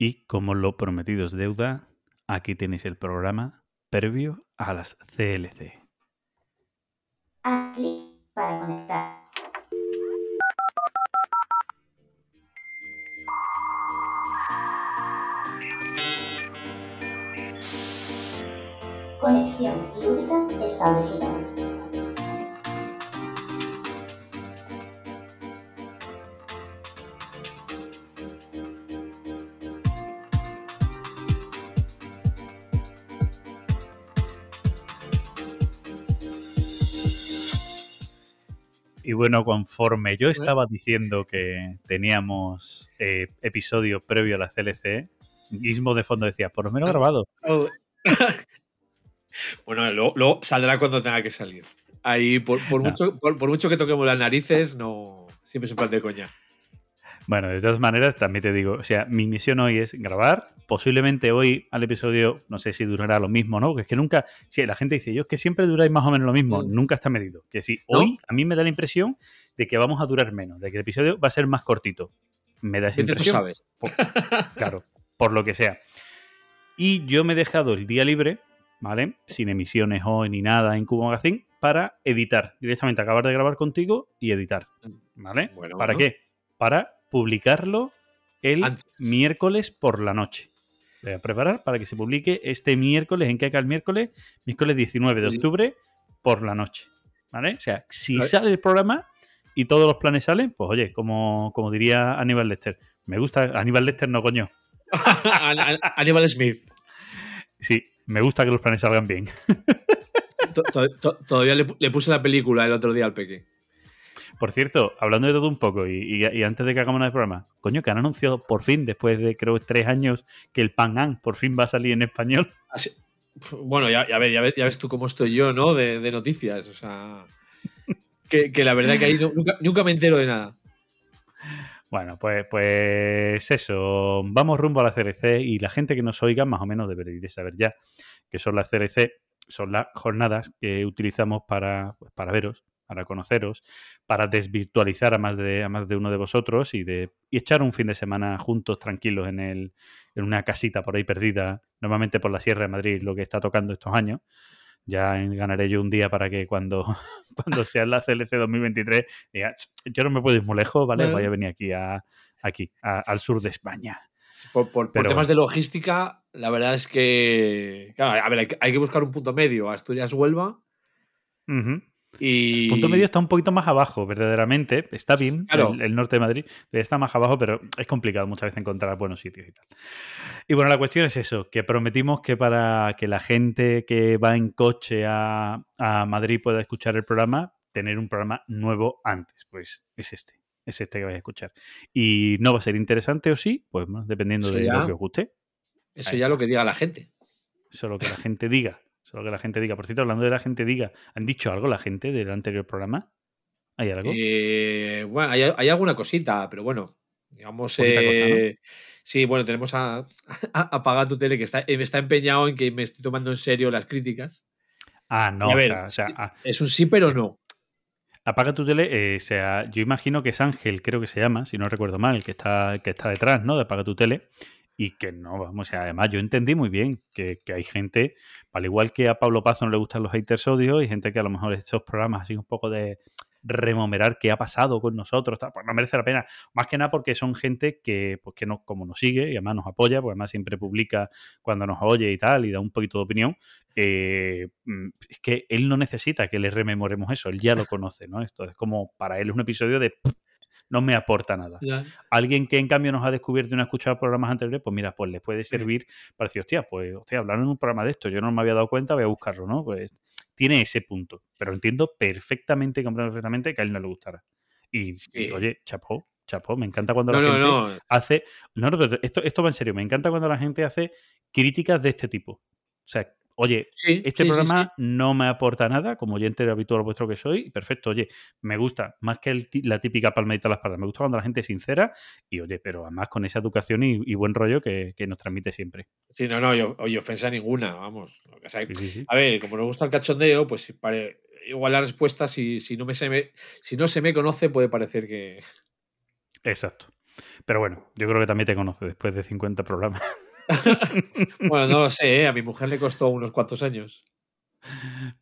Y como lo prometido es deuda, aquí tenéis el programa previo a las CLC. Clic para conectar. Conexión lúdica establecida. Y bueno, conforme yo estaba diciendo que teníamos eh, episodio previo a la CLC, Gizmo de fondo decía, por lo menos grabado. Oh. bueno, luego, saldrá cuando tenga que salir. Ahí, por, por No. mucho, por, por mucho que toquemos las narices, no siempre es un plan de coña. Bueno, de todas maneras, también te digo, o sea, mi misión hoy es grabar. Posiblemente hoy al episodio, no sé si durará lo mismo, ¿no? Porque es que nunca, si la gente dice, yo es que siempre duráis más o menos lo mismo, Mm. nunca está medido. Que ¿No? hoy a mí me da la impresión de que vamos a durar menos, de que el episodio va a ser más cortito. Me da esa Vete tú impresión. sabes. Claro, por lo que sea. Y yo me he dejado el día libre, ¿vale? Sin emisiones hoy ni nada en Cubo Magazine, para editar. Directamente acabar de grabar contigo y editar, ¿vale? Bueno, ¿Para bueno. qué? Para publicarlo el Antes. miércoles por la noche. Voy a preparar para que se publique este miércoles, ¿en qué cae el miércoles? Miércoles 19 de octubre por la noche, ¿vale? O sea, si sale el programa y todos los planes salen, pues oye, como, como diría Aníbal Lester, me gusta, Aníbal Lester no coño, An- An- Aníbal Smith. Sí, me gusta que los planes salgan bien. To- to- to- Todavía le puse la película el otro día al peque. Por cierto, hablando de todo un poco y, y- y antes de que hagamos el programa, coño, que han anunciado por fin, después de creo tres años, que el Pan Am por fin va a salir en español. Así- bueno, ya, ya, ves, ya, ves, ya ves tú cómo estoy yo, ¿no? De, de noticias. O sea. Que, que la verdad que ahí no- nunca, nunca me entero de nada. Bueno, pues, pues eso, vamos rumbo a la CRC y la gente que nos oiga más o menos debería de saber ya que son las CRC, son las jornadas que utilizamos para, pues, para veros, para conoceros, para desvirtualizar a más de, a más de uno de vosotros y, de, y echar un fin de semana juntos, tranquilos, en, el, en una casita por ahí perdida, normalmente por la Sierra de Madrid, lo que está tocando estos años. Ya ganaré yo un día para que cuando, cuando sea la CLC 2023 diga, yo no me puedo ir muy lejos, ¿vale? Bueno. Voy a venir aquí, a, aquí a- al sur de España. Por, por- por Pero temas de logística, la verdad es que. Claro, a ver, hay, que- hay que buscar un punto medio. Asturias-Huelva. Y. Punto medio está un poquito más abajo, verdaderamente. Está bien Claro. el, el norte de Madrid, está más abajo, pero es complicado muchas veces encontrar buenos sitios y tal. Y bueno, la cuestión es eso, que prometimos que para que la gente que va en coche a, a Madrid pueda escuchar el programa, tener un programa nuevo antes. Pues es este, es este que vais a escuchar. Y no va a ser interesante o sí, pues bueno, dependiendo Eso de ya. lo que os guste. Eso Ahí ya lo que diga la gente. Solo que la gente diga. Solo que la gente diga. Por cierto, hablando de la gente diga, ¿han dicho algo la gente del anterior programa? ¿Hay algo? Eh, bueno, hay, hay alguna cosita, pero bueno, digamos. Poquita cosa, eh, Sí, bueno, tenemos a, a, Apaga tu tele que está, eh, está empeñado en que me estoy tomando en serio las críticas. ah, no. O sea, o sea, sí, ah, es un sí, pero no. apaga tu tele. eh, o sea, yo imagino que es Ángel, creo que se llama, si no recuerdo mal, que está, que está detrás, ¿no? De apaga tu tele. Y que no, vamos, o sea, además yo entendí muy bien que, que hay gente, al igual que a Pablo Pazo no le gustan los haters odios, y gente que a lo mejor estos programas así un poco de rememorar qué ha pasado con nosotros, tal, pues no merece la pena. Más que nada porque son gente que, pues que no, como nos sigue y además nos apoya, pues además siempre publica cuando nos oye y tal, y da un poquito de opinión. eh, mm, es que él no necesita que le rememoremos eso, él ya lo conoce, ¿no? Esto es como para él es un episodio de "Pff, no me aporta nada. Ya. Alguien que en cambio nos ha descubierto y no ha escuchado programas anteriores, pues mira, pues le puede servir para decir, hostia, pues hostia, hablaron en un programa de esto, yo no me había dado cuenta, voy a buscarlo, ¿no? Pues tiene ese punto. Pero entiendo perfectamente y comprendo perfectamente que a él no le gustará. Y, Sí. y, oye, chapó, chapó, me encanta cuando No, la gente no. hace. No, no, esto, esto va en serio. Me encanta cuando la gente hace críticas de este tipo. O sea, oye, Sí, este sí, sí, programa no me aporta nada, como oyente habitual vuestro que soy. Perfecto, oye, me gusta más que el la típica palmadita a la espalda. Me gusta cuando la gente es sincera y, oye, pero además con esa educación y, y buen rollo que, que nos transmite siempre. Sí, no, no, yo, oye, ofensa ninguna, vamos. Sea. A ver, como nos gusta el cachondeo, pues si pare- igual la respuesta, si, si, no me se me, si no se me conoce, puede parecer que. Exacto. Pero bueno, yo creo que también te conoce después de 50 programas. bueno, no lo sé, ¿eh? a mi mujer le costó unos cuantos años.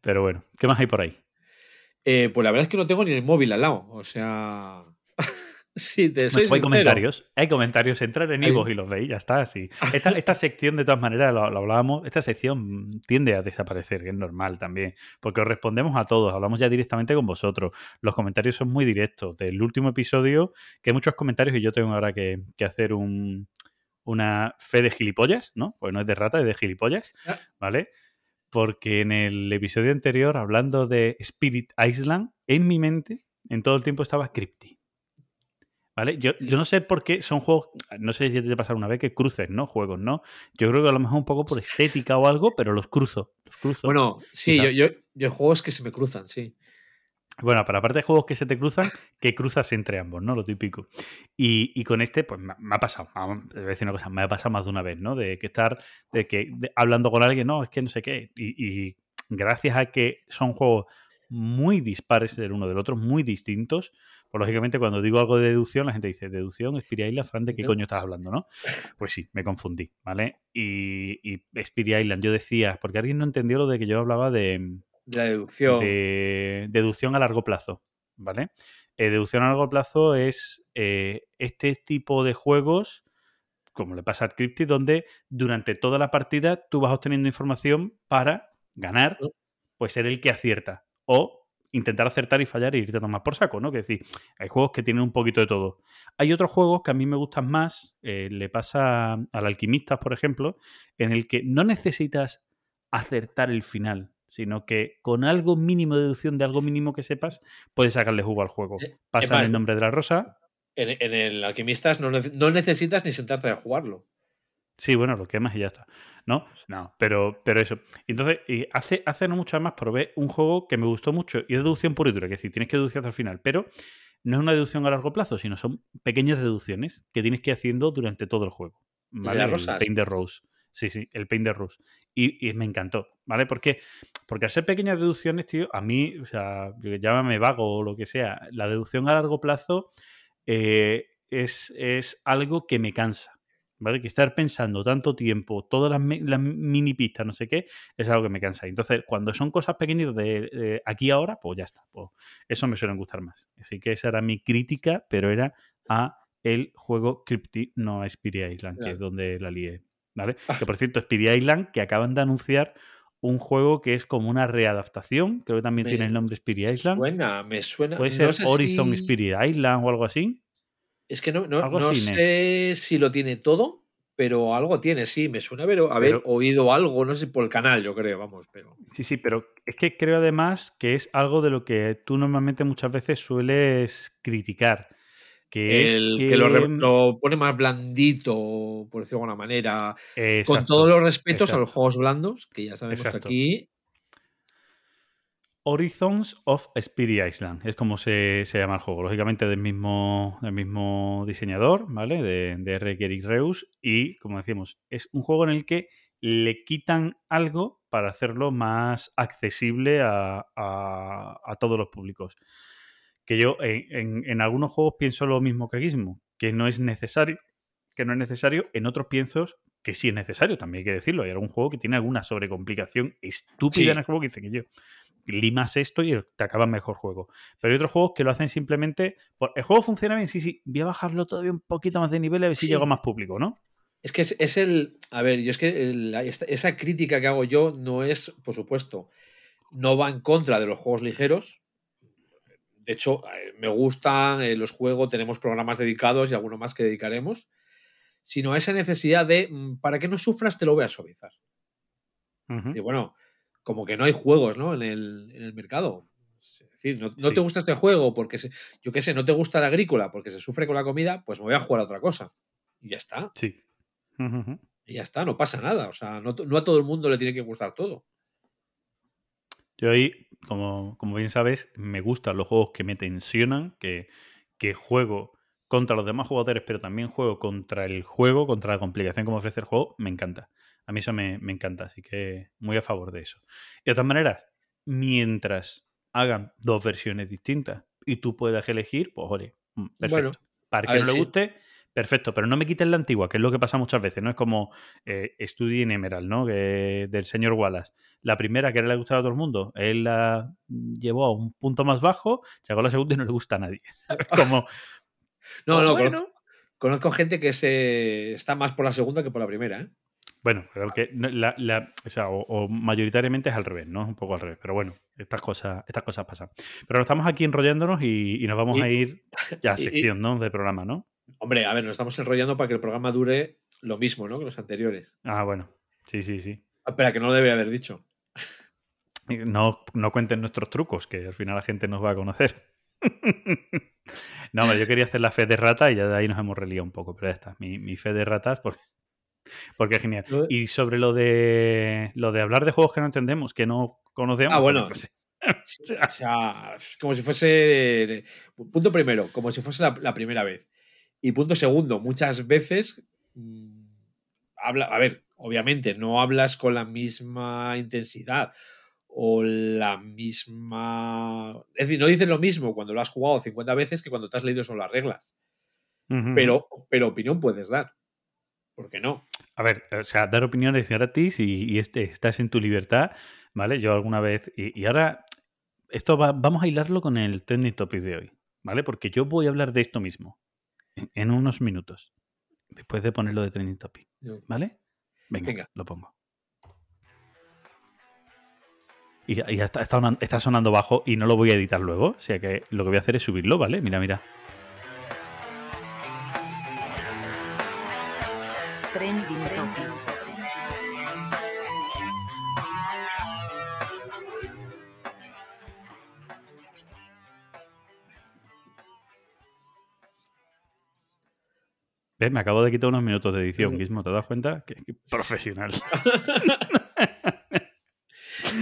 Pero bueno, ¿qué más hay por ahí? Eh, pues la verdad es que no tengo ni el móvil al lado. O sea. sí, te soy Hay comentarios. Hay comentarios. Entrar en Ivo y los veis, ya está. Sí. Esta, esta sección, de todas maneras, lo, hablábamos. Esta sección tiende a desaparecer, que es normal también. Porque os respondemos a todos. Hablamos ya directamente con vosotros. Los comentarios son muy directos. Del último episodio, que hay muchos comentarios y yo tengo ahora que, hacer un, una fe de gilipollas, ¿no? Pues no es de rata, es de gilipollas, ah. ¿vale? porque en el episodio anterior, hablando de Spirit Island, en mi mente, en todo el tiempo estaba Crypty. ¿Vale? Yo, yo, no sé por qué son juegos, no sé si te pasar una vez que cruces, ¿no? Juegos, ¿no? Yo creo que a lo mejor un poco por estética o algo, pero los cruzo. Los cruzo bueno, sí, yo, yo, yo, juegos que se me cruzan, sí. Bueno, para aparte de juegos que se te cruzan, que cruzas entre ambos, ¿no? Lo típico. Y, con este, pues me, ha pasado, voy a decir una cosa, me ha pasado más de una vez, ¿no? De que estar, de que hablando con alguien, no, es que no sé qué. Y, gracias a que son juegos muy dispares el uno del otro, muy distintos, pues lógicamente cuando digo algo de deducción, la gente dice, deducción, Spirit Island, Fran, ¿de qué coño estás hablando, no? Pues sí, me confundí, ¿vale? Y, y Spirit Island, yo decía, porque alguien no entendió lo de que yo hablaba de la deducción. De deducción a largo plazo, ¿vale? Eh, deducción a largo plazo es eh, este tipo de juegos, como le pasa a Cryptid, donde durante toda la partida tú vas obteniendo información para ganar, pues ser el que acierta. O intentar acertar y fallar y irte a tomar por saco, ¿no? Que decir, hay juegos que tienen un poquito de todo. Hay otros juegos que a mí me gustan más, eh, le pasa al alquimista, por ejemplo, en el que no necesitas acertar el final sino que con algo mínimo de deducción de algo mínimo que sepas, puedes sacarle jugo al juego. Eh, Pasa el nombre de la rosa. En, el Alquimistas no, necesitas ni sentarte a jugarlo. Sí, bueno, lo quemas y ya está. ¿No? No, pero, pero eso. Entonces, y hace, hace no mucho más probé un juego que me gustó mucho y es deducción pura y dura, que es decir, tienes que deducir hasta el final, pero no es una deducción a largo plazo, sino son pequeñas deducciones que tienes que ir haciendo durante todo el juego. ¿vale? El de Rose. Sí, sí, el Paint de Rose. Y, me encantó, ¿vale? Porque, porque al ser pequeñas deducciones, tío, a mí, o sea, llámame vago o lo que sea, la deducción a largo plazo eh, es, es, algo que me cansa, ¿vale? Que estar pensando tanto tiempo, todas las, mini pistas, no sé qué, es algo que me cansa. Entonces, cuando son cosas pequeñas de, aquí ahora, pues ya está. Pues eso me suelen gustar más. Así que esa era mi crítica, pero era a el juego Crypti, no a Spirit Island, que es donde la lié. ¿Vale? Ah. Que por cierto, Spirit Island, que acaban de anunciar un juego que es como una readaptación, creo que también tiene el nombre Spirit Island. Suena, me suena. Puede ser Horizon Spirit Island o algo así. Es que no, no, sé si lo tiene todo, pero algo tiene, sí, me suena haber, haber oído algo, no sé, por el canal, yo creo, vamos, pero. Sí, sí, pero es que creo además que es algo de lo que tú normalmente muchas veces sueles criticar que el, que, lo, pone más blandito, por decirlo de alguna manera. con todos los respetos a los juegos blandos, que ya sabemos que aquí. Horizons of Spirit Island, es como se, llama el juego. Lógicamente del mismo, del mismo diseñador, ¿vale? De, de R. Reus. Y, como decíamos, es un juego en el que le quitan algo para hacerlo más accesible a, a todos los públicos que yo en, algunos juegos pienso lo mismo que Gizmo, que no es necesario, que no es necesario, en otros pienso que sí es necesario, también hay que decirlo. Hay algún juego que tiene alguna sobrecomplicación estúpida en el juego que dice que yo limas esto y te acaba mejor juego. Pero hay otros juegos que lo hacen simplemente. Por, el juego funciona bien, sí, sí. Voy a bajarlo todavía un poquito más de nivel a ver si llego más público, ¿no? Es que es, el. A ver, yo es que esa crítica que hago yo no es, por supuesto, no va en contra de los juegos ligeros, de hecho, eh, me gustan, eh, los juegos, tenemos programas dedicados y alguno más que dedicaremos, sino a esa necesidad de, mm, para que no sufras, te lo voy a suavizar. Y bueno, como que no hay juegos ¿no? En, el, mercado. Es decir, no, te gusta este juego porque, yo qué sé, no te gusta la agrícola porque se sufre con la comida, pues me voy a jugar a otra cosa. Y ya está. Sí. Y ya está, no pasa nada. O sea, no, no, a todo el mundo le tiene que gustar todo. Yo ahí como, bien sabes, me gustan los juegos que me tensionan, que, que juego contra los demás jugadores, pero también juego contra el juego, contra la complicación como ofrece el juego, me encanta. A mí eso me, encanta, así que muy a favor de eso. Y de todas maneras, mientras hagan dos versiones distintas y tú puedas elegir, pues oye, mm, perfecto. Para que no le guste, perfecto, pero no me quiten la antigua, que es lo que pasa muchas veces, ¿no? Es como eh, Study in Emerald, ¿no? Que, del señor Wallace. La primera que le ha gustado a todo el mundo, él la llevó a un punto más bajo, llegó a la segunda y no le gusta a nadie. como... No, no, conozco, conozco, gente que se está más por la segunda que por la primera, ¿eh? Bueno, pero que la, la, o, sea, o, mayoritariamente es al revés, ¿no? Es un poco al revés. Pero bueno, estas cosas, estas cosas pasan. Pero estamos aquí enrollándonos y, y nos vamos a ir ya a sección, ¿no? De programa, ¿no? Hombre, a ver, nos estamos enrollando para que el programa dure lo mismo, ¿no? Que los anteriores. Ah, bueno. Sí, sí, sí. Ah, espera, que no lo debería haber dicho. No, no cuenten nuestros trucos, que al final la gente nos va a conocer. no, yo quería hacer la fe de rata y ya de ahí nos hemos reliado un poco, pero ya está. Mi, mi fe de ratas, porque porque es genial. Y sobre lo de lo de hablar de juegos que no entendemos, que no conocemos. Ah, bueno. Pues, o sea, como si fuese. Punto primero, como si fuese la, primera vez. Y punto segundo, muchas veces. Mm, habla, a ver, obviamente, no hablas con la misma intensidad o la misma. Es decir, no dices lo mismo cuando lo has jugado 50 veces que cuando te has leído solo las reglas. pero, pero opinión puedes dar. ¿Por qué no? A ver, o sea, dar opiniones gratis y, y este, estás en tu libertad, ¿vale? Yo alguna vez. Y, ahora, esto va, vamos a hilarlo con el trending topic de hoy, ¿vale? Porque yo voy a hablar de esto mismo en, unos minutos, después de ponerlo de trending topic, ¿vale? Venga, lo pongo. Y, ya está, está sonando bajo y no lo voy a editar luego, o sea que lo que voy a hacer es subirlo, ¿vale? Mira, mira. Me acabo de quitar unos minutos de edición, mismo, ¿te das cuenta? Que, profesional.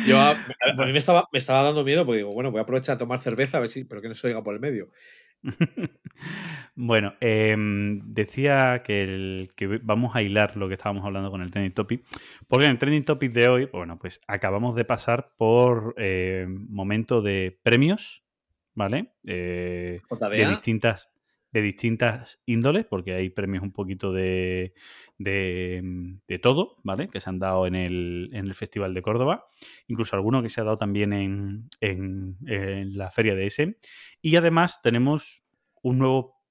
Yo a, mí me estaba, me estaba dando miedo porque digo, bueno, voy a aprovechar a tomar cerveza a ver si, pero que no se oiga por el medio. bueno, em, decía que, vamos a hilar lo que estábamos hablando con el trending topic, porque en el trending topic de hoy, bueno, pues acabamos de pasar por eh, momento de premios, ¿vale? Eh, de distintas de distintas índoles, porque hay premios un poquito de, de, todo, ¿vale? Que se han dado en el, en el, Festival de Córdoba, incluso alguno que se ha dado también en, en, en la Feria de Essen. Y además tenemos un nuevo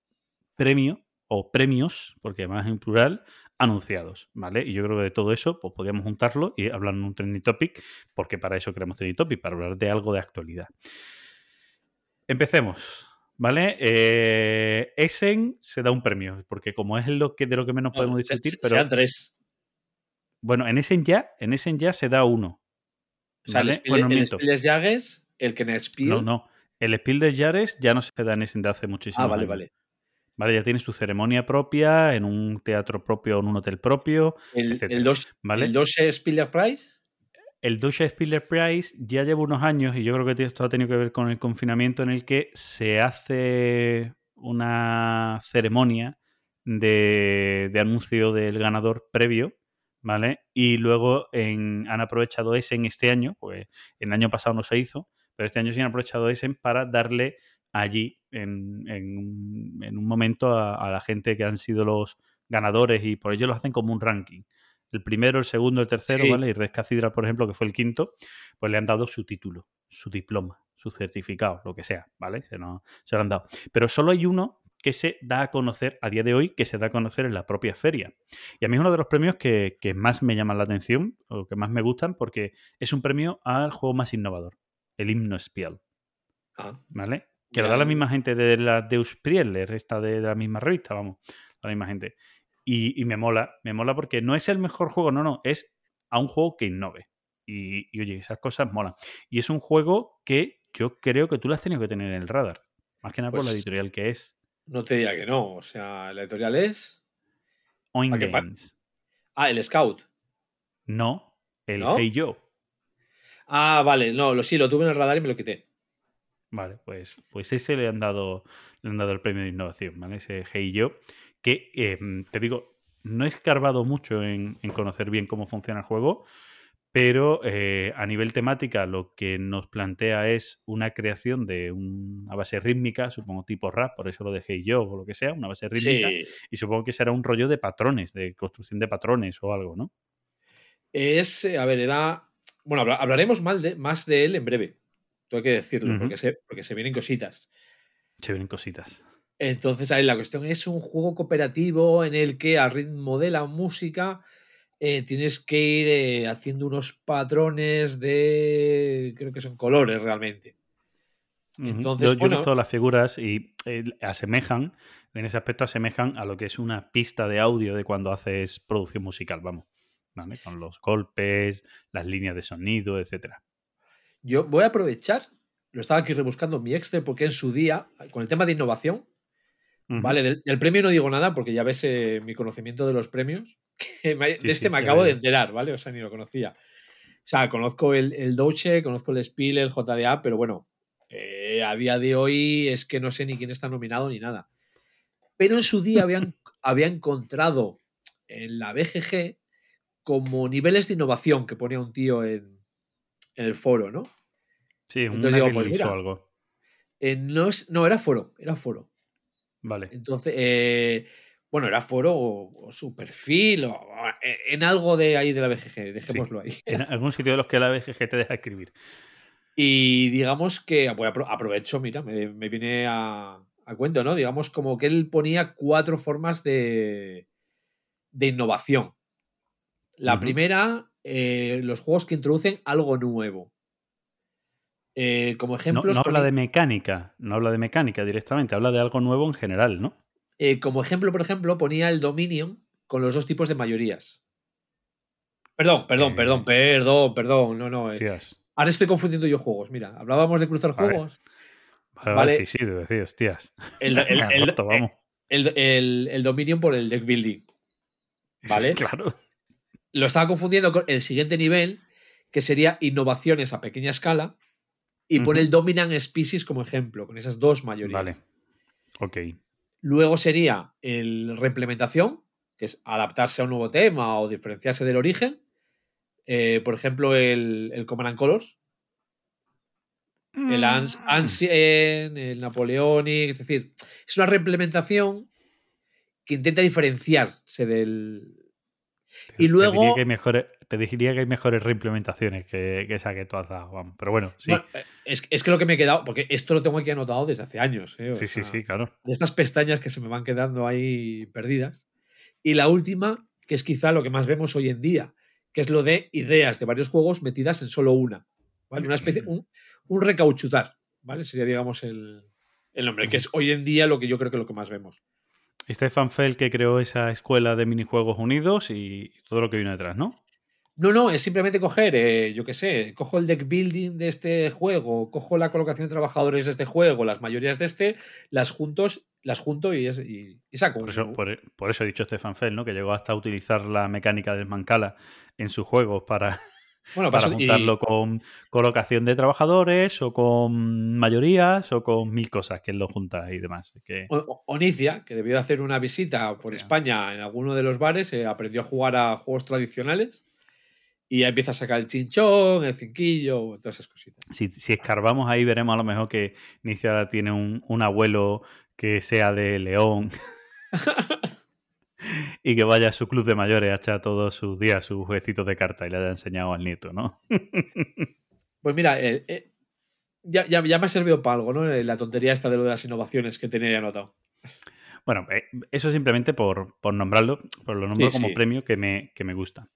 premio o premios, porque además en plural, anunciados, ¿vale? Y yo creo que de todo eso, pues podríamos juntarlo y hablar en un trending topic, porque para eso creamos trending topic, para hablar de algo de actualidad. Empecemos. ¿Vale? Eh, Essen se da un premio, porque como es lo que, de lo que menos podemos discutir, pero. Sean tres. Bueno, en Essen ya, en Essen ya se da uno. O sea, el, bueno, el, el el que Spiel. No, no. El Spiel de Jares ya no se da en Essen de hace muchísimo Ah, vale, vale. Vale, ya tiene su ceremonia propia, en un teatro propio en un hotel propio. El, el, dos, ¿vale? ¿El Spieler Prize? El Deutsche Spieler Prize ya lleva unos años, y yo creo que esto ha tenido que ver con el confinamiento, en el que se hace una ceremonia de, anuncio del ganador previo, ¿vale? Y luego en, han aprovechado ese en este año, pues el año pasado no se hizo, pero este año sí han aprovechado ese para darle allí en, un momento a, a, la gente que han sido los ganadores y por ello lo hacen como un ranking el primero, el segundo, el tercero, ¿vale? Y Red Cathedral, por ejemplo, que fue el quinto, pues le han dado su título, su diploma, su certificado, lo que sea, ¿vale? Se, no, se lo han dado. Pero solo hay uno que se da a conocer a día de hoy, que se da a conocer en la propia feria. Y a mí es uno de los premios que, más me llaman la atención, o que más me gustan, porque es un premio al juego más innovador, el Himno Spiel. Ah, ¿Vale? Que lo da la misma gente de la Deus Prieler, esta de la misma revista, vamos, la misma gente. Y, me mola, me mola porque no es el mejor juego, no, no, es a un juego que innove. Y, oye, esas cosas molan. Y es un juego que yo creo que tú lo has tenido que tener en el radar. Más que nada por la pues editorial que es. No te diría que no. O sea, la editorial es. Oin Games. Ah, el Scout. No, el Hey Joe. Ah, vale, no, lo, sí, lo tuve en el radar y me lo quité. Vale, pues, pues ese le han dado, le han dado el premio de innovación, ¿vale? Ese Hey Joe que, em, te digo, no he escarbado mucho en, conocer bien cómo funciona el juego, pero eh, a nivel temática lo que nos plantea es una creación de una base rítmica, supongo tipo rap, por eso lo dejé yo o lo que sea, una base rítmica, Sí. y supongo que será un rollo de patrones, de construcción de patrones o algo, ¿no? Es, eh, a ver, era. Bueno, habla- hablaremos mal de, más de él en breve. Tengo que decirlo, porque, se, porque se vienen cositas. Se ven cositas. Entonces, ahí la cuestión es un juego cooperativo en el que al ritmo de la música eh, tienes que ir eh, haciendo unos patrones de. Creo que son colores realmente. Entonces, yo, yo he bueno. visto las figuras y eh, asemejan, en ese aspecto asemejan a lo que es una pista de audio de cuando haces producción musical, vamos. ¿vale? Con los golpes, las líneas de sonido, etcétera. Yo voy a aprovechar, lo estaba aquí rebuscando en mi Excel, porque en su día, con el tema de innovación, Vale, del, del premio no digo nada porque ya ves eh, mi conocimiento de los premios. que me- Sí, de este sí, me acabo de enterar, ¿vale? O sea, ni lo conocía. O sea, conozco el, el Doche, conozco el Spiel, el JDA, pero bueno, eh, a día de hoy es que no sé ni quién está nominado ni nada. Pero en su día habían, había encontrado en la BGG como niveles de innovación que ponía un tío en, en el foro, ¿no? Sí, Entonces una digo, pues mira. algo. Eh, no, es, no, era foro, era foro. Vale. Entonces, eh, bueno, era foro o, o su perfil o eh, en algo de ahí de la BGG, dejémoslo ahí. En algún sitio de los que la BGG te deja escribir. Y digamos que apro- aprovecho, mira, me, me viene a, a cuento, ¿no? Digamos como que él ponía cuatro formas de, de innovación. La primera, eh, los juegos que introducen algo nuevo. Eh, como No, ejemplos, no habla de mecánica, no habla de mecánica directamente, habla de algo nuevo en general, ¿no? eh, como ejemplo, por ejemplo, ponía el Dominion con los dos tipos de mayorías. Perdón, perdón, Eh. perdón, perdón, perdón. No, no. Ahora estoy confundiendo yo juegos. Mira, hablábamos de cruzar Vale. juegos. Vale, Vale. sí, sí, te decía, hostias. El, el- Me ha el- roto, vamos. el- el- el Dominion por el deck building. ¿Vale? claro. Lo estaba confundiendo con el siguiente nivel, que sería innovaciones a pequeña escala. Y pone el Dominant Species como ejemplo, con esas dos mayorías. Vale. Ok. Luego sería el reimplementación, que es adaptarse a un nuevo tema o diferenciarse del origen. Eh, por ejemplo, el, el Command and Colors, el Ans- Mm. Ancient, el Napoleonic, es decir, es una reimplementación que intenta diferenciarse del... Te- Y luego- Te diría que hay mejores, te diría que hay mejores reimplementaciones que, que esa que tú has dado, vamos. Pero bueno, sí. Bueno, es, es que lo que me he quedado, porque esto lo tengo aquí anotado desde hace años. eh, sí, sí, sea, sí, claro. de estas pestañas que se me van quedando ahí perdidas. Y la última, que es quizá lo que más vemos hoy en día, que es lo de ideas de varios juegos metidas en solo una. ¿vale? Una especie, un, un recauchutar, ¿vale? Sería, digamos, el, el nombre, que es hoy en día lo que yo creo que es lo que más vemos. Stefan Feld que creó esa escuela de minijuegos unidos y todo lo que vino detrás, ¿no? No, no, es simplemente coger, eh, yo qué sé, cojo el deck building de este juego, cojo la colocación de trabajadores de este juego, las mayorías de este, las juntos, las junto y, es- y- y saco. Por eso, por, por eso he dicho Stefan Feld, ¿no? Que llegó hasta a utilizar la mecánica del Mancala en sus juegos para, bueno, para paso- y- juntarlo con colocación de trabajadores o con mayorías o con mil cosas que él lo junta y demás. Que, O- Onicia, que debió de hacer una visita por. España en alguno de los bares, eh, aprendió a jugar a juegos tradicionales y ya empieza a sacar el chinchón, el cinquillo, todas esas cositas. si, si escarbamos ahí veremos a lo mejor que Nicia tiene un, un abuelo que sea de León y que vaya a su club de mayores a echar todos sus días sus jueguecitos de carta y le haya enseñado al nieto, ¿no? Pues mira, eh, eh, ya, ya- ya me ha servido para algo, ¿no? La tontería esta de lo de las innovaciones que tenía ya anotado. Bueno, eh, eso simplemente por, por nombrarlo, por lo nombro Sí, como sí. premio que me, que me gusta.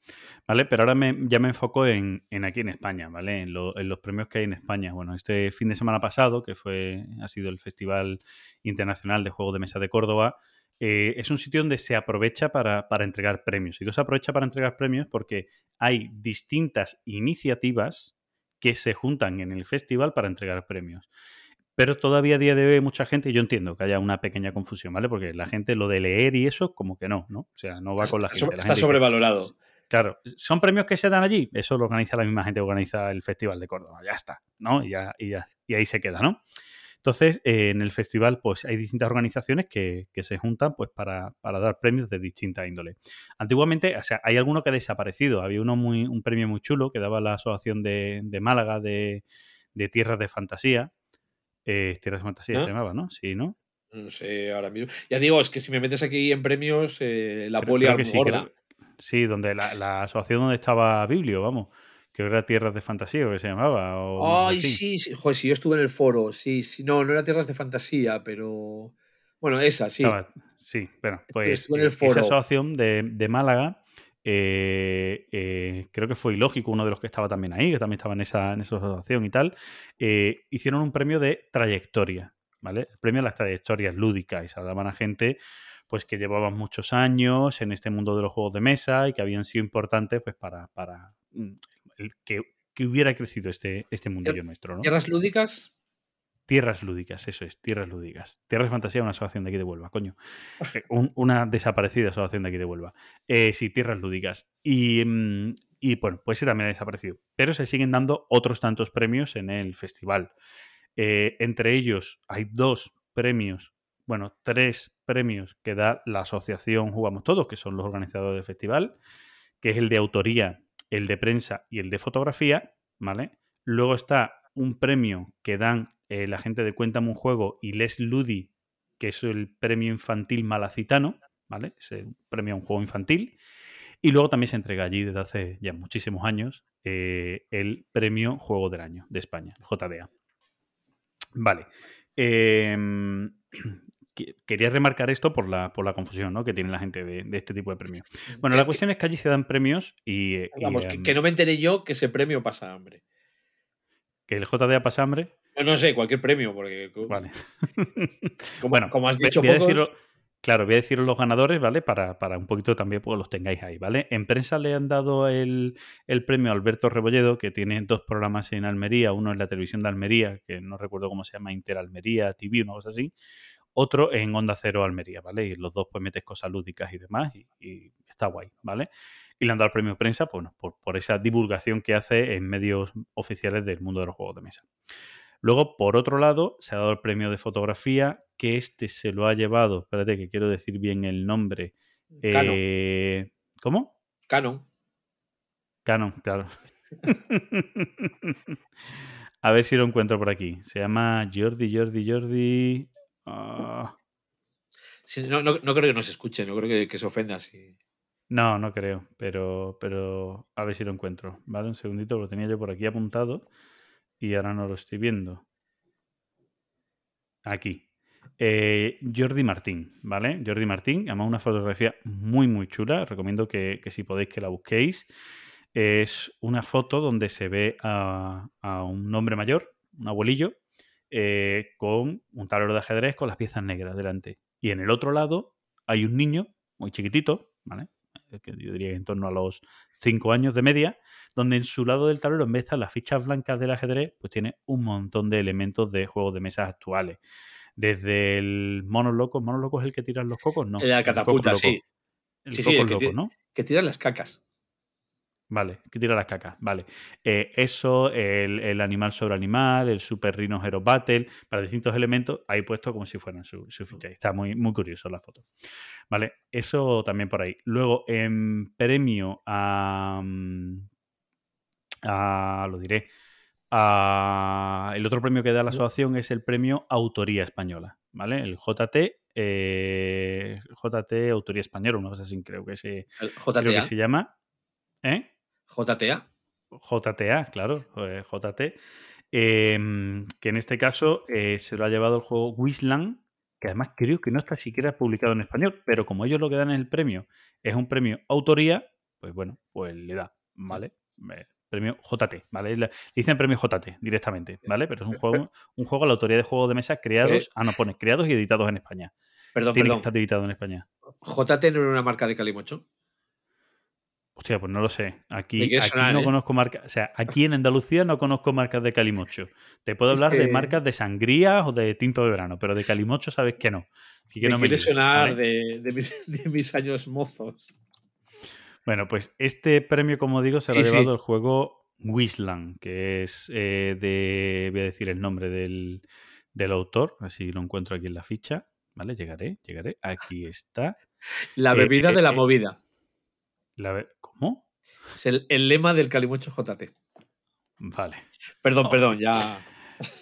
¿Vale? Pero ahora me- ya me enfoco en, en aquí en España, ¿vale? En, lo- en los premios que hay en España. Bueno, este fin de semana pasado, que fue, ha sido el Festival Internacional de Juegos de Mesa de Córdoba, eh, es un sitio donde se aprovecha para, para entregar premios. Y no se aprovecha para entregar premios porque hay distintas iniciativas que se juntan en el festival para entregar premios. Pero todavía a día de hoy hay mucha gente, y yo entiendo que haya una pequeña confusión, ¿vale? Porque la gente lo de leer y eso, como que no, ¿no? O sea, no va con la Está, gente. La está gente dice, sobrevalorado. Claro, ¿son premios que se dan allí? Eso lo organiza la misma gente que organiza el Festival de Córdoba, ya está, ¿no? Y, ya, y, ya- y ahí se queda, ¿no? Entonces, eh, en el festival, pues hay distintas organizaciones que, que se juntan pues, para, para, dar premios de distinta índole. Antiguamente, o sea, hay alguno que ha desaparecido. Había uno muy, un premio muy chulo que daba la Asociación de, de Málaga de, de, Tierras de Fantasía. Eh, Tierras de Fantasía ¿Ah? se llamaba, ¿no? Sí, ¿no? No sé, ahora mismo. Ya digo, es que si me metes aquí en premios, eh, la poli que sí, gorda. creo- sí, donde la, la asociación donde estaba Biblio, vamos. Que era Tierras de Fantasía, o que se llamaba. O Ay, sí, sí. Joder, sí, yo estuve en el foro. Sí, sí. No, no era Tierras de Fantasía, pero. Bueno, esa, sí. Estaba- sí, bueno, pues estuve en el esa asociación de, de Málaga, eh, eh, creo que fue Ilógico, uno de los que estaba también ahí, que también estaba en esa, en esa asociación y tal, eh, hicieron un premio de trayectoria, ¿vale? El premio a las trayectorias lúdicas y se daban a gente pues que llevaban muchos años en este mundo de los juegos de mesa y que habían sido importantes pues para, para mm, que, que hubiera crecido este, este mundillo nuestro, ¿no? Tierras lúdicas. Tierras lúdicas, eso es, tierras lúdicas. Tierras de Fantasía, una asociación de aquí de Huelva, coño. Eh, un- una desaparecida asociación de aquí de Huelva. Eh, sí, tierras lúdicas. Y, mm, y, bueno, pues ese también ha desaparecido. Pero se siguen dando otros tantos premios en el festival. Eh, entre ellos hay dos premios, bueno, tres premios que da la asociación Jugamos Todos, que son los organizadores del festival, que es el de autoría, el de prensa y el de fotografía, ¿vale? Luego está un premio que dan eh, la gente de Cuéntame un juego y Les Ludi, que es el premio infantil malacitano, ¿vale? Es el premio a un juego infantil. Y luego también se entrega allí desde hace ya muchísimos años eh, el premio Juego del Año de España, el JDA. Vale. Em, que- quería remarcar esto por la, por la confusión ¿no? que tiene la gente de, de este tipo de premios. Bueno, Que- la cuestión es que allí se dan premios y, eh, y, Vamos, que, em, que no me enteré yo que ese premio pasa hambre. que el JDA pasa hambre. No, no sé, cualquier premio, porque. Vale. Como, bueno, como has dicho, voy a decirlo- claro, voy a deciros los ganadores, ¿vale? Para, para un poquito también pues, los tengáis ahí, ¿vale? En prensa le han dado el, el premio a Alberto Rebolledo, que tiene dos programas en Almería, uno en la televisión de Almería, que no recuerdo cómo se llama, Inter Almería, TV, una cosa así, otro en Onda Cero Almería, ¿vale? Y los dos pues metes cosas lúdicas y demás, y, y está guay, ¿vale? Y le han dado el premio prensa pues, bueno, por, por esa divulgación que hace en medios oficiales del mundo de los juegos de mesa. Luego, por otro lado, se ha dado el premio de fotografía, que este se lo ha llevado, espérate que quiero decir bien el nombre. Canon. eh, ¿Cómo? Canon. Canon, claro. A ver si lo encuentro por aquí. Se llama Jordi, Jordi, Jordi. ah, Sí, no, no- no creo que nos escuche, no creo que, que se ofenda. Si... no, no creo, pero, pero a ver si lo encuentro. Vale, un segundito, lo tenía yo por aquí apuntado y ahora no lo estoy viendo. Aquí. Eh, Jordi Martín, ¿vale? Jordi Martín, además una fotografía muy, muy chula. Recomiendo que, que si podéis que la busquéis. Es una foto donde se ve a, un hombre mayor, un abuelillo, eh, con un tablero de ajedrez con las piezas negras delante. Y en el otro lado hay un niño muy chiquitito, ¿vale? Eh, Que yo diría que en torno a los 5 años de media, donde en su lado del tablero, en vez de estar las fichas blancas del ajedrez, pues tiene un montón de elementos de juegos de mesas actuales. Desde el mono loco, ¿mono loco es el que tiran los cocos? No. La el catapulta, coco sí. El Sí, sí, el que loco, ¿no? Que tiran las cacas. Vale, que tira las cacas. Vale. Eh, eso, el, el animal sobre animal, el Super Rhino Hero Battle, para distintos elementos, ahí puesto como si fueran su, su ficha. Está muy, muy curioso la foto. Vale, eso también por ahí. Luego, en premio a. mm, a lo diré. a- el otro premio que da la asociación es el premio Autoría Española. ¿Vale? El JT. eh, JT Autoría Española, una cosa así, creo que se, creo que se llama. ¿Eh? JTA. JTA, claro, eh, JT, em, que en este caso eh, se lo ha llevado el juego Wisland, que además creo que no está siquiera publicado en español, pero como ellos lo que dan en el premio es un premio autoría, pues bueno, pues le da, ¿vale? Eh, Premio JT, ¿vale? Le le dicen premio JT directamente, ¿vale? Pero es un juego, un juego a la autoría de juegos de mesa creados, ah, no, pone creados y editados en España. Perdón, Tiene que perdón. estar editado en España. JT no era una marca de Calimocho. Hostia, pues no lo sé. Aquí, aquí sonar, no ¿eh? conozco marcas. O sea, aquí en Andalucía no conozco marcas de calimocho. Te puedo Es hablar de marcas de sangría o de tinto de verano, pero de calimocho sabes que no. Así que me no me quiere sonar ¿vale? de, de mis, de mis años mozos. Bueno, pues este premio, como digo, se lo Sí, ha sí. llevado el juego Wisland, que es eh, de. Voy a decir el nombre del, del autor, así lo encuentro aquí en la ficha, ¿vale? Llegaré, llegaré. Aquí está. La Eh, bebida eh, de la movida. La ve- ¿Cómo? Es el, el lema del Calimocho JT. Vale. Perdón, Oh. perdón, ya.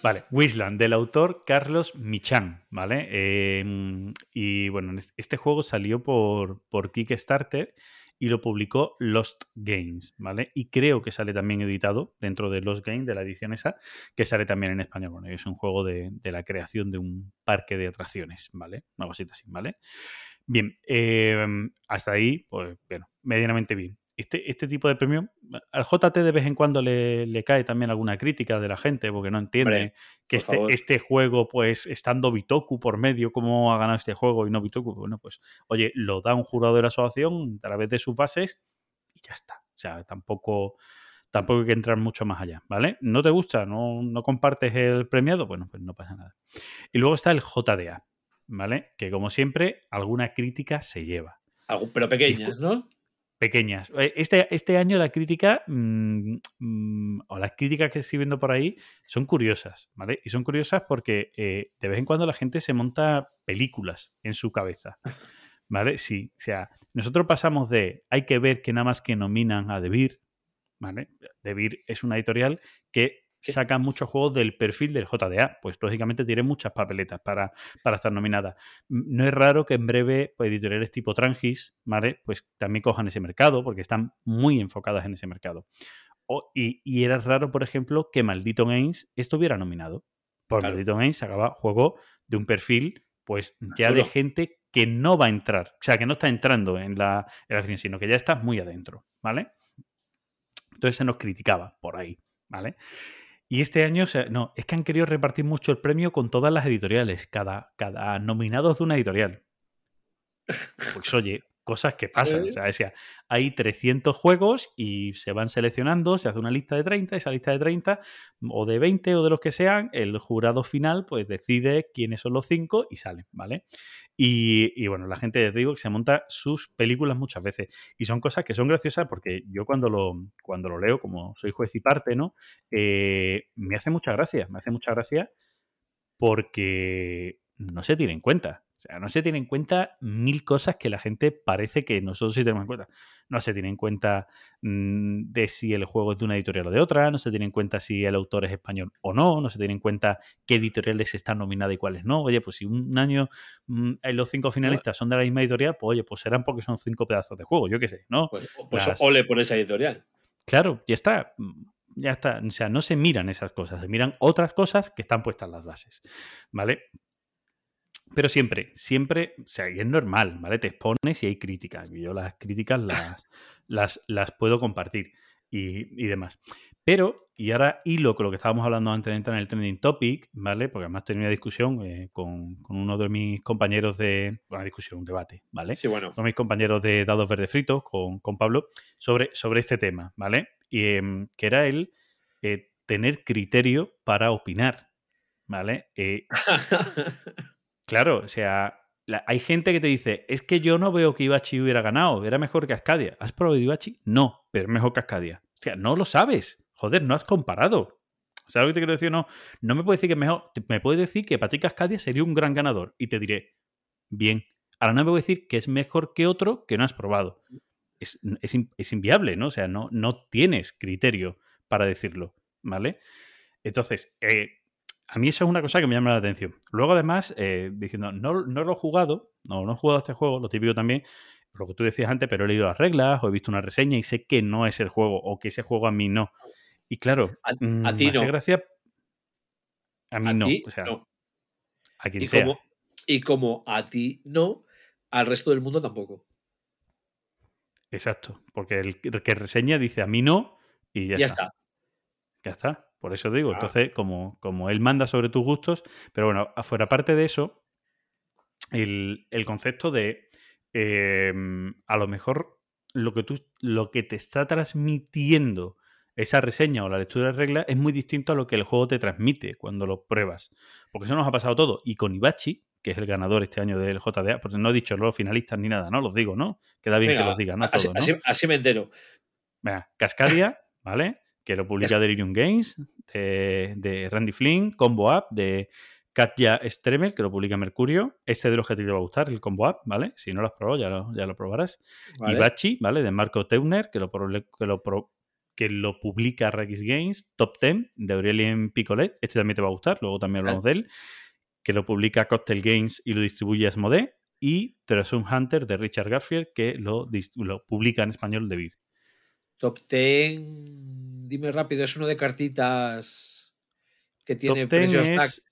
Vale, Wisland, del autor Carlos Michan, ¿vale? Eh, y bueno, es- este juego salió por, por Kickstarter y lo publicó Lost Games, ¿vale? Y creo que sale también editado dentro de Lost Games, de la edición esa, que sale también en español. Bueno, es un juego de, de la creación de un parque de atracciones, ¿vale? Una cosita así, ¿vale? Bien, eh, hasta ahí, pues, bueno, medianamente bien. Este, este tipo de premio, al JT de vez en cuando le, le cae también alguna crítica de la gente porque no entiende Hombre, que este, favor. este juego, pues estando Bitoku por medio, ¿cómo ha ganado este juego y no Bitoku? Bueno, pues, oye, lo da un jurado de la asociación a través de sus bases y ya está. O sea, tampoco, tampoco hay que entrar mucho más allá, ¿vale? ¿No te gusta? ¿No, no compartes el premiado? Bueno, pues no pasa nada. Y luego está el JDA, ¿vale? Que como siempre, alguna crítica se lleva pero pequeñas, ¿no? Pequeñas. Eh, Este, este año la crítica, mm, mm, o las críticas que estoy viendo por ahí, son curiosas, ¿vale? Y son curiosas porque eh, de vez en cuando la gente se monta películas en su cabeza, ¿vale? Sí, o sea, nosotros pasamos de hay que ver que nada más que nominan a Debir, ¿vale? Debir es una editorial que ¿Qué? saca muchos juegos del perfil del JDA, pues lógicamente tiene muchas papeletas para, para estar nominada. M- No es raro que en breve pues, editoriales tipo Trangis, ¿vale? Pues también cojan ese mercado porque están muy enfocadas en ese mercado. O- y, y era raro, por ejemplo, que Maldito Games estuviera nominado. Por Claro. Maldito Games sacaba juego de un perfil, pues ya de gente que no va a entrar. O sea, que no está entrando en la, en la sino que ya está muy adentro, ¿vale? Entonces se nos criticaba por ahí, ¿vale? Y este año, o sea, no, es que han querido repartir mucho el premio con todas las editoriales, cada, cada nominado de una editorial. Pues oye, cosas que pasan. O sea, decía, hay 300 juegos y se van seleccionando, se hace una lista de 30, esa lista de 30 o de 20 o de los que sean, el jurado final pues decide quiénes son los 5 y salen, ¿vale? Y, y, bueno, la gente, les digo, que se monta sus películas muchas veces. Y son cosas que son graciosas porque yo cuando lo, cuando lo leo, como soy juez y parte, ¿no? Eh, me hace mucha gracia, me hace mucha gracia porque no se tiene en cuenta. Sea, no se tiene en cuenta mil cosas que la gente parece que nosotros sí tenemos en cuenta. No se tiene en cuenta mmm, de si el juego es de una editorial o de otra, no se tiene en cuenta si el autor es español o no, no se tiene en cuenta qué editoriales están nominadas y cuáles no. Oye, pues si un año mmm, los cinco finalistas son de la misma editorial, pues oye, pues serán porque son cinco pedazos de juego, yo qué sé, ¿no? Pues, pues Las... ole por esa editorial. Claro, ya está ya está, o sea, no se miran esas cosas, se miran otras cosas que están puestas en las bases, ¿vale? Pero siempre, siempre, o sea, y es normal, ¿vale? Te expones y hay críticas. Yo las críticas las, las, las puedo compartir y, y, demás. Pero, y ahora hilo con lo que estábamos hablando antes de entrar en el trending topic, ¿vale? Porque además tenía una discusión eh, con, con, uno de mis compañeros de. Una discusión, un debate, ¿vale? Sí, bueno. Con mis compañeros de Dados Verde Fritos, con, con Pablo, sobre, sobre este tema, ¿vale? Y eh, que era el eh, tener criterio para opinar, ¿vale? Claro, o sea, hay gente que te dice, es que yo no veo que Ibachi hubiera ganado, era mejor que Ascadia. ¿Has probado Ibachi? No, pero es mejor que Ascadia. O sea, no lo sabes. Joder, no has comparado. ¿Sabes lo que te quiero decir? No, no me puedes decir que es mejor. Me puedes decir que para ti Cascadia sería un gran ganador. Y te diré, bien. Ahora no me voy a decir que es mejor que otro que no has probado. Es, es, es inviable, ¿no? O sea, no, no tienes criterio para decirlo, ¿vale? Entonces, eh, a mí eso es una cosa que me llama la atención. Luego, además, eh, diciendo, no, no lo he jugado, no, no he jugado este juego, lo típico también, lo que tú decías antes, pero he leído las reglas o he visto una reseña y sé que no es el juego o que ese juego a mí no. Y claro, a, a ti no. Gracia, a mí a no. O sea, no. a quien y sea. Como, y como a ti no, al resto del mundo tampoco. Exacto, porque el que reseña dice a mí no y ya, ya está. está. Ya está, por eso digo. Ah. Entonces, como, como él manda sobre tus gustos, pero bueno, afuera parte de eso, el, el concepto de eh, a lo mejor lo que, tú, lo que te está transmitiendo esa reseña o la lectura de reglas es muy distinto a lo que el juego te transmite cuando lo pruebas. Porque eso nos ha pasado todo. Y con Ibachi, que es el ganador este año del JDA, porque no he dicho los finalistas ni nada, ¿no? Los digo, ¿no? Queda bien Venga, que los diga, ¿no? Así, Todo, ¿no? así, así me entero. Venga, Cascadia, ¿vale? Que lo publica Delirium Games, de, de, Randy Flynn, Combo Up, de Katja Stremer, que lo publica Mercurio. Este de los que te va a gustar, el Combo App, ¿vale? Si no lo has probado, ya lo, ya lo probarás. Vale. Y Bachi, ¿vale? De Marco Teuner, que lo, que lo, que lo publica Rex Games. Top 10, de Aurelien Picolet. Este también te va a gustar, luego también hablamos de él. Que lo publica Cocktail Games y lo distribuye Asmodee. Y Treasure Hunter, de Richard Garfield, que lo, lo publica en español de Vir. Top 10, dime rápido, es uno de cartitas que tiene Top 10 precios es...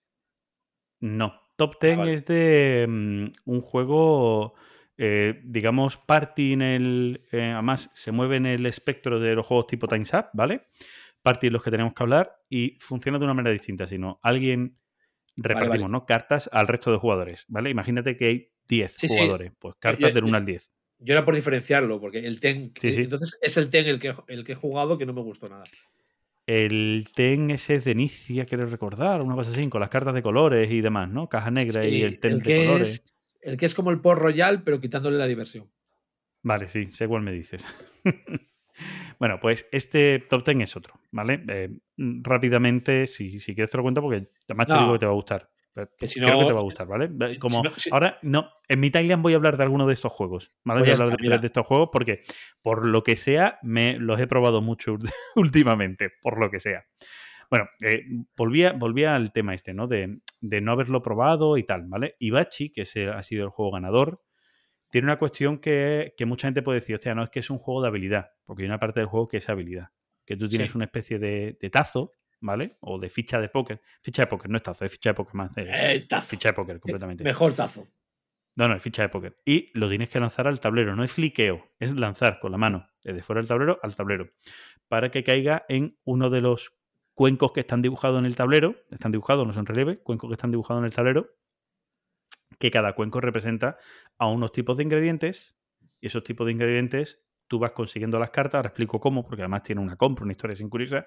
No, Top 10 vale. es de mm, un juego, eh, digamos, party en el... eh, además, se mueve en el espectro de los juegos tipo Time's Up, ¿vale? Party los que tenemos que hablar y funciona de una manera distinta, sino alguien repartimos, vale. ¿no? Cartas al resto de jugadores, ¿vale? Imagínate que hay 10 Sí, sí. jugadores, pues cartas yo- del 1 al 10. Yo era por diferenciarlo, porque el TEN. Sí, sí. Entonces es el TEN el que, el que he jugado que no me gustó nada. El TEN ese es de Inicia, quiero recordar, una cosa así, con las cartas de colores y demás, ¿no? Caja negra Sí, y el TEN el de que colores. es El que es como el Port Royal, pero quitándole la diversión. Vale, sí, sé cuál me dices. bueno, pues este top 10 es otro, ¿vale? Eh, mm, rápidamente, si, si quieres te lo cuento porque además te digo que te va a gustar. Que si Creo que no- te va a gustar, ¿vale? Como si no- si- ahora, no, en mi timeline voy a hablar de alguno de estos juegos, ¿vale? Pues Voy a hablar de de estos juegos porque, por lo que sea, me los he probado mucho últimamente, por lo que sea. Bueno, eh, volvía, volvía al tema este, ¿no? De, de no haberlo probado y tal, ¿vale? Ibachi, que ese ha sido el juego ganador, tiene una cuestión que, que mucha gente puede decir, hostia, no es que es un juego de habilidad, porque hay una parte del juego que es habilidad, que tú tienes Sí. una especie de, de tazo, ¿vale? O de ficha de póker. Ficha de póker, no es tazo, es ficha de póker más. eh, Eh, tazo. ficha de póker, completamente. Mejor tazo. No, no, es ficha de póker. Y lo tienes que lanzar al tablero, no es fliqueo, es lanzar con la mano, desde fuera del tablero al tablero, para que caiga en uno de los cuencos que están dibujados en el tablero, están dibujados, no son relieve, cuencos que están dibujados en el tablero, que cada cuenco representa a unos tipos de ingredientes, y esos tipos de ingredientes tú vas consiguiendo las cartas, ahora explico cómo, porque además tiene una compra, una historia sin curiosa,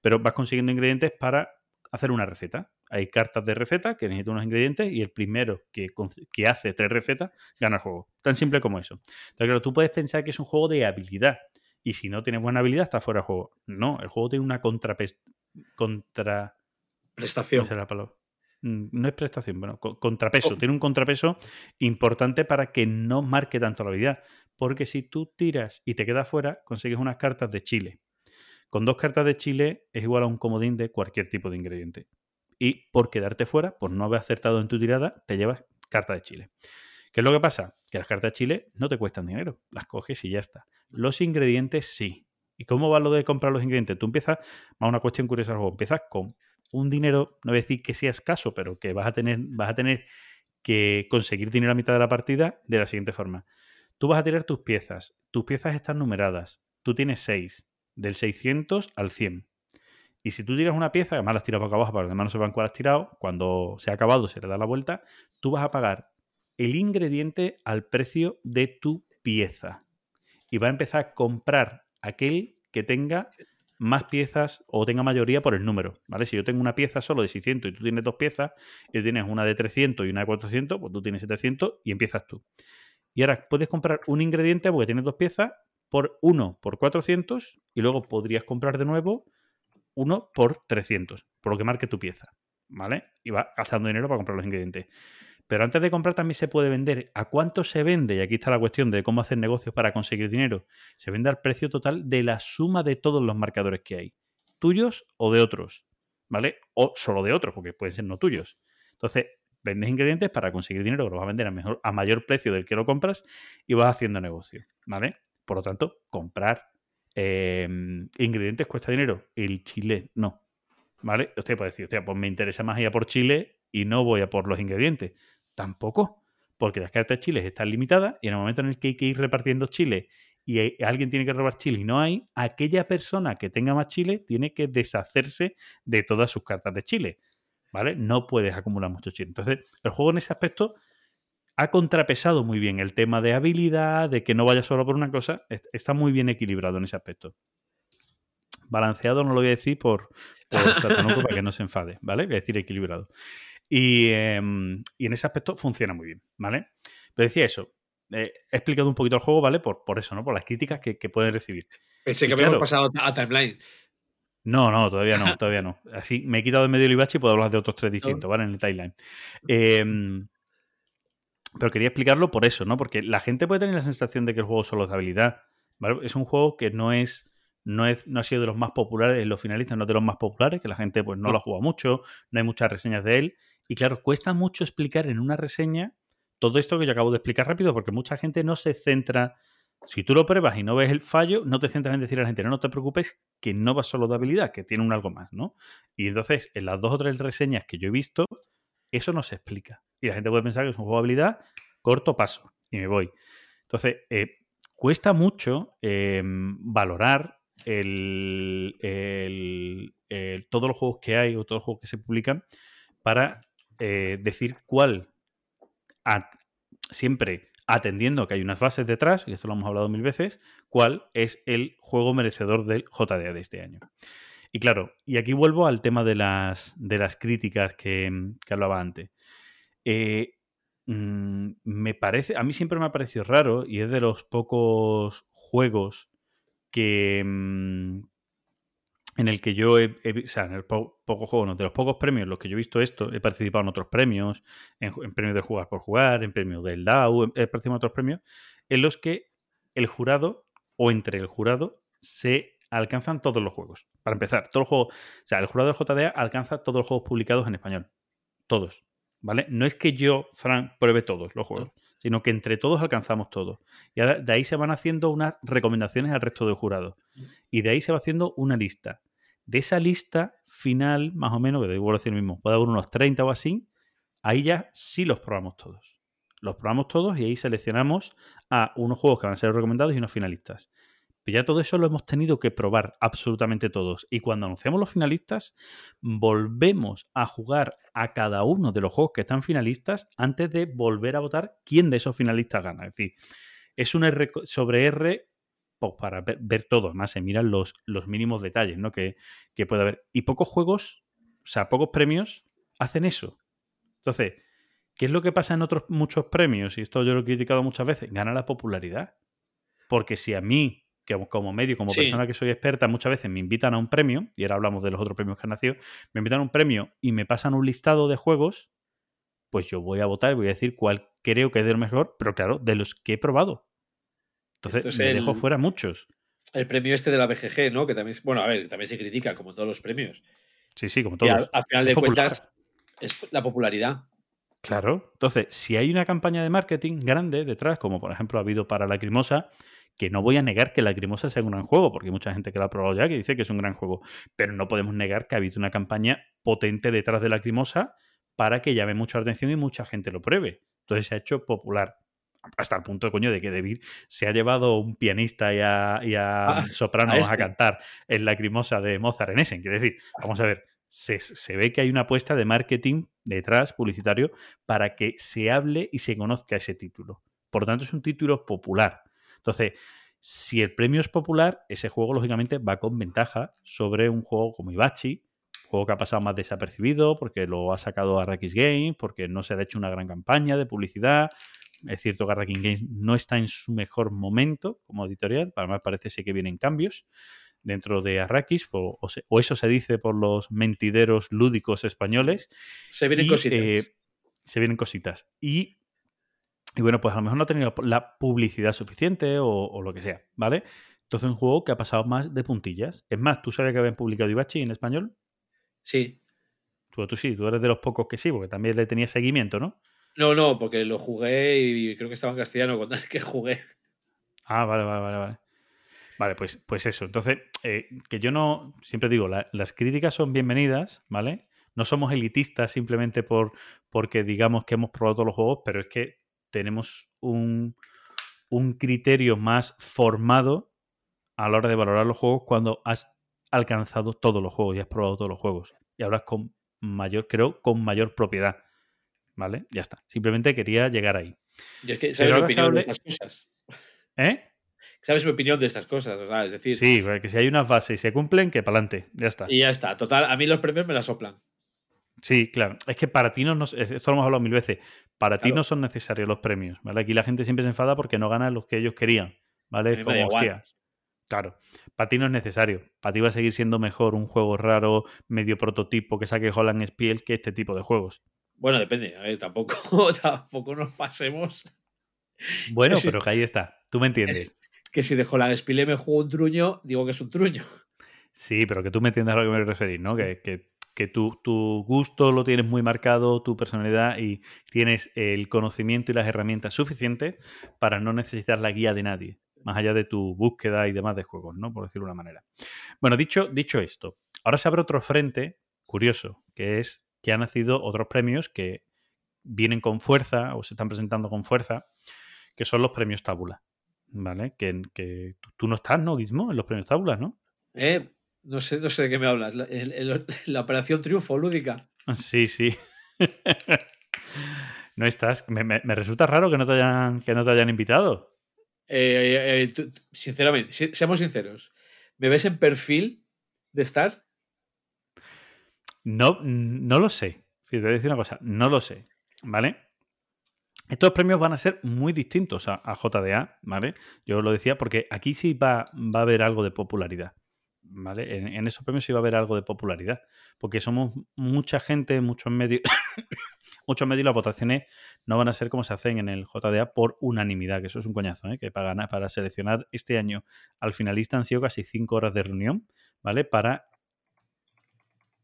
pero vas consiguiendo ingredientes para hacer una receta. Hay cartas de receta que necesitan unos ingredientes y el primero que, que hace tres recetas gana el juego. Tan simple como eso. Entonces, claro, tú puedes pensar que es un juego de habilidad. Y si no tienes buena habilidad, está fuera de juego. No, el juego tiene una contrapes- contra. Prestación. ¿cómo será la palabra? Mm, No es prestación, bueno, co- contrapeso. Oh. Tiene un contrapeso importante para que no marque tanto la habilidad. Porque si tú tiras y te quedas fuera, consigues unas cartas de Chile. Con dos cartas de Chile es igual a un comodín de cualquier tipo de ingrediente. Y por quedarte fuera, por no haber acertado en tu tirada, te llevas carta de Chile. ¿Qué es lo que pasa? Que las cartas de Chile no te cuestan dinero. Las coges y ya está. Los ingredientes sí. ¿Y cómo va lo de comprar los ingredientes? Tú empiezas, más una cuestión curiosa empiezas con un dinero, no voy a decir que sea escaso, pero que vas a tener, vas a tener que conseguir dinero a mitad de la partida de la siguiente forma. Tú vas a tirar tus piezas. Tus piezas están numeradas. Tú tienes 6. Del 600 al 100. Y si tú tiras una pieza, además las tiras boca abajo para que los demás no sepan cuál has tirado, cuando se ha acabado se le da la vuelta, tú vas a pagar el ingrediente al precio de tu pieza. Y va a empezar a comprar aquel que tenga más piezas o tenga mayoría por el número, ¿vale? Si yo tengo una pieza solo de 600 y tú tienes dos piezas, y tú tienes una de 300 y una de 400, pues tú tienes 700 y empiezas tú. Y ahora puedes comprar un ingrediente porque tienes dos piezas por uno por 400 y luego podrías comprar de nuevo uno por 300, por lo que marque tu pieza, ¿vale? Y vas gastando dinero para comprar los ingredientes. Pero antes de comprar también se puede vender. ¿A cuánto se vende? Y aquí está la cuestión de cómo hacer negocios para conseguir dinero. Se vende al precio total de la suma de todos los marcadores que hay. Tuyos o de otros, ¿vale? O solo de otros, porque pueden ser no tuyos. Entonces, vendes ingredientes para conseguir dinero, que lo vas a vender a, mejor, a mayor precio del que lo compras y vas haciendo negocio, ¿vale? Por lo tanto, comprar eh, ingredientes cuesta dinero. El chile no. ¿Vale? Usted puede decir, hostia, pues me interesa más ir a por chile y no voy a por los ingredientes. Tampoco, porque las cartas de chiles están limitadas y en el momento en el que hay que ir repartiendo chile y alguien tiene que robar chile y no hay, aquella persona que tenga más chile tiene que deshacerse de todas sus cartas de chile. ¿Vale? No puedes acumular mucho chile. Entonces, el juego en ese aspecto ha contrapesado muy bien el tema de habilidad, de que no vaya solo por una cosa. est- Está muy bien equilibrado en ese aspecto. Balanceado no lo voy a decir por, por Satanuco para que no se enfade, ¿vale? Voy a decir equilibrado. Y, em, y en ese aspecto funciona muy bien, ¿vale? Pero decía eso. eh, he explicado un poquito el juego, ¿vale? Por, por eso, ¿no? Por las críticas que, que pueden recibir. Pensé Y que habíamos claro. pasado a timeline. No, no, todavía no, todavía no. Así me he quitado de medio el Ibachi y puedo hablar de otros tres distintos, ¿vale? En el timeline. Em, pero quería explicarlo por eso, ¿no? Porque la gente puede tener la sensación de que el juego solo es de habilidad. ¿vale? Es un juego que no es, no es, no ha sido de los más populares en los finalistas, no es de los más populares, que la gente pues no lo ha jugado mucho, no hay muchas reseñas de él. Y claro, cuesta mucho explicar en una reseña todo esto que yo acabo de explicar rápido, porque mucha gente no se centra. Si tú lo pruebas y no ves el fallo, no te centras en decir a la gente, no, no te preocupes, que no va solo de habilidad, que tiene un algo más, ¿no? Y entonces, en las dos o tres reseñas que yo he visto, eso no se explica. Y la gente puede pensar que es un juego de habilidad, corto paso, y me voy. Entonces, eh, cuesta mucho eh, valorar todos los juegos que hay o todos los juegos que se publican para eh, decir cuál, siempre atendiendo que hay unas bases detrás, y esto lo hemos hablado mil veces, cuál es el juego merecedor del JDA de este año. Y claro, y aquí vuelvo al tema de las, de las críticas que, que hablaba antes. Eh, mmm, me parece, a mí siempre me ha parecido raro y es de los pocos juegos que, mmm, en el que yo he, he o sea, en el po poco juego, no, de los pocos premios en los que yo he visto esto, he participado en otros premios, en, en premios de jugar por jugar, en premios del DAO, he participado en otros premios, en los que el jurado, o entre el jurado, se alcanzan todos los juegos. Para empezar, todo el juego, o sea, el jurado del JDA alcanza todos los juegos publicados en español. Todos. ¿Vale? No es que yo, Frank, pruebe todos los juegos, sino que entre todos alcanzamos todos. Y ahora de ahí se van haciendo unas recomendaciones al resto del jurado. Y de ahí se va haciendo una lista. De esa lista final, más o menos, que debo decir lo mismo, puede haber unos 30 o así, ahí ya sí los probamos todos. Los probamos todos y ahí seleccionamos a unos juegos que van a ser recomendados y unos finalistas. Pero ya todo eso lo hemos tenido que probar absolutamente todos. Y cuando anunciamos los finalistas, volvemos a jugar a cada uno de los juegos que están finalistas antes de volver a votar quién de esos finalistas gana. Es decir, es un R sobre R pues para ver, ver, todo. Además, se miran los, los mínimos detalles ¿no? que, que puede haber. Y pocos juegos, o sea, pocos premios hacen eso. Entonces, ¿qué es lo que pasa en otros muchos premios? Y esto yo lo he criticado muchas veces. Gana la popularidad. Porque si a mí que como medio, como sí. persona que soy experta, muchas veces me invitan a un premio, y ahora hablamos de los otros premios que han nacido, me invitan a un premio y me pasan un listado de juegos, pues yo voy a votar y voy a decir cuál creo que es el mejor, pero claro, de los que he probado. Entonces, me el, dejo fuera muchos. El premio este de la BGG, ¿no? Que también, bueno, a ver, también se critica, como todos los premios. Sí, sí, como todos. Al, al, final es de popular. cuentas, es la popularidad. Claro. Entonces, si hay una campaña de marketing grande detrás, como por ejemplo ha habido para la Crimosa, que no voy a negar que Lacrimosa sea un gran juego, porque hay mucha gente que lo ha probado ya que dice que es un gran juego, pero no podemos negar que ha habido una campaña potente detrás de Lacrimosa para que llame mucha atención y mucha gente lo pruebe. Entonces se ha hecho popular. Hasta el punto, coño, de que David se ha llevado un pianista y a, y a ah, sopranos a, este. a, cantar en Lacrimosa de Mozart en Essen. Quiere decir, vamos a ver, se, se, ve que hay una apuesta de marketing detrás, publicitario, para que se hable y se conozca ese título. Por lo tanto, es un título popular. Entonces, si el premio es popular, ese juego lógicamente va con ventaja sobre un juego como Ibachi, juego que ha pasado más desapercibido porque lo ha sacado Arrakis Games, porque no se ha hecho una gran campaña de publicidad. Es cierto que Arrakis Games no está en su mejor momento como editorial, además parece ser que vienen cambios dentro de Arrakis, o, o, se, o, eso se dice por los mentideros lúdicos españoles. Se vienen y, cositas. Eh, se vienen cositas. Y y bueno, pues a lo mejor no ha tenido la publicidad suficiente o, o, lo que sea, ¿vale? Entonces, un juego que ha pasado más de puntillas. Es más, ¿tú sabes que habían publicado Ibachi en español? Sí. Tú, tú sí, tú eres de los pocos que sí, porque también le tenías seguimiento, ¿no? No, no, porque lo jugué y creo que estaba en castellano cuando que jugué. Ah, vale, vale, vale, vale. Vale, pues, pues eso. Entonces, eh, que yo no, siempre digo, la, las críticas son bienvenidas, ¿vale? No somos elitistas simplemente por porque digamos que hemos probado todos los juegos, pero es que tenemos un, un criterio más formado a la hora de valorar los juegos cuando has alcanzado todos los juegos y has probado todos los juegos. Y hablas con mayor, creo, con mayor propiedad. ¿Vale? Ya está. Simplemente quería llegar ahí. Y es que sabes mi opinión hable... de estas cosas. ¿Eh? Sabes mi opinión de estas cosas, ¿verdad? Es decir. Sí, que si hay unas bases y se cumplen, que para adelante. Ya está. Y ya está. Total, a mí los premios me la soplan. Sí, claro. Es que para ti no, esto lo hemos hablado mil veces, para claro. ti no son necesarios los premios, ¿vale? Aquí la gente siempre se enfada porque no gana los que ellos querían, ¿vale? Es como, hostias. Claro, para ti no es necesario. Para ti va a seguir siendo mejor un juego raro, medio prototipo que saque Holland Spiel que este tipo de juegos. Bueno, depende. A ver, tampoco, tampoco nos pasemos. Bueno, pero que ahí está. Tú me entiendes. Que si de Holland Spiel me juego un truño, digo que es un truño. Sí, pero que tú me entiendas a lo que me referís, ¿no? Que, que, que tu, tu gusto lo tienes muy marcado, tu personalidad y tienes el conocimiento y las herramientas suficientes para no necesitar la guía de nadie, más allá de tu búsqueda y demás de juegos, ¿no? Por decirlo de una manera. Bueno, dicho, dicho esto, ahora se abre otro frente curioso, que es que han nacido otros premios que vienen con fuerza o se están presentando con fuerza, que son los premios Tábula, ¿vale? Que, que tú, tú no estás, ¿no, Gizmo? En los premios Tábula, ¿no? Eh, no, sé, no sé de qué me hablas. La, el- el- la operación triunfo lúdica. Sí, sí. no estás. Me, me- me resulta raro que no te hayan, que no te hayan invitado. Eh, eh, tú- sinceramente, se- seamos sinceros. ¿Me ves en perfil de estar? No, no lo sé. Te voy a decir una cosa. No lo sé. ¿Vale? Estos premios van a ser muy distintos a, JDA, ¿vale? Yo lo decía porque aquí sí va, va a haber algo de popularidad, ¿vale? En, esos premios sí va a haber algo de popularidad, porque somos mucha gente, muchos medios, muchos medios las votaciones no van a ser como se hacen en el JDA por unanimidad, que eso es un coñazo, ¿eh? Que para, para seleccionar este año al finalista han sido casi cinco horas de reunión, ¿vale? Para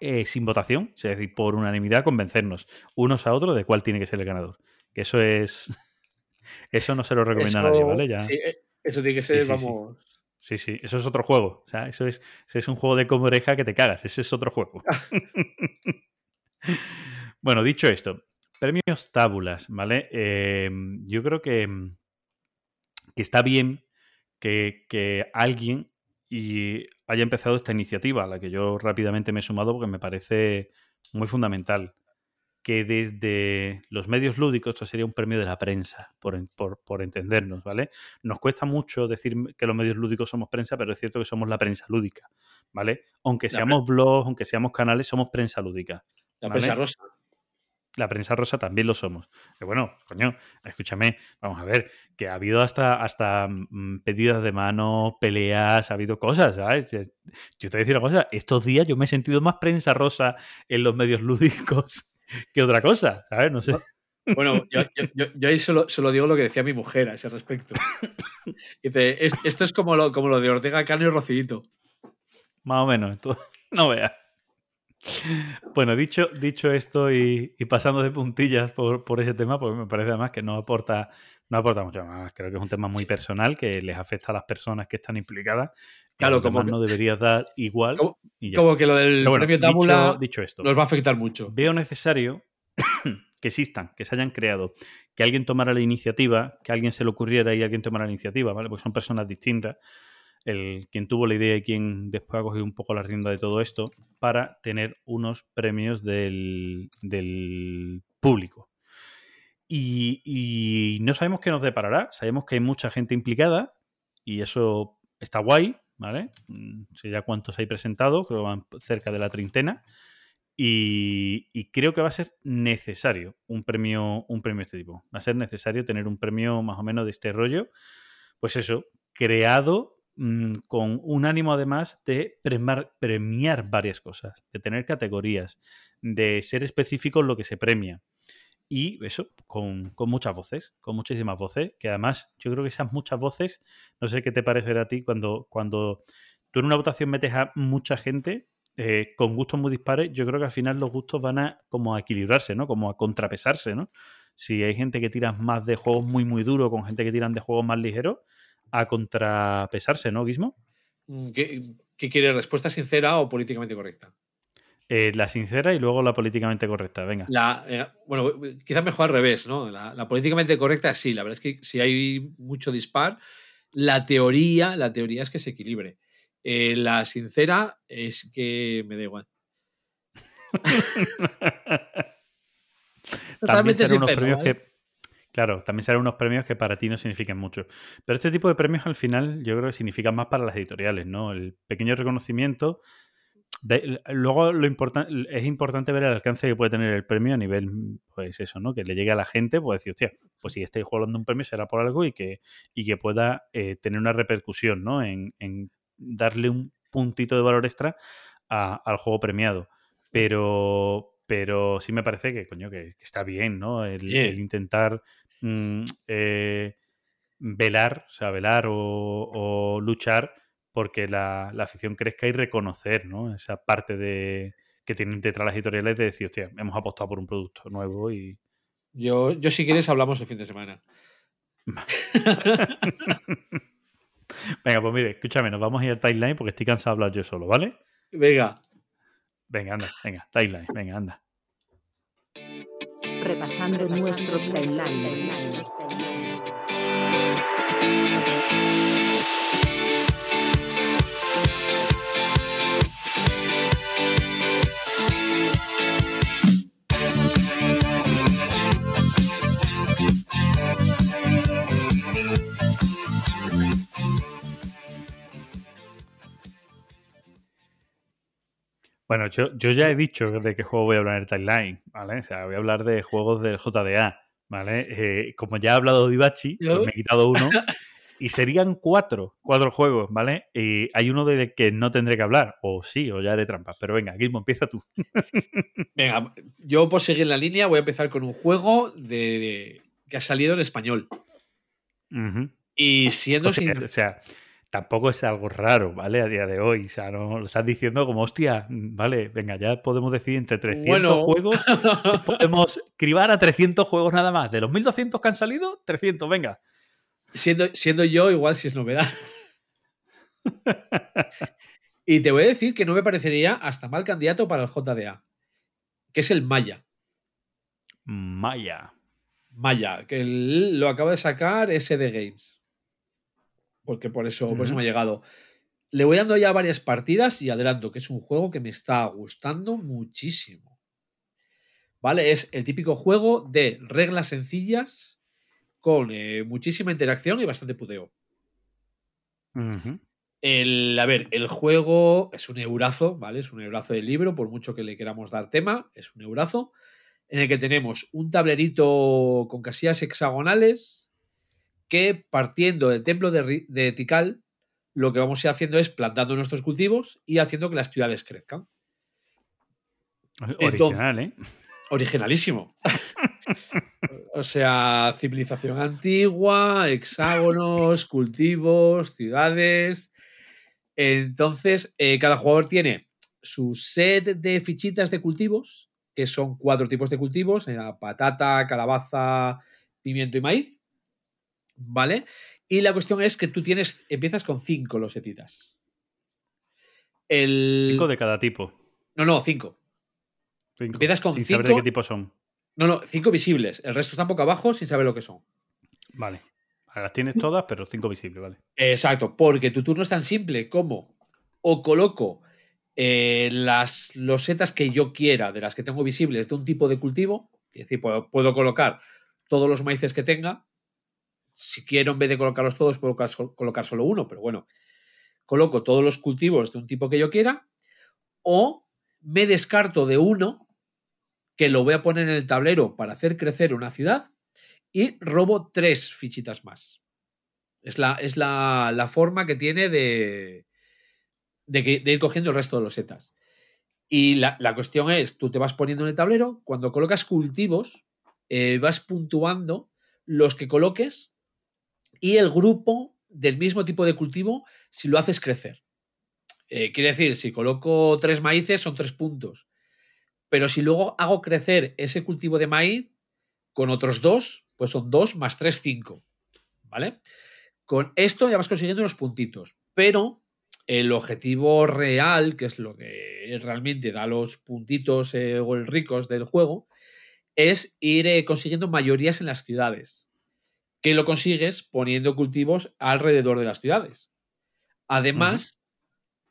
eh, sin votación, es decir, por unanimidad convencernos unos a otros de cuál tiene que ser el ganador. Que eso es. Eso no se lo recomienda a nadie, ¿vale? Ya. sí, eh, eso tiene que ser, sí, sí. vamos. Sí, sí, eso es otro juego. O sea, eso es, es un juego de como oreja que te cagas. Ese es otro juego. bueno, dicho esto, premios tábulas, ¿vale? Eh, yo creo que, que está bien que, que alguien y haya empezado esta iniciativa, a la que yo rápidamente me he sumado porque me parece muy fundamental. Que desde los medios lúdicos, esto sería un premio de la prensa, por, por, por entendernos, ¿vale? Nos cuesta mucho decir que los medios lúdicos somos prensa, pero es cierto que somos la prensa lúdica, ¿vale? Aunque seamos blogs, aunque seamos canales, somos prensa lúdica. La prensa rosa. La prensa rosa también lo somos. Pero bueno, coño, escúchame, vamos a ver, que ha habido hasta, hasta mm, pedidas de mano, peleas, ha habido cosas, ¿sabes? Yo te voy a decir una cosa, estos días yo me he sentido más prensa rosa en los medios lúdicos que otra cosa, ¿sabes? No sé. Bueno, yo, yo- yo- yo ahí solo, solo digo lo que decía mi mujer a ese respecto. Dice, "Es- esto es como lo, como lo de Ortega Cano y. Más o menos, tú- no veas. Bueno, dicho, dicho esto y, y pasando de puntillas por, por ese tema, pues me parece además que no aporta, no aporta mucho más. Creo que es un tema muy personal que les afecta a las personas que están implicadas. Claro, como que- no deberías dar igual. Como- y ya Como que lo del bueno, premio dicho- Tábula dicho esto, nos va a afectar mucho. veo necesario que existan, que se hayan creado, que alguien tomara la iniciativa, que a alguien se le ocurriera y alguien tomara la iniciativa, ¿vale? Porque son personas distintas. El, quien tuvo la idea y quien después ha cogido un poco la rienda de todo esto para tener unos premios del, del público. Y, no sabemos qué nos deparará. Sabemos que hay mucha gente implicada y eso está guay, ¿vale? Mm, No sé ya cuántos hay presentados, creo que van cerca de la treintena. Y, y creo que va a ser necesario un premio, un premio de este tipo. Va a ser necesario tener un premio más o menos de este rollo. Pues eso, creado mm, con un ánimo además de premiar, varias cosas, de tener categorías, de ser específico en lo que se premia. Y eso, con, con muchas voces, con muchísimas voces, que además yo creo que esas muchas voces, no sé qué te parecerá a ti cuando, cuando tú en una votación metes a mucha gente eh, con gustos muy dispares, yo creo que al final los gustos van a como a equilibrarse, ¿no? Como a contrapesarse, ¿no? Si hay gente que tira más de juegos muy, muy duros con gente que tiran de juegos más ligeros, a contrapesarse, ¿no, Guismo? Mm, ¿Qué, qué quiere? ¿Respuesta sincera o políticamente correcta? Eh, la sincera y luego la políticamente correcta, venga. La, eh, bueno, quizás mejor al revés, ¿no? La, la políticamente correcta sí, la verdad es que si hay mucho dispar, la teoría, la teoría es que se equilibre. Eh, la sincera es que me da igual. también Totalmente serán unos sincero, premios ¿vale? que. Claro, también serán unos premios que para ti no significan mucho. Pero este tipo de premios al final yo creo que significan más para las editoriales, ¿no? El pequeño reconocimiento de- luego lo importante es importante ver el alcance que puede tener el premio a nivel, pues eso, ¿no? Que le llegue a la gente, pues decir, hostia, pues si estáis jugando un premio será por algo y que, y que pueda eh, tener una repercusión, ¿no? En, en darle un puntito de valor extra a- al juego premiado. Pero, pero sí me parece que, coño, que, que está bien, ¿no? El intentar mm, eh, velar, o sea, velar o, o luchar porque la, la afición crezca y reconocer, ¿no? Esa parte de que tienen detrás las editoriales de decir, hostia, hemos apostado por un producto nuevo y... Yo, yo si quieres hablamos el fin de semana. Venga, pues mire, escúchame, nos vamos a ir al timeline porque estoy cansado de hablar yo solo, ¿vale? Venga. Venga, anda, venga, timeline, venga, anda. Repasando nuestro timeline. Bueno, yo, yo ya he dicho de qué juego voy a hablar en el timeline, ¿vale? O sea, voy a hablar de juegos del JDA, ¿vale? Eh, como ya he hablado de Ibachi, pues me he quitado uno. y serían cuatro, cuatro juegos, ¿vale? Y hay uno del que no tendré que hablar, o sí, o ya haré trampas. Pero venga, Gilmo, empieza tú. Venga, yo por seguir la línea voy a empezar con un juego de, de- que ha salido en español. Y siendo O sea, sin- o sea, tampoco es algo raro, ¿vale? A día de hoy. O sea, no lo estás diciendo como, hostia, vale, venga, ya podemos decir entre 300 Bueno. juegos, podemos cribar a 300 juegos nada más. De los 1200 que han salido, 300, venga. siendo, siendo yo, igual si es novedad. y te voy a decir que no me parecería hasta mal candidato para el JDA, que es el Maya. Maya. Maya, que lo acaba de sacar SD Games. Porque por eso, por eso Ujú. me ha llegado. Le voy dando ya varias partidas y adelanto que es un juego que me está gustando muchísimo. ¿Vale? Es el típico juego de reglas sencillas con eh, muchísima interacción y bastante puteo. El, a ver, el juego es un eurazo, ¿vale? Es un eurazo del libro, por mucho que le queramos dar tema, es un eurazo, en el que tenemos un tablerito con casillas hexagonales que partiendo del templo de, de Tikal, lo que vamos a ir haciendo es plantando nuestros cultivos y haciendo que las ciudades crezcan. Original, ¿eh? Originalísimo. o sea, civilización antigua, hexágonos, cultivos, ciudades. Entonces, eh, cada jugador tiene su set de fichitas de cultivos, que son cuatro tipos de cultivos: eh, patata, calabaza, pimiento y maíz. ¿Vale? Y la cuestión es que tú tienes, empiezas con cinco losetitas. El... Cinco de cada tipo. No, no, cinco. Cinco. Empiezas con Sin saber de cinco. qué tipo son. No, no, cinco visibles. El resto está boca abajo sin saber lo que son. Vale. Las tienes todas, pero cinco visibles, vale. Exacto, porque tu turno es tan simple como o coloco eh, las losetas que yo quiera, de las que tengo visibles, de un tipo de cultivo. Es decir, puedo, puedo colocar todos los maíces que tenga. Si quiero, en vez de colocarlos todos, puedo colocar, sol- colocar solo uno, pero bueno. Coloco todos los cultivos de un tipo que yo quiera. O me descarto de uno que lo voy a poner en el tablero para hacer crecer una ciudad y robo tres fichitas más. Es la, es la, la forma que tiene de, de ir cogiendo el resto de los setas. Y la, la cuestión es, tú te vas poniendo en el tablero, cuando colocas cultivos, eh, vas puntuando los que coloques y el grupo del mismo tipo de cultivo si lo haces crecer. Eh, quiere decir, si coloco tres maíces son tres puntos. Pero si luego hago crecer ese cultivo de maíz con otros dos, pues son dos más tres, cinco. ¿Vale? Con esto ya vas consiguiendo unos puntitos. Pero el objetivo real, que es lo que realmente da los puntitos eh, o el ricos del juego, es ir eh, consiguiendo mayorías en las ciudades. Que lo consigues poniendo cultivos alrededor de las ciudades. Además,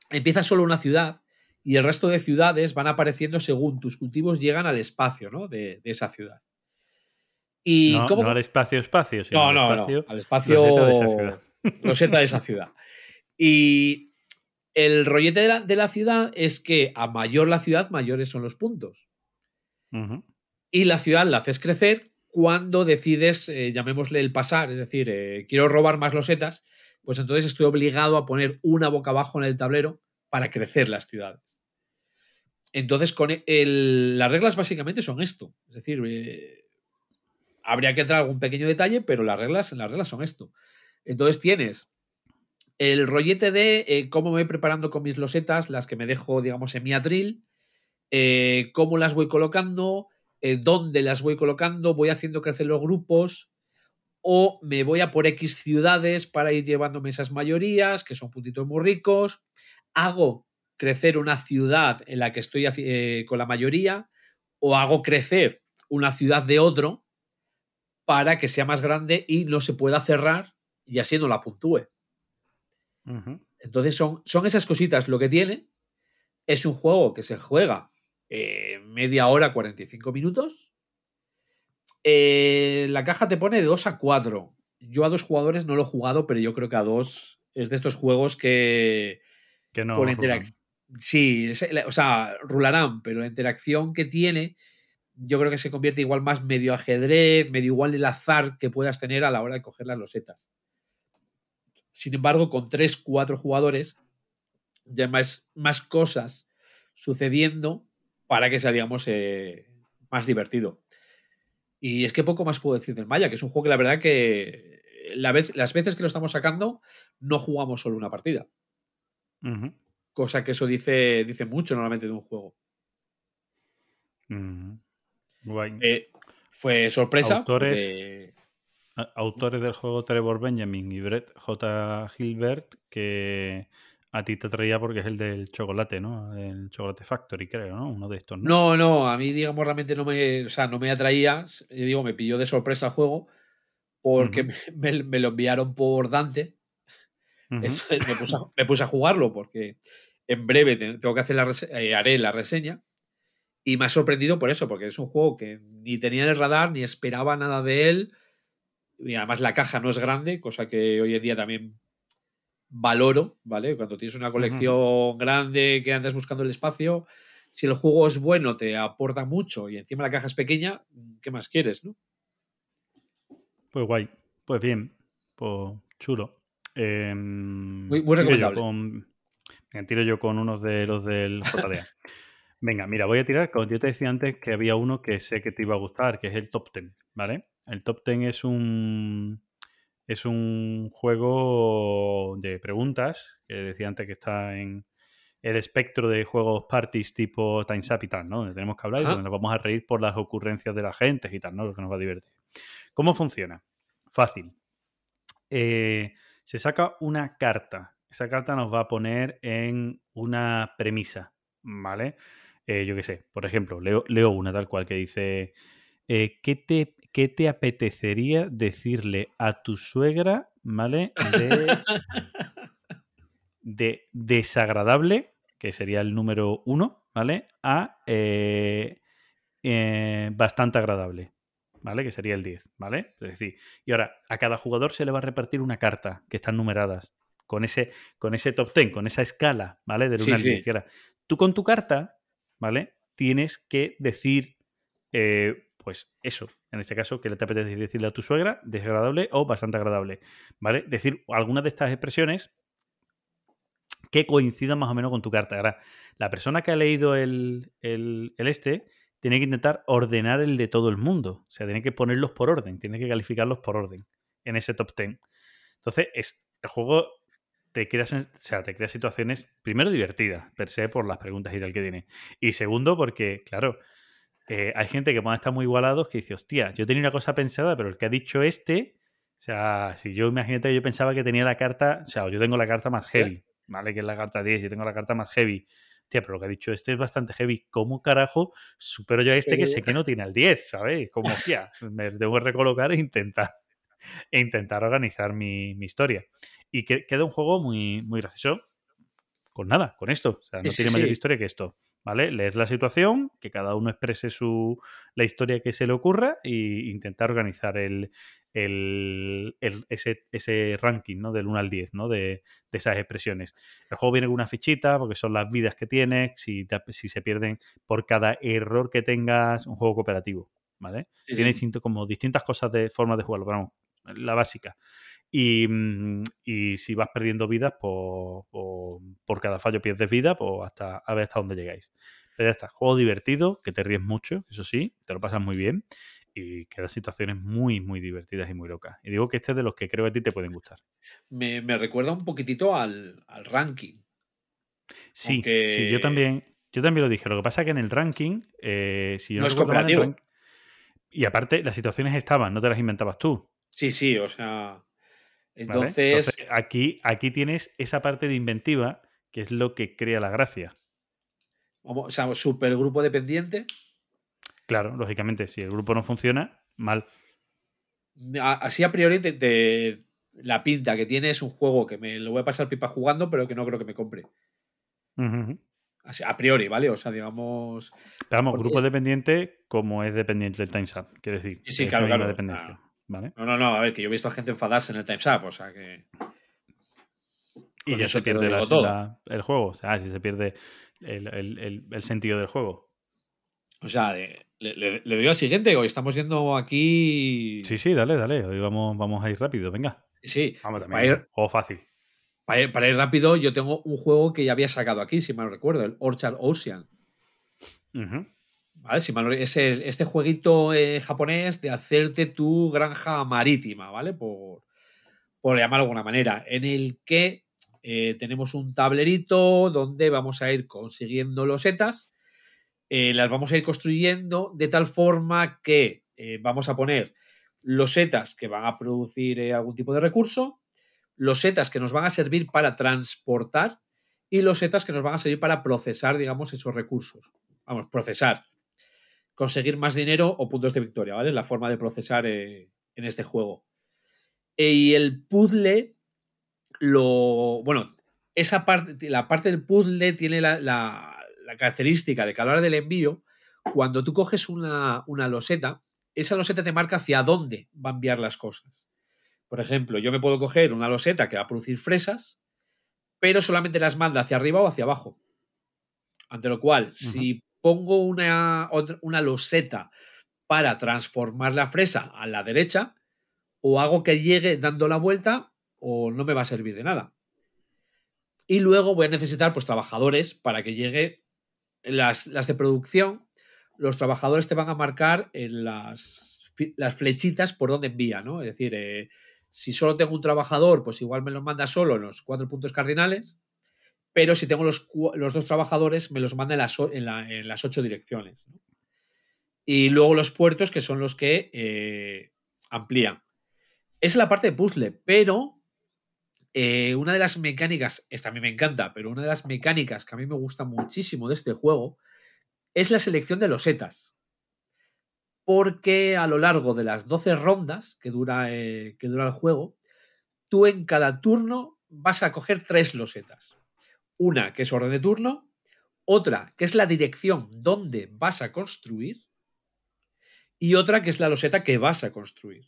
empieza solo una ciudad y el resto de ciudades van apareciendo según tus cultivos llegan al espacio ¿no? de, de esa ciudad. Y No, cómo- no al espacio espacio, sino no, al no, espacio, no, al espacio roseta de esa ciudad. roseta de esa ciudad. Y El rollete de la, de la ciudad es que a mayor la ciudad, mayores son los puntos. Y la ciudad la haces crecer cuando decides, eh, llamémosle el pasar, es decir, eh, quiero robar más losetas, pues entonces estoy obligado a poner una boca abajo en el tablero para crecer las ciudades. Entonces, con el- las reglas básicamente son esto. Es decir, eh, habría que entrar a algún pequeño detalle, pero las reglas, las reglas son esto. Entonces tienes el rollete de cómo me voy preparando con mis losetas, las que me dejo, digamos, en mi atril, cómo las voy colocando, eh, dónde las voy colocando, voy haciendo crecer los grupos, o me voy a por X ciudades para ir llevándome esas mayorías, que son puntitos muy ricos, hago crecer una ciudad en la que estoy eh, con la mayoría, o hago crecer una ciudad de otro para que sea más grande y no se pueda cerrar y así no la puntúe. Entonces son, son esas cositas lo que tiene. Es un juego que se juega eh, media hora, 45 minutos. Eh, la caja te pone de 2 a 4. Yo a dos jugadores no lo he jugado, pero yo creo que a dos es de estos juegos que Que no. con rulan. interac- Sí, es- la- o sea, rularán, pero la interacción que tiene, yo creo que se convierte igual más medio ajedrez, medio igual el azar que puedas tener a la hora de coger las losetas. Sin embargo, con tres, cuatro jugadores, ya más, más cosas sucediendo para que sea, digamos, eh, más divertido. Y es que poco más puedo decir del Maya, que es un juego que la verdad que la vez, las veces que lo estamos sacando, no jugamos solo una partida. Cosa que eso dice, dice mucho normalmente de un juego. Guay. Eh, fue sorpresa. Autores. Autores del juego Trevor Benjamin y Brett J. Gilbert, que a ti te traía porque es el del chocolate, ¿no? El Chocolate Factory, creo, ¿no? Uno de estos, ¿no? No, no, a mí, digamos, realmente no me, o sea, no me atraía. eh, Digo, me pilló de sorpresa el juego porque me, me- me lo enviaron por Dante. Entonces me puse, a, me puse a jugarlo porque en breve te- tengo que hacer la eh, haré la reseña. Y me ha sorprendido por eso, porque es un juego que ni tenía en el radar, ni esperaba nada de él. Y además la caja no es grande, cosa que hoy en día también valoro, ¿vale? Cuando tienes una colección grande que andas buscando el espacio, si el juego es bueno, te aporta mucho y encima la caja es pequeña, ¿qué más quieres, no? Pues guay. Pues bien. Pues chulo. Em, Muy- muy yo recomendable. con- venga, tiro yo con unos de los del JDA. Venga, mira, voy a tirar. Como yo te decía antes que había uno que sé que te iba a gustar, que es el Top Ten, ¿vale? El Top Ten es un es un juego de preguntas, que decía antes que está en el espectro de juegos parties tipo Time's Up y tal, ¿no? Donde tenemos que hablar y donde nos vamos a reír por las ocurrencias de la gente y tal, ¿no? Lo que nos va a divertir. ¿Cómo funciona? Fácil. Eh, se saca una carta. Esa carta nos va a poner en una premisa, ¿vale? Eh, yo qué sé, por ejemplo, leo, leo una tal cual que dice, eh, ¿qué, te, ¿qué te apetecería decirle a tu suegra, ¿vale? De, de desagradable, que sería el número uno, ¿vale? A eh, eh, bastante agradable, ¿vale? Que sería el 10, ¿vale? Es decir, y ahora a cada jugador se le va a repartir una carta que están numeradas con ese, con ese top 10, con esa escala, ¿vale? Del 1 Sí, al sí. 10. Y ahora, tú con tu carta, ¿vale? Tienes que decir, eh, pues eso, en este caso, que le te apetece decirle a tu suegra, desagradable o bastante agradable, ¿vale? Decir algunas de estas expresiones que coincidan más o menos con tu carta. Ahora, la persona que ha leído el, el- este tiene que intentar ordenar el de todo el mundo. O sea, tiene que ponerlos por orden, tiene que calificarlos por orden en ese top 10. Entonces, es, el juego te crea, o sea, te crea situaciones, primero divertidas, per se, por las preguntas y tal que tiene. Y segundo, porque, claro, eh, hay gente que puede estar muy igualados que dice, hostia, yo tenía una cosa pensada, pero el que ha dicho este, o sea, si yo imagínate que yo pensaba que tenía la carta, o sea, yo tengo la carta más heavy, ¿vale? Que es la carta 10, yo tengo la carta más heavy. Hostia, pero lo que ha dicho este es bastante heavy. ¿Cómo carajo supero yo a este que sé que no tiene el 10, ¿sabes? Como, hostia, me debo recolocar e intentar, e intentar organizar mi, mi historia. Y que, queda un juego muy, muy gracioso con nada, con esto. O sea, no Sí, sí, tiene mayor sí. historia que esto. ¿Vale? Leer la situación, que cada uno exprese su, la historia que se le ocurra e intentar organizar el, el, el- ese, ese ranking, ¿no? Del 1 al 10, ¿no? De, de esas expresiones. El juego viene con una fichita, porque son las vidas que tienes, si, te- si se pierden por cada error que tengas, un juego cooperativo, ¿vale? Sí, Tiene sí. distinto, como distintas cosas de formas de jugarlo, pero vamos, la básica. Y, mm, y si vas perdiendo vidas, pues, pues, por cada fallo pierdes vida, pues hasta a ver hasta dónde llegáis. Pero ya está, juego divertido, que te ríes mucho, eso sí, te lo pasas muy bien y que da situaciones muy, muy divertidas y muy locas. Y digo que este es de los que creo que a ti te pueden gustar. Me, me recuerda un poquitito al, al ranking. Sí, Aunque- sí, yo también, yo también lo dije. Lo que pasa es que en el ranking, eh, si yo No no, es cooperativo. rank- y aparte, las situaciones estaban, no te las inventabas tú. Sí, sí, o sea. ¿Vale? Entonces, aquí, aquí tienes esa parte de inventiva que es lo que crea la gracia. vamos, o sea, super grupo dependiente. Claro, lógicamente, si el grupo no funciona, mal. Así a priori, te- la pinta que tiene es un juego que me lo voy a pasar pipa jugando, pero que no creo que me compre. Así, a priori, ¿vale? O sea, digamos. Pero vamos, grupo es- dependiente como es dependiente del Time's Up, quiero decir. Sí, sí, claro, claro. dependencia, Ah. ¿Vale? No, no, no, a ver, que yo he visto a gente enfadarse en el Time's Up, o sea que. Y ya se pierde la- la- el juego, o sea, si se pierde el, el- el- el sentido del juego. O sea, le, le- le doy al siguiente, hoy estamos yendo aquí. Sí, sí, dale, dale, hoy vamos, vamos a ir rápido, venga. Sí, Vamos también, ir- juego fácil. para ir, para ir rápido, yo tengo un juego que ya había sacado aquí, si mal recuerdo, el Orchard Ocean. ¿Vale? Si mal este jueguito eh, japonés de hacerte tu granja marítima, ¿vale? Por, por llamarlo de alguna manera, en el que eh, tenemos un tablerito donde vamos a ir consiguiendo losetas, eh, las vamos a ir construyendo de tal forma que eh, vamos a poner losetas que van a producir algún tipo de recurso, losetas que nos van a servir para transportar y losetas que nos van a servir para procesar, digamos, esos recursos. Vamos, procesar. Conseguir más dinero o puntos de victoria, ¿vale? La forma de procesar eh, en este juego. E- Y el puzzle, lo. Bueno, esa parte, la parte del puzzle tiene la característica de que a la hora del envío, cuando tú coges una, una loseta, esa loseta te marca hacia dónde va a enviar las cosas. Por ejemplo, yo me puedo coger una loseta que va a producir fresas, pero solamente las manda hacia arriba o hacia abajo. Ante lo cual, si pongo una, una loseta para transformar la fresa a la derecha, o hago que llegue dando la vuelta, o no me va a servir de nada. Y luego voy a necesitar pues, trabajadores para que llegue las, las de producción. Los trabajadores te van a marcar en las, las flechitas por donde envía, ¿no? Es decir, eh, si solo tengo un trabajador, pues igual me lo manda solo en los cuatro puntos cardinales. Pero si tengo los, los dos trabajadores, me los manda en las, en la- en las ocho direcciones. Y luego los puertos, que son los que eh, amplían. Es la parte de puzzle, pero eh, una de las mecánicas, esta a mí me encanta, pero una de las mecánicas que a mí me gusta muchísimo de este juego es la selección de losetas. Porque a lo largo de las 12 rondas que dura, eh, que dura el juego, tú en cada turno vas a coger tres losetas. Una que es orden de turno, otra que es la dirección donde vas a construir y otra que es la loseta que vas a construir.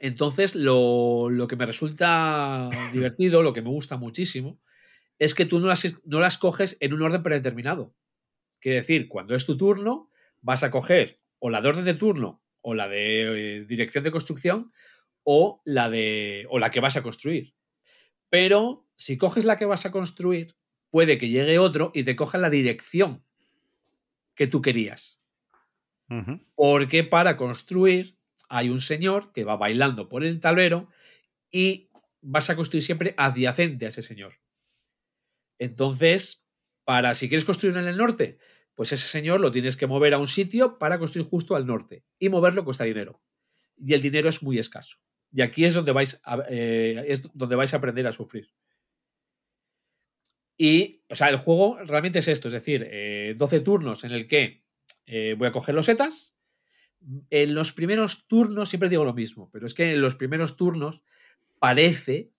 Entonces, lo, lo que me resulta divertido, lo que me gusta muchísimo, es que tú no las, no las coges en un orden predeterminado. Quiere decir, cuando es tu turno, vas a coger o la de orden de turno, o la de eh, dirección de construcción, o la de. o la que vas a construir. Pero si coges la que vas a construir, puede que llegue otro y te coja la dirección que tú querías. Porque para construir hay un señor que va bailando por el tablero y vas a construir siempre adyacente a ese señor. Entonces, para si quieres construir en el norte, pues ese señor lo tienes que mover a un sitio para construir justo al norte. Y moverlo cuesta dinero. Y el dinero es muy escaso. Y aquí es donde vais a, eh, es donde vais a aprender a sufrir. Y, o sea, el juego realmente es esto, es decir, eh, 12 turnos en el que eh, voy a coger los setas. En los primeros turnos, siempre digo lo mismo, pero es que en los primeros turnos parece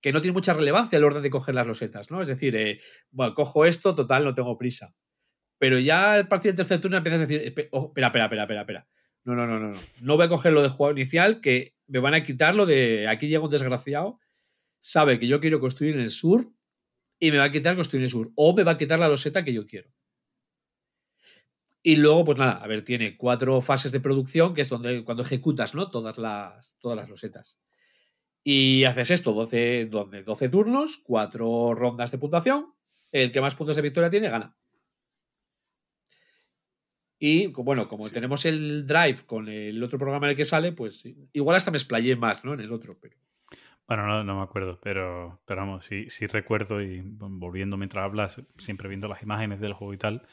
que no tiene mucha relevancia el orden de coger las losetas, ¿no? Es decir, eh, bueno, cojo esto, total, no tengo prisa. Pero ya a partir del tercer turno empiezas a decir, espe- oh, espera, espera, espera, espera, espera. No, no, no, no. No No voy a coger lo de juego inicial, que me van a quitar lo de aquí llega un desgraciado, sabe que yo quiero construir en el sur y me va a quitar construir sur. O me va a quitar la loseta que yo quiero. Y luego, pues nada, a ver, tiene cuatro fases de producción, que es donde cuando ejecutas, ¿no? Todas las, todas las losetas. Y haces esto, 12, 12, 12 turnos, cuatro rondas de puntuación. El que más puntos de victoria tiene, gana. Y bueno, como tenemos el Drive con el otro programa en el que sale, pues igual hasta me explayé más, ¿no? En el otro, pero. Bueno, no, no me acuerdo, pero, pero vamos, sí, sí recuerdo y volviendo mientras hablas, siempre viendo las imágenes del juego y tal,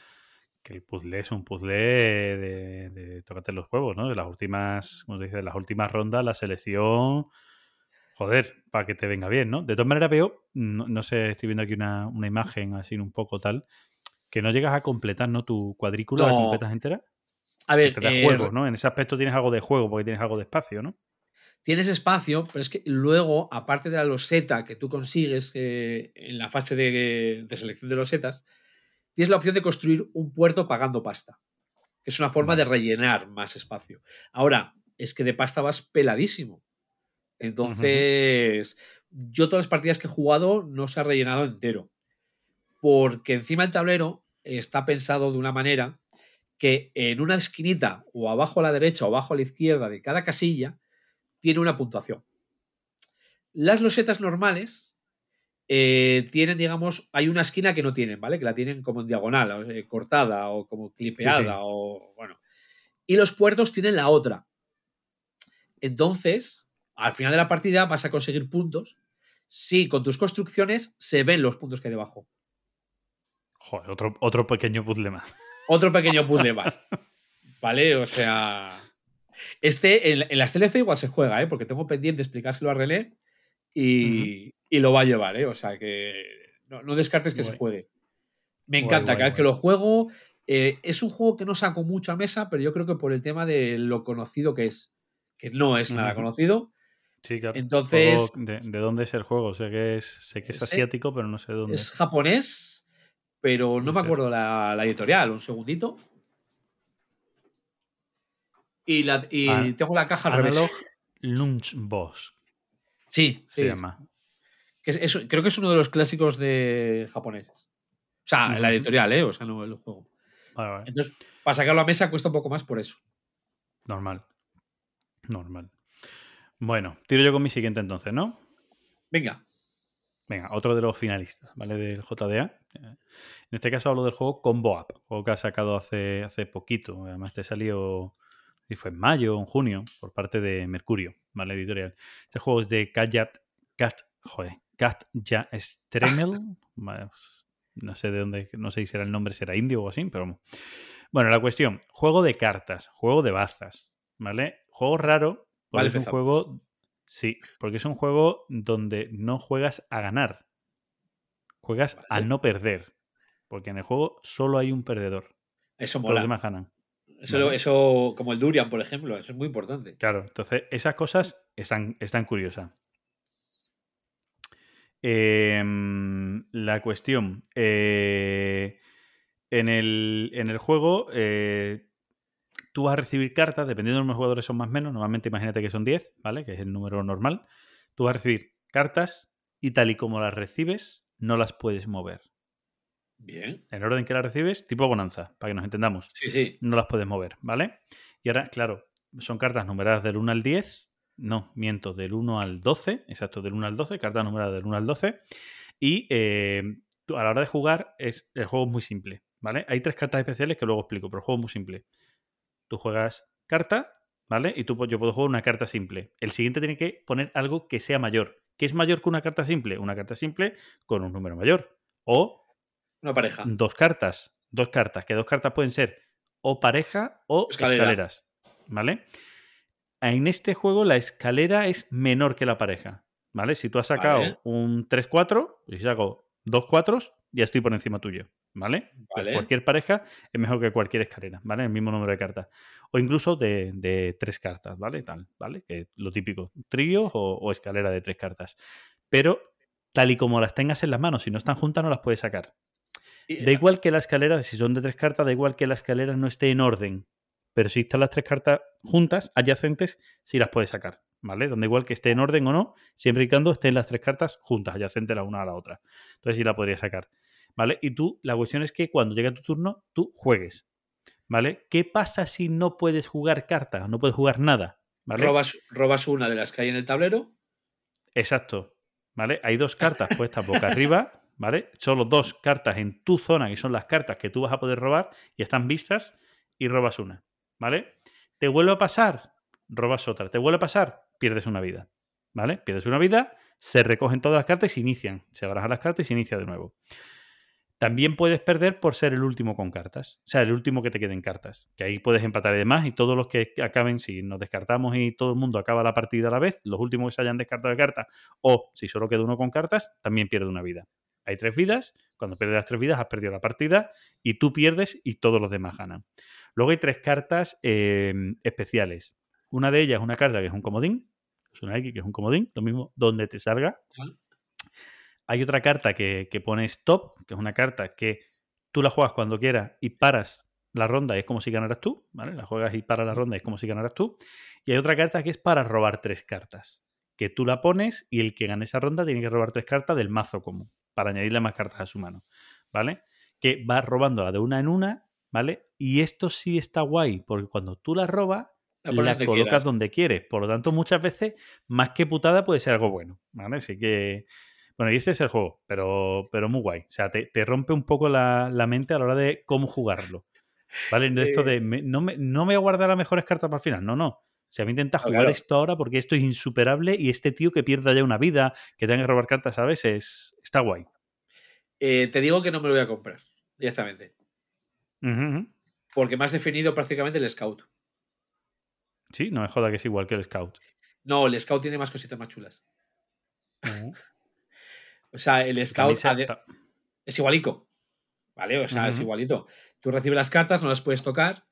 que el puzzle es un puzzle de, de tócate los juegos, ¿no? De las últimas, como se dice, de las últimas rondas, la selección, joder, para que te venga bien, ¿no? De todas maneras veo, no, no sé, estoy viendo aquí una, una imagen así un poco tal, que no llegas a completar, ¿no? Tu cuadrícula la completas entera. A ver, Te da eh, juego, ¿no? En ese aspecto tienes algo de juego porque tienes algo de espacio, ¿no? Tienes espacio, pero es que luego, aparte de la loseta que tú consigues eh, en la fase de, de selección de losetas, tienes la opción de construir un puerto pagando pasta, que es una forma de rellenar más espacio. Ahora, es que de pasta vas peladísimo. Entonces, yo todas las partidas que he jugado no se ha rellenado entero, porque encima el tablero está pensado de una manera que en una esquinita o abajo a la derecha o abajo a la izquierda de cada casilla tiene una puntuación. Las losetas normales eh, tienen, digamos, hay una esquina que no tienen, ¿vale? Que la tienen como en diagonal, o, eh, cortada o como clipeada Sí, sí. o bueno. Y los puertos tienen la otra. Entonces, al final de la partida vas a conseguir puntos si con tus construcciones se ven los puntos que hay debajo. Joder, otro, otro pequeño puzzle más. Otro pequeño puzzle más. ¿Vale? O sea. Este en, en las TLC igual se juega, ¿eh? Porque tengo pendiente explicárselo a René y, y lo va a llevar, ¿eh? O sea que no, no descartes que se Guay. juegue. Me Guay, encanta, guay, cada vez que guay. lo juego. eh, es un juego que no saco mucho a mesa, pero yo creo que por el tema de lo conocido que es. Que no es nada conocido. Sí, claro. Entonces- de, de dónde es el juego? Sé que es, sé que es asiático, pero no sé dónde. Es japonés, pero no me acuerdo la, la editorial. Un segundito. Y, la, y Ah, tengo la caja al revés. Analog Lunch Boss Sí, se sí. llama. Que es- es- creo que es uno de los clásicos de japoneses. O sea, la editorial, ¿eh? O sea, no el juego. Vale, vale. Entonces, para sacarlo a mesa cuesta un poco más por eso. Normal. Normal. Bueno, tiro yo con mi siguiente entonces, ¿no? Venga. Venga, otro de los finalistas, ¿vale? Del JDA. Eh, En este caso hablo del juego Combo Up, juego que ha sacado hace, hace poquito. Además, te salió, y fue en mayo o en junio, por parte de Mercurio, ¿vale? Editorial. Este juego es de Katja, Kat, joder, Katja pues, no sé de dónde, no sé si será el nombre, será indio o así, pero. Bueno, la cuestión, juego de cartas, juego de bazas, ¿vale? Juego raro, porque Vale, es un empezamos. juego, sí, porque es un juego donde no juegas a ganar, juegas a Vale. no perder, porque en el juego solo hay un perdedor, Eso todos los mola. demás ganan. Eso, Vale. eso, como el Durian, por ejemplo, eso es muy importante. Claro, entonces esas cosas están, están curiosas. Em, la cuestión. eh, en, el, en el juego, eh, tú vas a recibir cartas, dependiendo de los jugadores son más o menos. Normalmente imagínate que son 10, ¿vale? Que es el número normal. Tú vas a recibir cartas y tal y como las recibes, no las puedes mover. Bien. En el orden que las recibes, tipo bonanza, para que nos entendamos Sí, sí. no las puedes mover, ¿vale? Y ahora, claro, son cartas numeradas del 1 al 10, no, miento, del 1 al 12, exacto, del 1 al 12, cartas numeradas del 1 al 12, y eh, a la hora de jugar es, el juego es muy simple, ¿vale? Hay tres cartas especiales que luego explico, pero el juego es muy simple. Tú juegas carta, ¿vale? Y tú, yo puedo jugar una carta simple. El siguiente tiene que poner algo que sea mayor. ¿Qué es mayor que una carta simple? Una carta simple con un número mayor. O Una pareja. dos cartas. Dos cartas. Que dos cartas pueden ser o pareja o Escalera. escaleras. ¿Vale? En este juego la escalera es menor que la pareja. ¿Vale? Si tú has sacado Vale. un 3-4, y si saco dos 4, ya estoy por encima tuyo. ¿Vale? Pues Vale. cualquier pareja es mejor que cualquier escalera, ¿vale? El mismo número de cartas. O incluso de, de tres cartas, ¿vale? Tal, ¿vale? Que lo típico, trío o, o escalera de tres cartas. Pero tal y como las tengas en las manos, si no están juntas no las puedes sacar. Y- Da igual que la escalera, si son de tres cartas, da igual que la escalera no esté en orden. pero si están las tres cartas juntas, adyacentes, sí las puedes sacar, ¿vale? Donde igual que esté en orden o no, siempre y cuando estén las tres cartas juntas, adyacentes la una a la otra. Entonces sí la podrías sacar, ¿vale? Y tú, la cuestión es que cuando llegue tu turno, tú juegues, ¿vale? ¿Qué pasa si no puedes jugar cartas? No puedes jugar nada, ¿vale? Robas, robas una de las que hay en el tablero. Exacto, ¿vale? Hay dos cartas puestas boca arriba, ¿vale? Solo dos cartas en tu zona, que son las cartas que tú vas a poder robar y están vistas, y robas una, ¿vale? ¿Te vuelve a pasar? Robas otra. ¿Te vuelve a pasar? Pierdes una vida, ¿vale? Pierdes una vida, se recogen todas las cartas y se inician. Se barajan las cartas y se inicia de nuevo. También puedes perder por ser el último con cartas. O sea, el último que te queden cartas. Que ahí puedes empatar y demás. Y todos los que acaben, si nos descartamos y todo el mundo acaba la partida a la vez, los últimos que se hayan descartado de cartas, o si solo queda uno con cartas, también pierde una vida. Hay tres vidas. Cuando pierdes las tres vidas, has perdido la partida. Y tú pierdes y todos los demás ganan. Luego hay tres cartas eh, especiales. Una de ellas es una carta que es un comodín. Es una X que es un comodín. Lo mismo donde te salga. Hay otra carta que, que pone stop, que es una carta que tú la juegas cuando quieras y paras la ronda y es como si ganaras tú, ¿vale? La juegas y paras la ronda y es como si ganaras tú. Y hay otra carta que es para robar tres cartas, que tú la pones y el que gane esa ronda tiene que robar tres cartas del mazo común, para añadirle más cartas a su mano, ¿vale? Que va robándola de una en una, ¿vale? Y esto sí está guay, porque cuando tú la robas, La pones la donde colocas quieras. donde quieres. Por lo tanto, muchas veces, más que putada, puede ser algo bueno, ¿vale? Así que... Bueno, y este es el juego, pero, pero muy guay. O sea, te, te rompe un poco la, la mente a la hora de cómo jugarlo. ¿Vale? De esto Eh. de me- no, me, no me voy a guardar las mejores cartas para el final. No, no. O sea, me intenta jugar claro. esto ahora porque esto es insuperable y este tío que pierda ya una vida, que tenga que robar cartas a veces, está guay. Eh, te digo que no me lo voy a comprar directamente. Porque me has definido prácticamente el Scout. Sí, no me joda que es igual que el Scout. No, el Scout tiene más cositas más chulas. O sea, el Scout es igualico. ¿Vale? O sea, es igualito. Tú recibes las cartas, no las puedes tocar.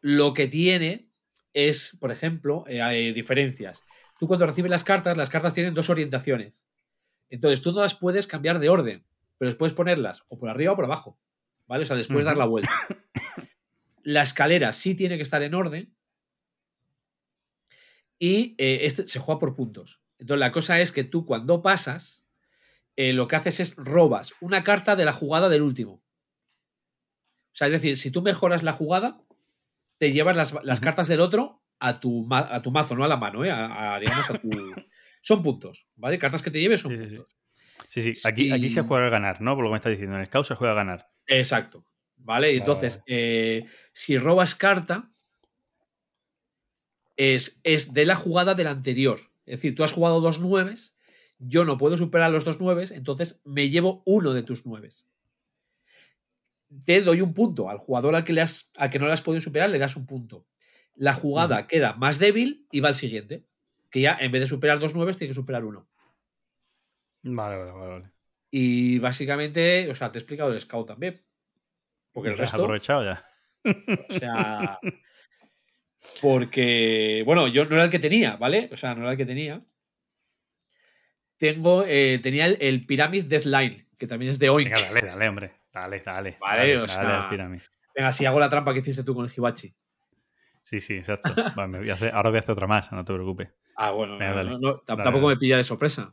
Lo que tiene es, por ejemplo, eh, hay diferencias. Tú cuando recibes las cartas, las cartas tienen dos orientaciones. Entonces tú no las puedes cambiar de orden, pero puedes ponerlas o por arriba o por abajo. ¿Vale? O sea, les puedes dar la vuelta. La escalera sí tiene que estar en orden. Y eh, este se juega por puntos. Entonces la cosa es que tú cuando pasas, eh, lo que haces es robas una carta de la jugada del último. O sea, es decir, si tú mejoras la jugada, te llevas las, las cartas del otro a tu, a tu mazo, no a la mano, ¿eh? a, a, digamos, a tu... Son puntos, ¿vale? Cartas que te lleves son Sí, sí, sí. puntos. Sí, sí, aquí, aquí se juega a ganar, ¿no? Por lo que me estás diciendo. En el Scout se juega a ganar. Exacto. ¿Vale? Entonces, eh, si robas carta, es, es de la jugada del anterior. Es decir, tú has jugado dos nueves, yo no puedo superar los dos nueves, entonces me llevo uno de tus nueves. Te doy un punto. Al jugador al que, le has, al que no le has podido superar, le das un punto. La jugada queda más débil y va al siguiente. Que ya en vez de superar dos nueves, tiene que superar uno. Vale, vale, vale. vale. Y básicamente, o sea, te he explicado el scout también. Porque el Ya has resto. aprovechado ya. O sea. Porque, bueno, yo no era el que tenía, ¿vale? O sea, no era el que tenía. Tengo, eh, tenía el, el Pyramid Deathline, que también es de Oink. Venga, dale, dale, hombre. Dale, dale. Vale, dale, o dale sea- al. Venga, si hago la trampa que hiciste tú con el Hibachi. Sí, sí, exacto. Vale, me voy a hacer- ahora voy a hacer otra más, no te preocupes. Ah, bueno, Venga, no, no, tampoco me pilla de sorpresa.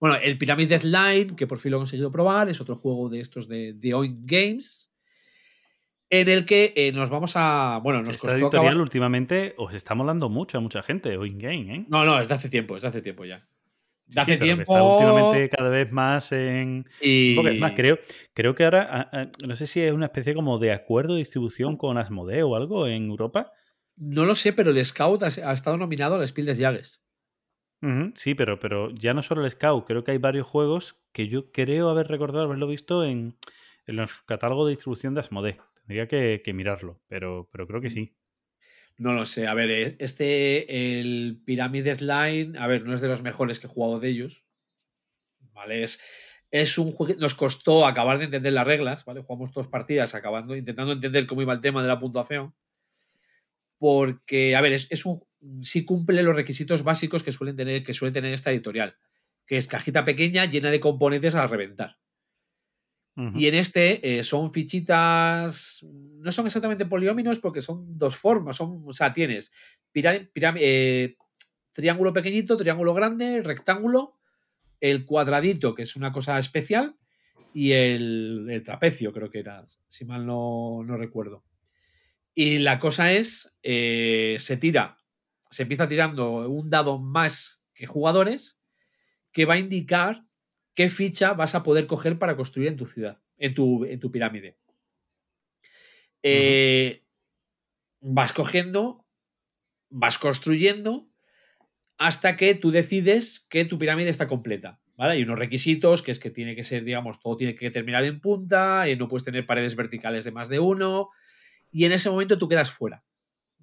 Bueno, el Pyramid Deathline, que por fin lo he conseguido probar, es otro juego de estos de, de Oink Games, en el que eh, nos vamos a. Bueno, nos Esta costó editorial acabar- últimamente os está molando mucho a mucha gente, o in-game, ¿eh? No, no, es de hace tiempo, es de hace tiempo ya. Sí, hace sí, tiempo. Está últimamente cada vez más en... y... Más, creo, creo que ahora, ah, ah, no sé si es una especie como de acuerdo de distribución con Asmodee o algo en Europa. No lo sé, pero el Scout ha, ha estado nominado al Spiel des Sí, pero, pero ya no solo el Scout, creo que hay varios juegos que yo creo haber recordado haberlo visto en, en los catálogos de distribución de Asmodee. Tendría que, que mirarlo, pero, pero creo que sí. No lo sé. A ver, eh, este, el Pyramid Deathline, a ver, no es de los mejores que he jugado de ellos. ¿Vale? Es, es un juego. Nos costó acabar de entender las reglas, ¿vale? Jugamos dos partidas acabando, intentando entender cómo iba el tema de la puntuación. Porque, a ver, es, es un. Sí cumple los requisitos básicos que suelen tener, que suele tener esta editorial. Que es cajita pequeña llena de componentes a reventar. Y en este eh, son fichitas, no son exactamente polióminos porque son dos formas, son, o sea, tienes piram- eh, triángulo pequeñito, triángulo grande, rectángulo, el cuadradito, que es una cosa especial, y el, el trapecio, creo que era, si mal no, no recuerdo. Y la cosa es, eh, se tira, se empieza tirando un dado más que jugadores que va a indicar qué ficha vas a poder coger para construir en tu ciudad, en tu, en tu pirámide. Eh, Vas cogiendo, vas construyendo hasta que tú decides que tu pirámide está completa. ¿vale? Hay unos requisitos que es que tiene que ser, digamos, todo tiene que terminar en punta, y no puedes tener paredes verticales de más de uno, y en ese momento tú quedas fuera.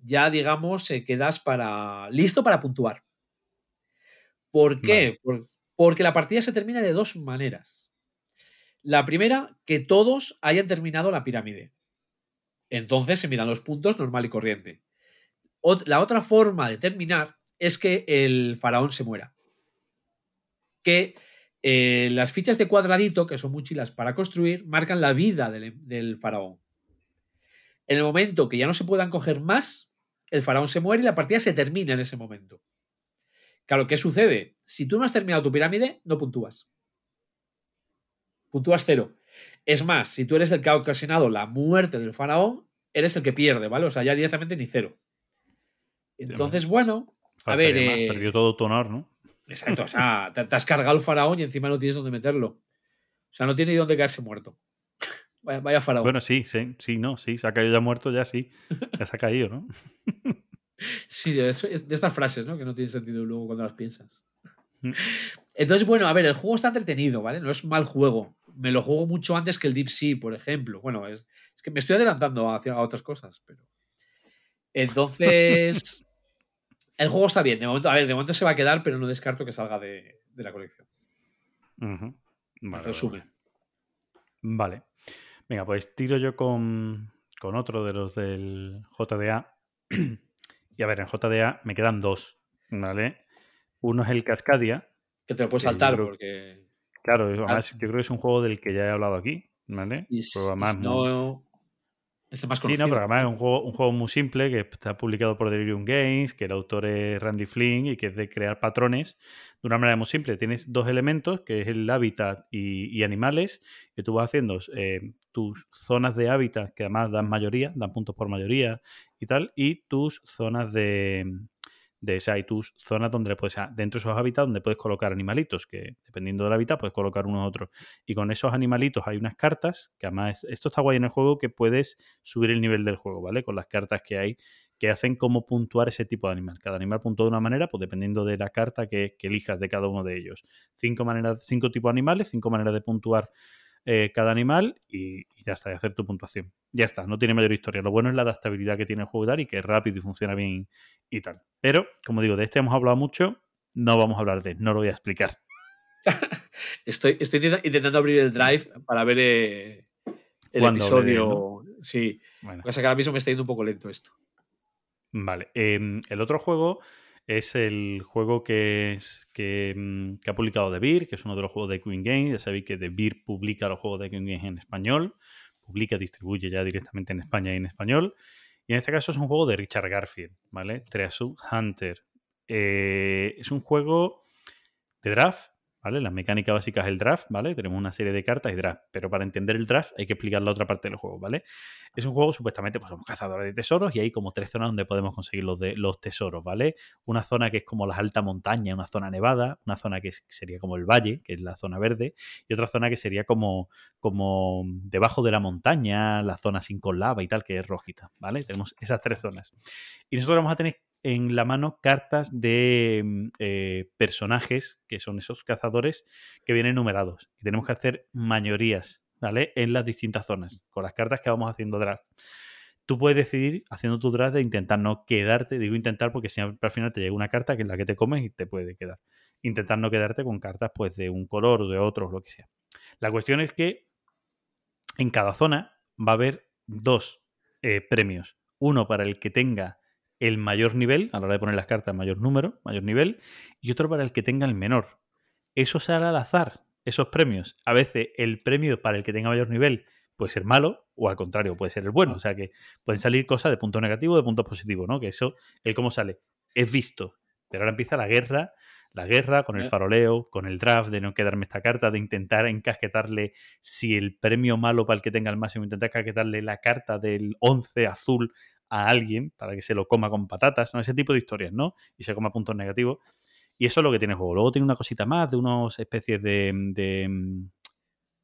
Ya, digamos, eh, quedas para listo para puntuar. ¿Por qué? Por- porque la partida se termina de dos maneras. La primera, que todos hayan terminado la pirámide. Entonces se miran los puntos normal y corriente. Ot- la otra forma de terminar es que el faraón se muera. Que eh, las fichas de cuadradito, que son mochilas para construir, marcan la vida del, del faraón. En el momento que ya no se puedan coger más, el faraón se muere y la partida se termina en ese momento. Claro, ¿qué sucede? Si tú no has terminado tu pirámide, no puntúas. Puntúas cero. Es más, si tú eres el que ha ocasionado la muerte del faraón, eres el que pierde, ¿vale? O sea, ya directamente ni cero. Entonces, bueno, a ver, eh, Perdió todo tu honor, ¿no? exacto, o sea, te, has cargado el faraón y encima no tienes dónde meterlo. O sea, no tiene ni dónde caerse muerto. Vaya, vaya faraón. Bueno, sí, sí, sí, no, sí, se ha caído ya muerto, ya sí. Ya se ha caído, ¿no? Sí, de, eso- de estas frases, ¿no? Que no tienen sentido luego cuando las piensas. Mm. Entonces, bueno, a ver, el juego está entretenido, ¿vale? No es mal juego. Me lo juego mucho antes que el Deep Sea, por ejemplo. Bueno, es, es que me estoy adelantando hacia a otras cosas, pero. Entonces. el juego está bien. De momento, a ver, de momento se va a quedar, pero no descarto que salga de, de la colección. Vale, resumen. Vale. Venga, pues tiro yo con, con otro de los del JDA. y a ver, en JDA me quedan dos, ¿vale? Uno es el Cascadia. Que te lo puedes Sí, saltar creo- porque. Claro, además, yo creo que es un juego del que ya he hablado aquí, ¿vale? Y, s- Juego y además si muy- no. Es el más Sí, conocido. no, pero además es un juego, un juego muy simple que está publicado por Delirium Games, que el autor es Randy Flynn y que es de crear patrones de una manera muy simple. Tienes dos elementos, que es el hábitat y, y animales, que tú vas haciendo eh, tus zonas de hábitat, que además dan mayoría, dan puntos por mayoría y tal, y tus zonas de, de o sea, y tus zonas donde puedes, dentro de esos hábitats donde puedes colocar animalitos, que dependiendo del hábitat puedes colocar unos otros. Y con esos animalitos hay unas cartas, que además esto está guay en el juego, que puedes subir el nivel del juego, ¿vale? Con las cartas que hay que hacen cómo puntuar ese tipo de animal. Cada animal puntúa de una manera, pues dependiendo de la carta que, que elijas de cada uno de ellos. Cinco maneras, cinco tipos de animales, cinco maneras de puntuar eh, cada animal y, y ya está, y hacer tu puntuación. Ya está, no tiene mayor historia. Lo bueno es la adaptabilidad que tiene el juego y que es rápido y funciona bien y tal. Pero, como digo, de este hemos hablado mucho, no vamos a hablar de, no lo voy a explicar. Estoy, estoy intenta- intentando abrir el drive para ver eh, el él, episodio. Sí, Bueno. pasa es que ahora mismo me está yendo un poco lento esto. Vale. em, el otro juego es el juego mm, que ha publicado The Beer, que es uno de los juegos de Queen Games. Ya sabéis que The Beer publica los juegos de Queen Games en español. Publica, distribuye ya directamente en España y en español. Y en este caso es un juego de Richard Garfield, ¿vale? Treasure Hunter. Eh, es un juego de draft, ¿vale? La mecánica básica es el draft, ¿vale? Tenemos una serie de cartas y draft, pero para entender el draft hay que explicar la otra parte del juego, ¿vale? Es un juego, supuestamente, pues somos cazadores de tesoros y hay como tres zonas donde podemos conseguir los, tesoros, ¿vale? Una zona que es como las altas montañas, una zona nevada, una zona que sería como el valle, que es la zona verde, y otra zona que sería como, como debajo de la montaña, la zona sin con lava y tal, que es rojita, ¿vale? Tenemos esas tres zonas. Y nosotros vamos a tener en la mano cartas de mm, eh, personajes, que son esos cazadores que vienen numerados. Y tenemos que hacer mayorías, ¿vale? En las distintas zonas, con las cartas que vamos haciendo draft. Tú puedes decidir, haciendo tu draft, de intentar no quedarte, digo intentar porque siempre al final te llega una carta que es la que te comes y te puede quedar. Intentar no quedarte con cartas pues de un color o de otro, lo que sea. La cuestión es que en cada zona va a haber dos eh, premios. Uno para el que tenga el mayor nivel, a la hora de poner las cartas, mayor número, mayor nivel, y otro para el que tenga el menor. Eso se hará al azar. esos premios, a veces el premio para el que tenga mayor nivel puede ser malo o al contrario, puede ser el bueno. O sea que pueden salir cosas de puntos negativos, de puntos positivos, ¿no? Que eso, el cómo sale, es visto. Pero ahora empieza la guerra, la guerra con el Ya. faroleo, con el draft, de no quedarme esta carta, de intentar encasquetarle, si el premio malo para el que tenga el máximo, intentar encasquetarle la carta del 11 azul a alguien para que se lo coma con patatas, ¿no? Ese tipo de historias, ¿no? Y se coma puntos negativos. Y eso es lo que tiene el juego. Luego tiene una cosita más de unas especies de, de, mm,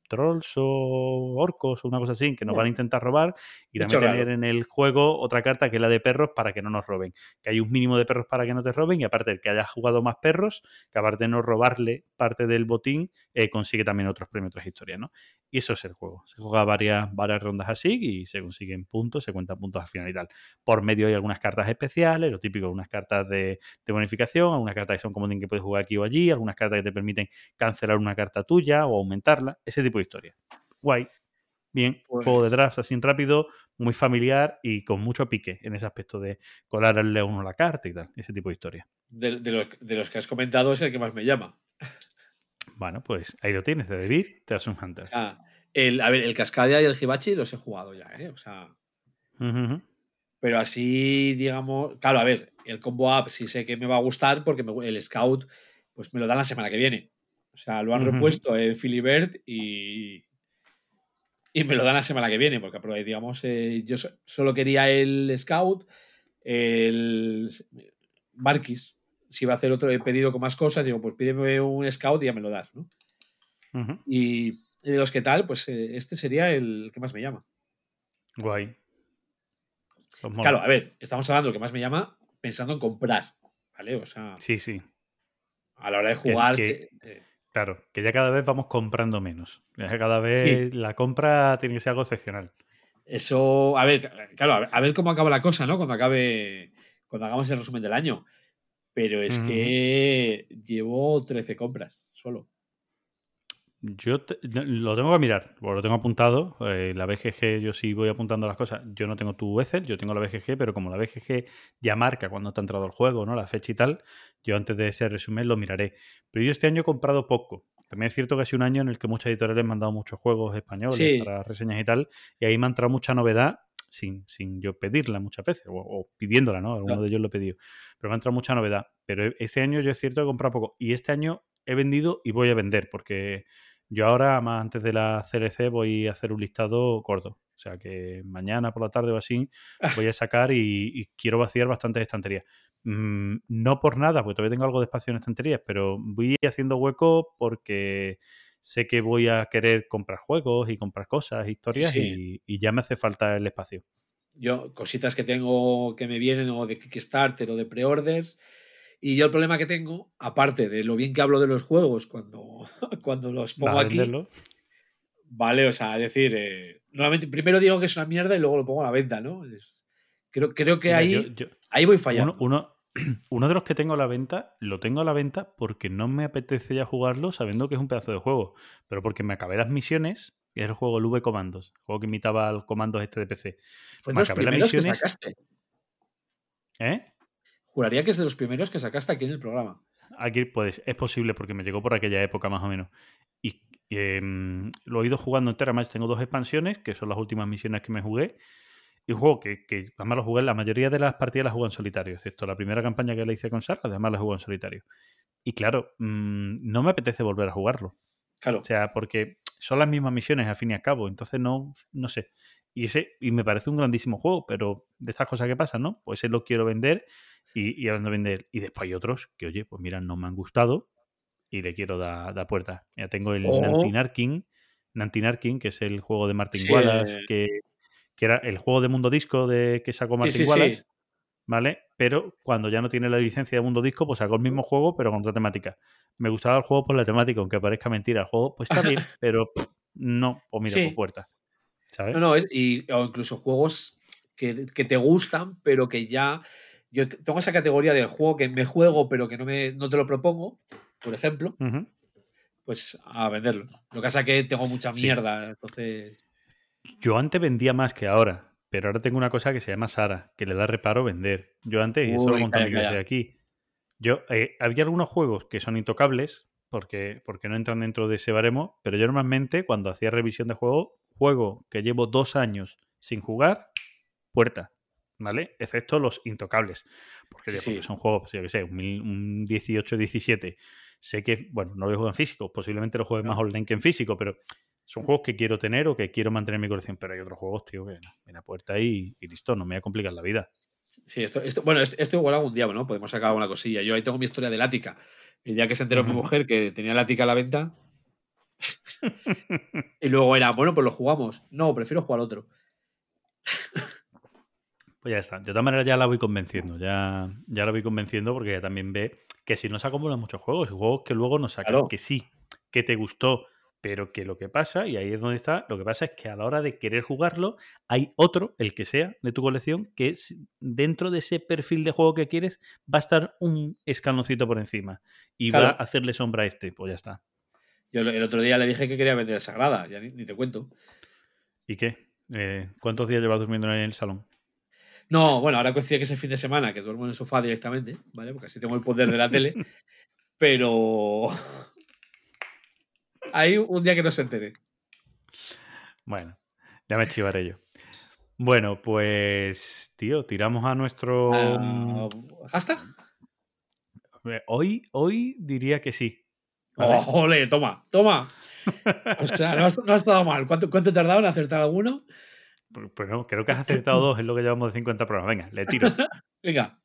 trolls o orcos o una cosa así que nos van a intentar robar y también tener raro. en el juego otra carta que es la de perros para que no nos roben. Que hay un mínimo de perros para que no te roben y aparte el que haya jugado más perros, que aparte de no robarle parte del botín, eh, consigue también otros premios, otras historias, ¿no? Y eso es el juego. Se juega varias, varias rondas así y se consiguen puntos, se cuentan puntos al final y tal. Por medio hay algunas cartas especiales, lo típico, unas cartas de, de bonificación, algunas cartas que son comodín que puedes jugar aquí o allí, algunas cartas que te permiten cancelar una carta tuya o aumentarla, ese tipo de historia. Guay. Bien, juego de Pues- draft así rápido, muy familiar y con mucho pique en ese aspecto de colarle a uno la carta y tal, ese tipo de historia. De, de lo- de los que has comentado es el que más me llama. Bueno, pues ahí lo tienes, de David, te un Hunter. O sea, el, a ver, el Cascadia y el Hibachi los he jugado ya, ¿eh? O sea, pero así, digamos. Claro, a ver, el combo up sí sé que me va a gustar porque me- el Scout, pues me lo dan la semana que viene. O sea, lo han Ujú. repuesto en Filibert y. Y me lo dan la semana que viene, porque digamos, eh, yo so- solo quería el Scout, el Barkis. Si va a hacer otro pedido con más cosas, digo, pues pídeme un Scout y ya me lo das, ¿no? Y, y de los que tal, pues eh, este sería el que más me llama. Guay. Pues. Claro, a ver, estamos hablando de lo que más me llama pensando en comprar, ¿vale? O sea, Sí, sí. a la hora de jugar. que- que- eh, Claro, que ya cada vez vamos comprando menos. Ya cada vez la compra tiene que ser algo excepcional. eso, a ver, claro, a ver, cómo acaba la cosa, ¿no? Cuando acabe, cuando hagamos el resumen del año. Pero es que llevo 13 compras solo. Yo te- lo tengo que mirar, lo tengo apuntado. eh, la BGG, yo sí voy apuntando las cosas. Yo no tengo tu Excel, yo tengo la BGG, pero como la BGG ya marca cuando te ha entrado el juego, ¿no? La fecha y tal, yo antes de ese resumen lo miraré. Pero yo este año he comprado poco. También es cierto que ha sido un año en el que muchas editoriales me han dado muchos juegos españoles Sí. para reseñas y tal, y ahí me ha entrado mucha novedad sin, sin yo pedirla muchas veces, o, o pidiéndola, ¿no? Alguno Claro. de ellos lo he pedido. Pero me ha entrado mucha novedad. Pero e- ese año yo es cierto que he comprado poco. Y este año he vendido y voy a vender, porque yo ahora, más antes de la CLC, voy a hacer un listado gordo. O sea que mañana por la tarde o así voy a sacar y, y quiero vaciar bastantes estanterías. Mm, no por nada, porque todavía tengo algo de espacio en estanterías, pero voy haciendo hueco porque sé que voy a querer comprar juegos y comprar cosas, historias, sí. Y, y ya me hace falta el espacio. Yo, cositas que tengo que me vienen o de Kickstarter o de pre-orders. Y yo el problema que tengo, aparte de lo bien que hablo de los juegos cuando, cuando los pongo aquí, venderlo. Vale, o sea, es decir, eh, normalmente primero digo que es una mierda y luego lo pongo a la venta, ¿no? Es- creo, creo que Mira, ahí, yo- yo- ahí voy fallando. uno, uno, uno de los que tengo a la venta, lo tengo a la venta porque no me apetece ya jugarlo sabiendo que es un pedazo de juego, pero porque me acabé las misiones, que es el juego el V Comandos, el juego que imitaba al comandos este de PC. Fue me los acabé las que misiones. sacaste. ¿Eh? Juraría que es de los primeros que sacaste aquí en el programa. Aquí, pues, es posible porque me llegó por aquella época más o menos. Y em, lo he ido jugando entero. Además, tengo dos expansiones, que son las últimas misiones que me jugué. Y un juego que, que además lo jugué, la mayoría de las partidas las jugué en solitario, excepto la primera campaña que le hice con Sara, además la jugué en solitario. Y claro, mm, no me apetece volver a jugarlo. Claro. O sea, porque son las mismas misiones al fin y al cabo, entonces no, no sé. Y ese, y me parece un grandísimo juego, pero de estas cosas que pasan, ¿no? Pues ese lo quiero vender y, y hablando de vender. Y después hay otros que, oye, pues mira, no me han gustado y le quiero dar da puerta. Ya tengo el O- Nantinarkin, Nantinarkin, que es el juego de Martin Sí, Wallace, que, que era el juego de mundo disco de que sacó Martin sí, sí. Wallace. ¿Vale? Pero cuando ya no tiene la licencia de Mundo Disco, pues sacó el mismo juego, pero con otra temática. Me gustaba el juego por la temática, aunque parezca mentira. El juego, pues está bien, pero pff, no, pues mira, por puerta. ¿Sabes? No, no, es, y, o incluso juegos que, que te gustan, pero que ya. Yo tengo esa categoría de juego que me juego, pero que no, me, no te lo propongo, por ejemplo, pues a venderlo. Lo que pasa es que tengo mucha Sí. mierda, entonces. Yo antes vendía más que ahora, pero ahora tengo una cosa que se llama Sara, que le da reparo vender. Yo antes, y eso lo veces calla. aquí, yo, eh, había algunos juegos que son intocables, porque, porque no entran dentro de ese baremo, pero yo normalmente cuando hacía revisión de juego, juego que llevo dos años sin jugar, puerta, ¿vale? Excepto los intocables, porque, Sí, sí. porque son juegos, yo que sé, un, mil- un 18-17. Sé que, bueno, no lo juego en físico, posiblemente lo juegue más online que en físico, pero son juegos que quiero tener o que quiero mantener en mi colección, pero hay otros juegos, tío, que mira, puerta y, y listo, no me voy a complicar la vida. Sí, esto, esto, bueno, esto, esto igual algún día, ¿no? Podemos sacar alguna cosilla. Yo ahí tengo mi historia del Ática. El día que se enteró mi mujer que tenía el Ática a la venta. y luego era, bueno, pues lo jugamos. No, prefiero jugar otro. Pues ya está. De todas maneras, ya la voy convenciendo. Ya, ya la voy convenciendo porque ella también ve que si no se acumulan muchos juegos, juegos que luego no sacas, Claro. que sí, que te gustó, pero que lo que pasa, y ahí es donde está, lo que pasa es que a la hora de querer jugarlo, hay otro, el que sea, de tu colección, que es dentro de ese perfil de juego que quieres, va a estar un escaloncito por encima y va a hacerle sombra a este. Pues ya está. Yo el otro día le dije que quería vender el Sagrada, ya ni, ni te cuento. ¿Y qué? Eh, ¿Cuántos días llevas durmiendo en el salón? No, bueno, ahora coincide que es el fin de semana, que duermo en el sofá directamente, ¿vale? Porque así tengo el poder de la tele. Pero. Hay un día que no se entere. Bueno, ya me chivaré yo. Bueno, pues, tío, tiramos a nuestro... Ah, ¿Hashtag? Eh, Hoy, hoy diría que sí. ¿vale? Oh, ole, toma, toma. O sea, no has, no has estado mal. ¿Cuánto, ¿Cuánto he tardado en acertar alguno? Pues, pues no, creo que has acertado dos, es lo que llevamos de 50 programas. Venga, le tiro. Venga.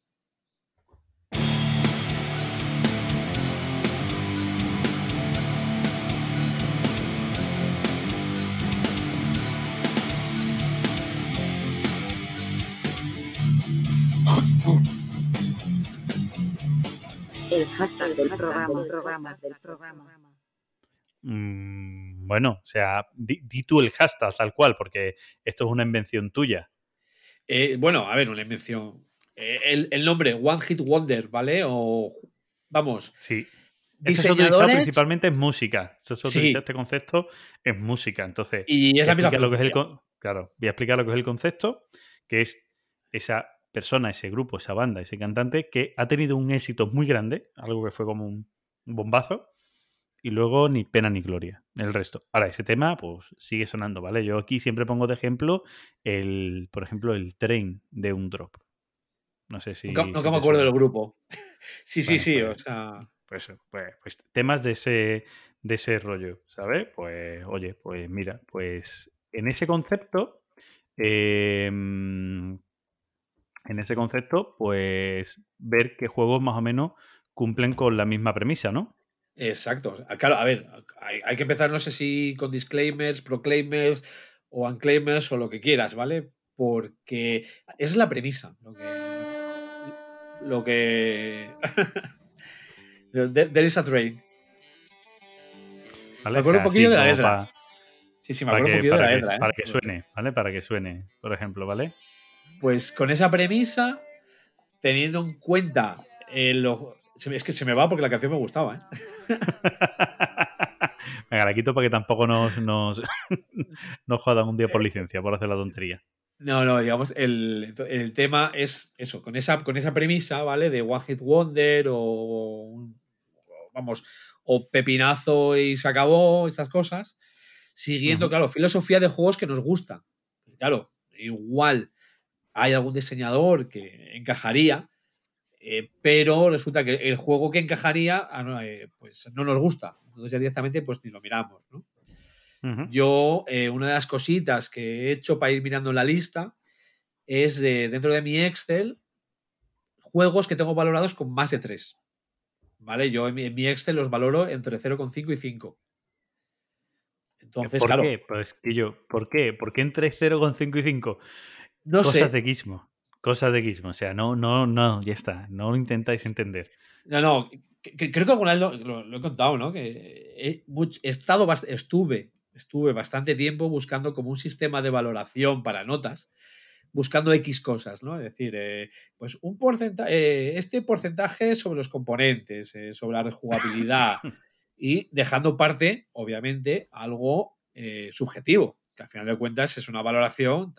El hashtag del programa. Programas del programa. Mm, bueno, o sea, di, di tú el hashtag tal cual, porque esto es una invención tuya. Eh, bueno, a ver, una invención. Eh, el, el nombre, One Hit Wonder, ¿vale? O, vamos, Sí. Esto se utiliza principalmente en música. Se Sí. este concepto en música. Entonces, Y voy es a la misma explicar lo que es el filosofía. con- Claro, voy a explicar lo que es el concepto, que es esa persona, ese grupo, esa banda, ese cantante que ha tenido un éxito muy grande, algo que fue como un bombazo, y luego ni pena ni gloria, el resto. Ahora, ese tema, pues sigue sonando, ¿vale? Yo aquí siempre pongo de ejemplo el, por ejemplo, el tren de un drop. No sé si. Nunca, nunca me acuerdo del grupo. Sí, sí, Bueno, sí. pues- O sea, Pues, pues, pues temas de ese, de ese rollo, ¿sabes? Pues, oye, pues mira, pues en ese concepto, eh, en ese concepto, pues ver qué juegos más o menos cumplen con la misma premisa, ¿no? Exacto. Claro, a ver, hay, hay que empezar, no sé si con disclaimers, proclaimers o unclaimers o lo que quieras, ¿vale? Porque esa es la premisa. Lo que. Lo que There is a train. ¿Vale? Me acuerdo un poquillo de la letra. pa- Sí, sí, me acuerdo un poquillo de la letra. ¿eh? para que suene, ¿vale? Para que suene, por ejemplo, ¿vale? Pues con esa premisa, teniendo en cuenta eh, lo- Es que se me va porque la canción me gustaba, ¿eh? Venga, la quito para que tampoco nos, nos, nos jodan un día por licencia, por hacer la tontería. No, no, digamos, el, el tema es eso, con esa, con esa premisa, ¿vale? De One Hit Wonder o, vamos, o pepinazo y se acabó, estas cosas, siguiendo, claro, filosofía de juegos que nos gusta. Claro, igual hay algún diseñador que encajaría, eh, pero resulta que el juego que encajaría ah, no, eh, pues no nos gusta. Entonces ya directamente pues ni lo miramos, ¿no? Yo, eh, una de las cositas que he hecho para ir mirando la lista es de, dentro de mi Excel juegos que tengo valorados con más de 3. ¿Vale? Yo en mi, en mi Excel los valoro entre 0,5 y 5. Entonces, ¿Por claro, qué? Pues, Quillo, ¿por qué? ¿Por qué entre 0,5 y 5? no Cosas sé. de Gizmo. Cosas de Gizmo. O sea, no, no, no, ya está. No lo intentáis entender. No, no, que- creo que alguna vez lo, lo- lo he contado, ¿no? Que he, estado estuve, estuve bastante tiempo buscando como un sistema de valoración para notas, buscando X cosas, ¿no? Es decir, eh, pues un porcentaje, este porcentaje sobre los componentes, eh, sobre la rejugabilidad y dejando parte, obviamente, algo eh, subjetivo, que al final de cuentas es una valoración.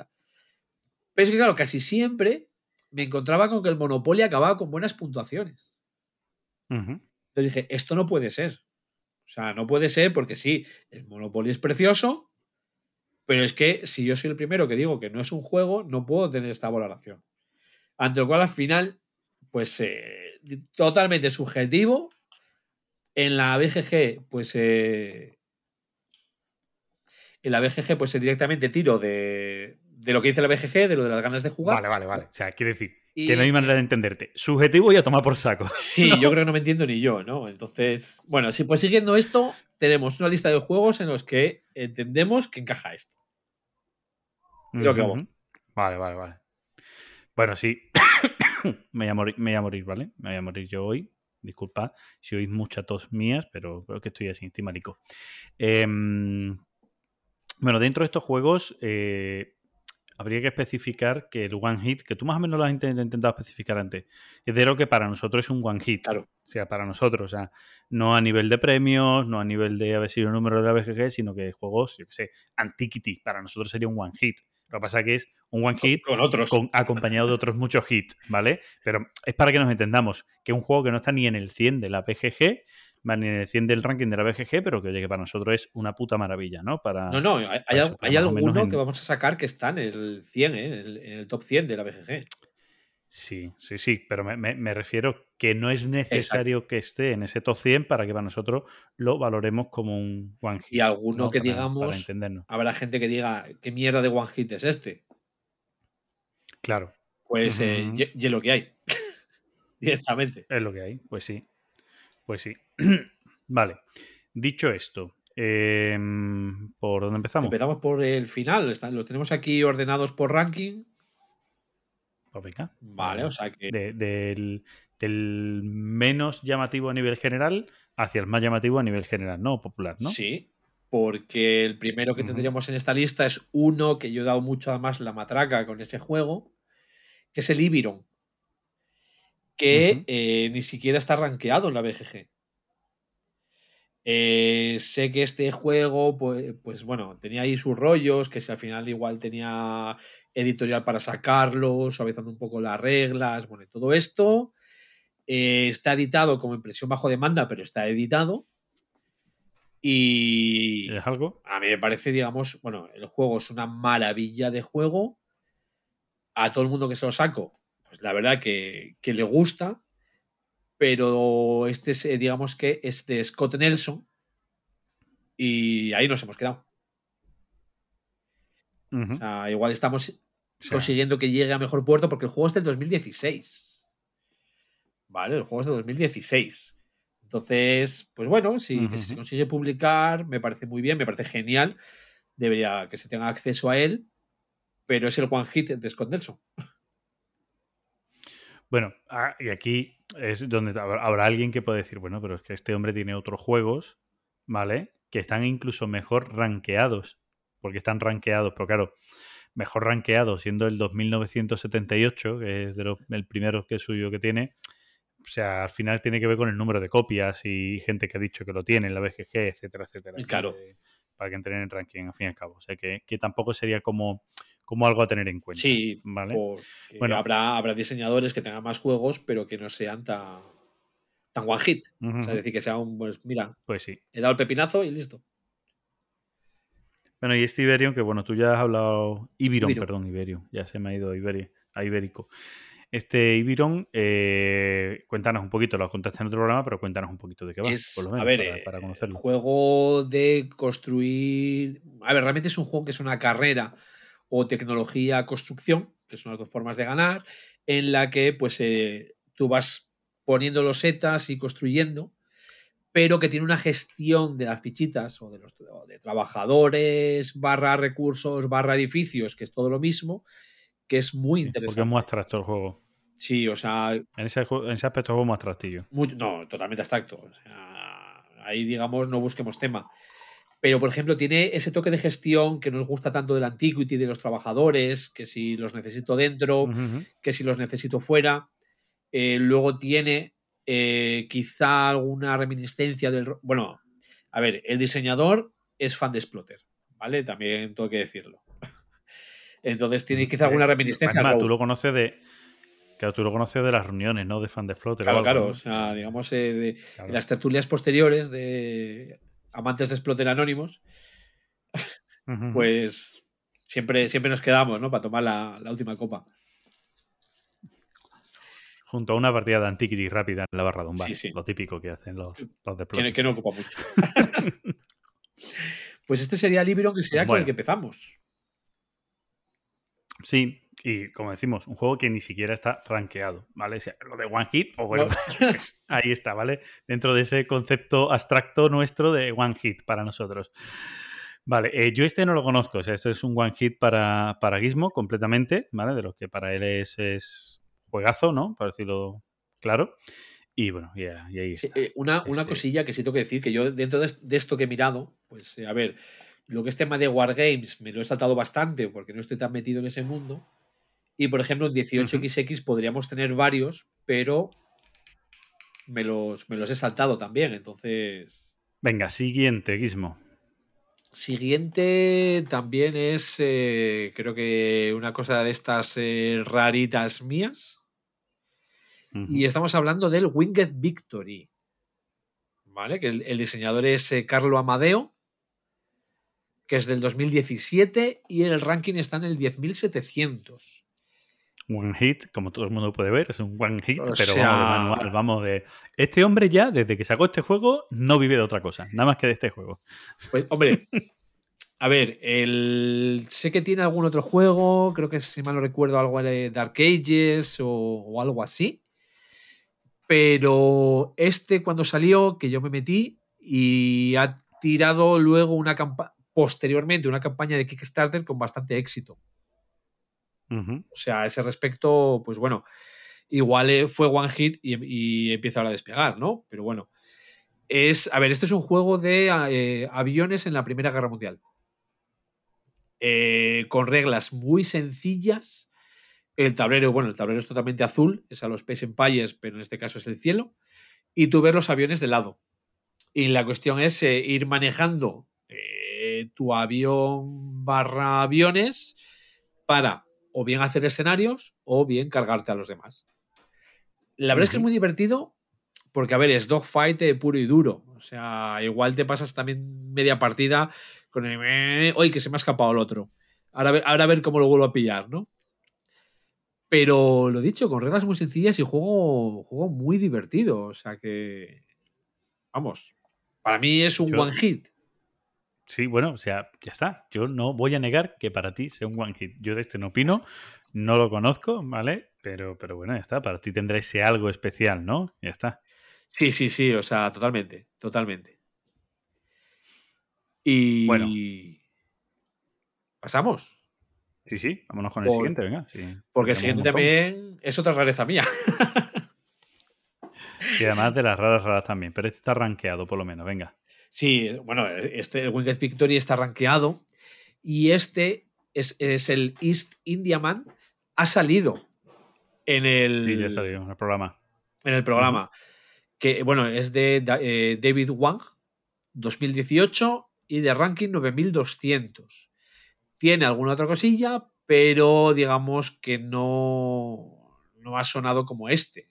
Pero es que, claro, casi siempre me encontraba con que el Monopoly acababa con buenas puntuaciones. Entonces dije, esto no puede ser. sea, no puede ser porque sí, el Monopoly es precioso, pero es que si yo soy el primero que digo que no es un juego, no puedo tener esta valoración. Ante lo cual al final, pues eh, totalmente subjetivo. En la BGG, pues eh, en la BGG, pues directamente tiro de, de lo que dice la BGG, de lo de las ganas de jugar. Vale, vale, vale. O sea, quiere decir Y- que no hay manera de entenderte. Subjetivo y a tomar por saco. Sí, yo creo que no me entiendo ni yo, ¿no? Entonces, bueno, sí, pues siguiendo esto, tenemos una lista de juegos en los que entendemos que encaja esto. Creo que vamos. Vale, vale, vale. Bueno, sí. me, voy a morir, me voy a morir, ¿vale? Me voy a morir yo hoy. Disculpa si oís mucha tos mías, pero creo que estoy así, estoy marico. Em, bueno, dentro de estos juegos eh, habría que especificar que el One Hit, que tú más o menos lo has intent- intentado especificar antes, es de lo que para nosotros es un One Hit. Claro. O sea, para nosotros, o sea, no a nivel de premios, no a nivel de haber sido el número de la BGG, sino que juegos, yo qué sé, Antiquity, para nosotros sería un One Hit. Lo que pasa es que es un One Hit Con otros. con- acompañado de otros muchos hits, ¿vale? Pero es para que nos entendamos que un juego que no está ni en el 100 de la BGG, en el 100 del ranking de la BGG, pero que oye, que para nosotros es una puta maravilla, ¿no? Para, No, no, hay, hay, eso, alguno en- que vamos a sacar que está en el 100, ¿eh? en, el, en el top 100 de la BGG. Sí, sí, sí, pero me, me- me refiero que no es necesario que esté en ese top 100 para que para nosotros lo valoremos como un One Hit. Y alguno ¿no? que Para- digamos- Para entendernos. Habrá gente que diga, ¿qué mierda de One Hit es este? Claro, Pues eh, ye- ye lo que hay. Directamente. es lo que hay, pues sí. Pues sí. vale. Dicho esto, em, ¿por dónde empezamos? Empezamos por el final. Los tenemos aquí ordenados por ranking. Pues venga. Vale, o sea que. De- del, del menos llamativo a nivel general hacia el más llamativo a nivel general, ¿no? Popular, ¿no? Sí, porque el primero que tendríamos en esta lista es uno que yo he dado mucho más la matraca con ese juego, que es el Ibiron, que eh, ni siquiera está rankeado en la BGG. Eh, sé que este juego, pues, pues bueno, tenía ahí sus rollos, que si al final igual tenía editorial para sacarlo, suavizando un poco las reglas, bueno, y todo esto. Eh, está editado como impresión bajo demanda, pero está editado. Y ¿Es algo? a mí me parece, digamos, bueno, el juego es una maravilla de juego. A todo el mundo que se lo saco, pues la verdad que, que le gusta. Pero este es, eh, digamos que es de Scott Nelson. Y ahí nos hemos quedado. O sea, igual estamos O sea, consiguiendo que llegue a mejor puerto porque el juego es del 2016. Vale, el juego es del 2016. Entonces, pues bueno, si, si se consigue publicar, me parece muy bien, me parece genial. Debería que se tenga acceso a él, pero es el one hit de Scott Nelson. Bueno, ah, y aquí es donde habrá alguien que puede decir, bueno, pero es que este hombre tiene otros juegos, ¿vale? Que están incluso mejor rankeados, porque están rankeados, pero claro, mejor rankeados siendo el 2978, que es de los- el primero que es suyo que tiene. O sea, al final tiene que ver con el número de copias y gente que ha dicho que lo tiene en la BGG, etcétera, etcétera. Claro. Para que entren en el ranking, al fin y al cabo. O sea, que, que tampoco sería como, como algo a tener en cuenta. Sí, ¿Vale? Bueno. habrá, habrá diseñadores que tengan más juegos, pero que no sean tan, tan one hit. O sea, decir, que sea un, pues mira, Pues sí. he dado el pepinazo y listo. Bueno, y este Iberion, que bueno, tú ya has hablado. Ibiron, Ibiron. perdón, Iberion. Ya se me ha ido Iberi- a Ibérico. Este Ibiron, eh, cuéntanos un poquito, lo contaste en otro programa, pero cuéntanos un poquito de qué va, Es, por lo menos, a ver, para, eh, para el conocerlo. juego de construir. A ver, realmente es un juego que es una carrera o tecnología construcción, que son las dos formas de ganar, en la que pues eh, tú vas poniendo los setas y construyendo, pero que tiene una gestión de las fichitas o de los o de trabajadores, barra recursos, barra edificios, que es todo lo mismo, que es muy Sí, porque interesante. es muy abstracto el juego. Sí, o sea, En ese, en ese aspecto es muy abstractillo. no, totalmente abstracto. O sea, ahí, digamos, no busquemos tema. Pero, por ejemplo, tiene ese toque de gestión que nos gusta tanto del Antiquity, de los trabajadores, que si los necesito dentro, que si los necesito fuera. Eh, luego tiene eh, quizá alguna reminiscencia del... Bueno, a ver, el diseñador es fan de Splotter, ¿vale? También tengo que decirlo. Entonces tiene quizá alguna Eh, reminiscencia. Además, tú lo conoces de. Claro, tú lo conoces de las reuniones, ¿no? De fan de Exploter. Claro, claro. O sea, digamos, eh, de, Claro. las tertulias posteriores de amantes de Exploter Anónimos, pues siempre, siempre nos quedamos, ¿no? Para tomar la, la última copa. Junto a una partida de Antiquity rápida en la barra de un bar. Sí, sí. Lo típico que hacen los, los de Que, que no ocupa mucho. pues este sería el libro que sería con el que empezamos. Sí, y como decimos, un juego que ni siquiera está rankeado, ¿vale? O sea, lo de One Hit, pues bueno, pues ahí está, ¿vale? Dentro de ese concepto abstracto nuestro de One Hit para nosotros. Vale, eh, yo este no lo conozco, o sea, esto es un One Hit para, para Gizmo completamente, ¿vale? De lo que para él es, es juegazo, ¿no? Para decirlo claro. Y bueno, y, y ahí Sí, está. eh, una, una cosilla que sí tengo que decir, que yo dentro de, de esto que he mirado, pues eh, a ver, lo que es tema de Wargames me lo he saltado bastante porque no estoy tan metido en ese mundo. Y por ejemplo, en 18XX podríamos tener varios, pero me los, me los he saltado también. Entonces, Venga, siguiente, Gizmo. siguiente también es, eh, creo que una cosa de estas eh, raritas mías. Y estamos hablando del Winged Victory. ¿Vale? Que el, el diseñador es eh, Carlo Amadeo, que es del 2017 y el ranking está en el 10.700. One hit, como todo el mundo puede ver, es un one hit, O pero sea- vamos de manual, vamos de. Este hombre ya, desde que sacó este juego, no vive de otra cosa, nada más que de este juego. Pues, hombre, a ver, el, sé que tiene algún otro juego, creo que si mal no recuerdo algo de Dark Ages o, o algo así. Pero este cuando salió, que yo me metí y ha tirado luego una campaña, posteriormente una campaña de Kickstarter con bastante éxito. O sea, a ese respecto, pues bueno, igual eh, fue one hit y, empieza ahora a despegar, ¿no? Pero bueno. Es, a ver, este es un juego de eh, aviones en la Primera Guerra Mundial. Eh, con reglas muy sencillas. El tablero, bueno, el tablero es totalmente azul, es a los Space Empires, pero en este caso es el cielo. Y tú ves los aviones de lado. Y la cuestión es ir manejando tu avión barra aviones para o bien hacer escenarios o bien cargarte a los demás. La verdad es que es muy divertido porque, a ver, es dogfight eh, puro y duro. O sea, igual te pasas también media partida con el... "Eh, Oye, que se me ha escapado el otro. Ahora a ver, ahora a ver cómo lo vuelvo a pillar, ¿no? Pero lo dicho, con reglas muy sencillas y juego, juego muy divertido. O sea que... Vamos. Para mí es un Yo- one hit. Sí, bueno, o sea, ya está. Yo no voy a negar que para ti sea un one hit. Yo de este no opino, no lo conozco, ¿vale? Pero, pero bueno, ya está. Para ti tendrá ese algo especial, ¿no? Ya está. Sí, sí, sí, o sea, totalmente, totalmente. Y Bueno. pasamos, Sí, sí, vámonos con el siguiente, venga. Sí, porque el siguiente también es otra rareza mía. Y además de las raras, raras también. Pero este está rankeado, por lo menos, venga. Sí, bueno, este el Winged Victory está rankeado y este es, es el East Indiaman. Ha salido en el, Sí, ya salió en el programa. en el programa. Que bueno, es de eh, David Wang, 2018 y de ranking 9200. Tiene alguna otra cosilla, pero digamos que no, no ha sonado como este.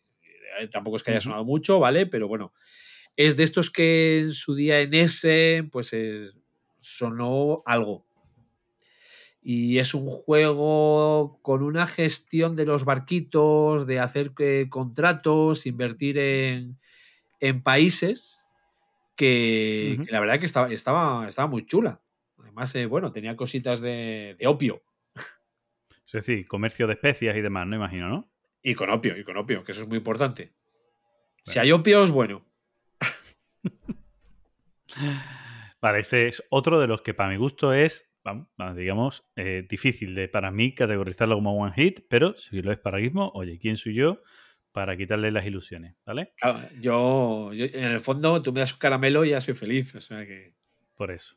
Eh, Tampoco es que haya sonado mucho, ¿vale? Pero bueno, es de estos que en su día en ese, pues eh, sonó algo. Y es un juego con una gestión de los barquitos, de hacer eh, contratos, invertir en, en países, que, la verdad que estaba, estaba, estaba muy chula. Además, eh, bueno, tenía cositas de, de opio. Es decir, comercio de especias y demás, no imagino, ¿no? Y con opio, y con opio, que eso es muy importante. Si hay opio, es bueno. Vale, este es otro de los que para mi gusto es, vamos, digamos, eh, difícil de para mí categorizarlo como one hit, pero si lo es para Gizmo, oye, ¿quién soy yo para quitarle las ilusiones? ¿Vale? Claro, yo, yo, en el fondo, tú me das un caramelo y ya soy feliz. O sea que. Por eso.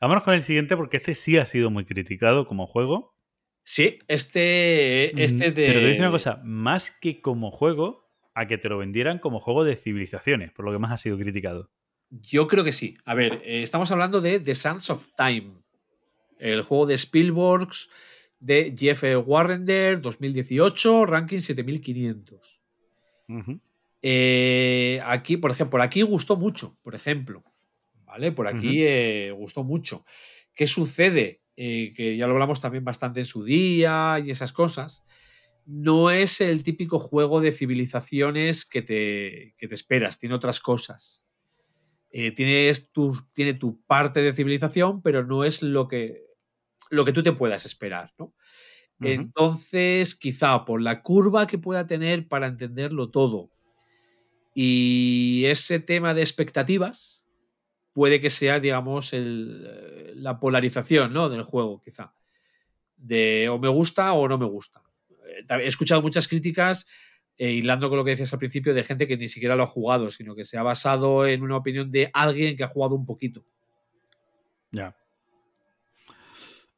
Vámonos con el siguiente porque este sí ha sido muy criticado como juego. Sí, este, este es de. Pero te voy a decir una cosa, más que como juego, a que te lo vendieran como juego de civilizaciones, por lo que más ha sido criticado. Yo creo que sí. A ver, eh, estamos hablando de The Sands of Time, el juego de Spielberg de Jeff Warrender 2018, ranking 7500. Ujú. Eh, aquí, por ejemplo, por aquí gustó mucho, por ejemplo. ¿Vale? Por aquí eh, gustó mucho. ¿Qué sucede? Eh, que ya lo hablamos también bastante en su día y esas cosas. No es el típico juego de civilizaciones que te, que te esperas, tiene otras cosas. Eh, tienes tu, tiene tu parte de civilización, pero no es lo que, lo que tú te puedas esperar, ¿no? Entonces, quizá por la curva que pueda tener para entenderlo todo y ese tema de expectativas, puede que sea, digamos, el, eh, la polarización ¿no? del juego, quizá. De o me gusta o no me gusta. He escuchado muchas críticas, eh, hilando con lo que decías al principio, de gente que ni siquiera lo ha jugado, sino que se ha basado en una opinión de alguien que ha jugado un poquito. Ya.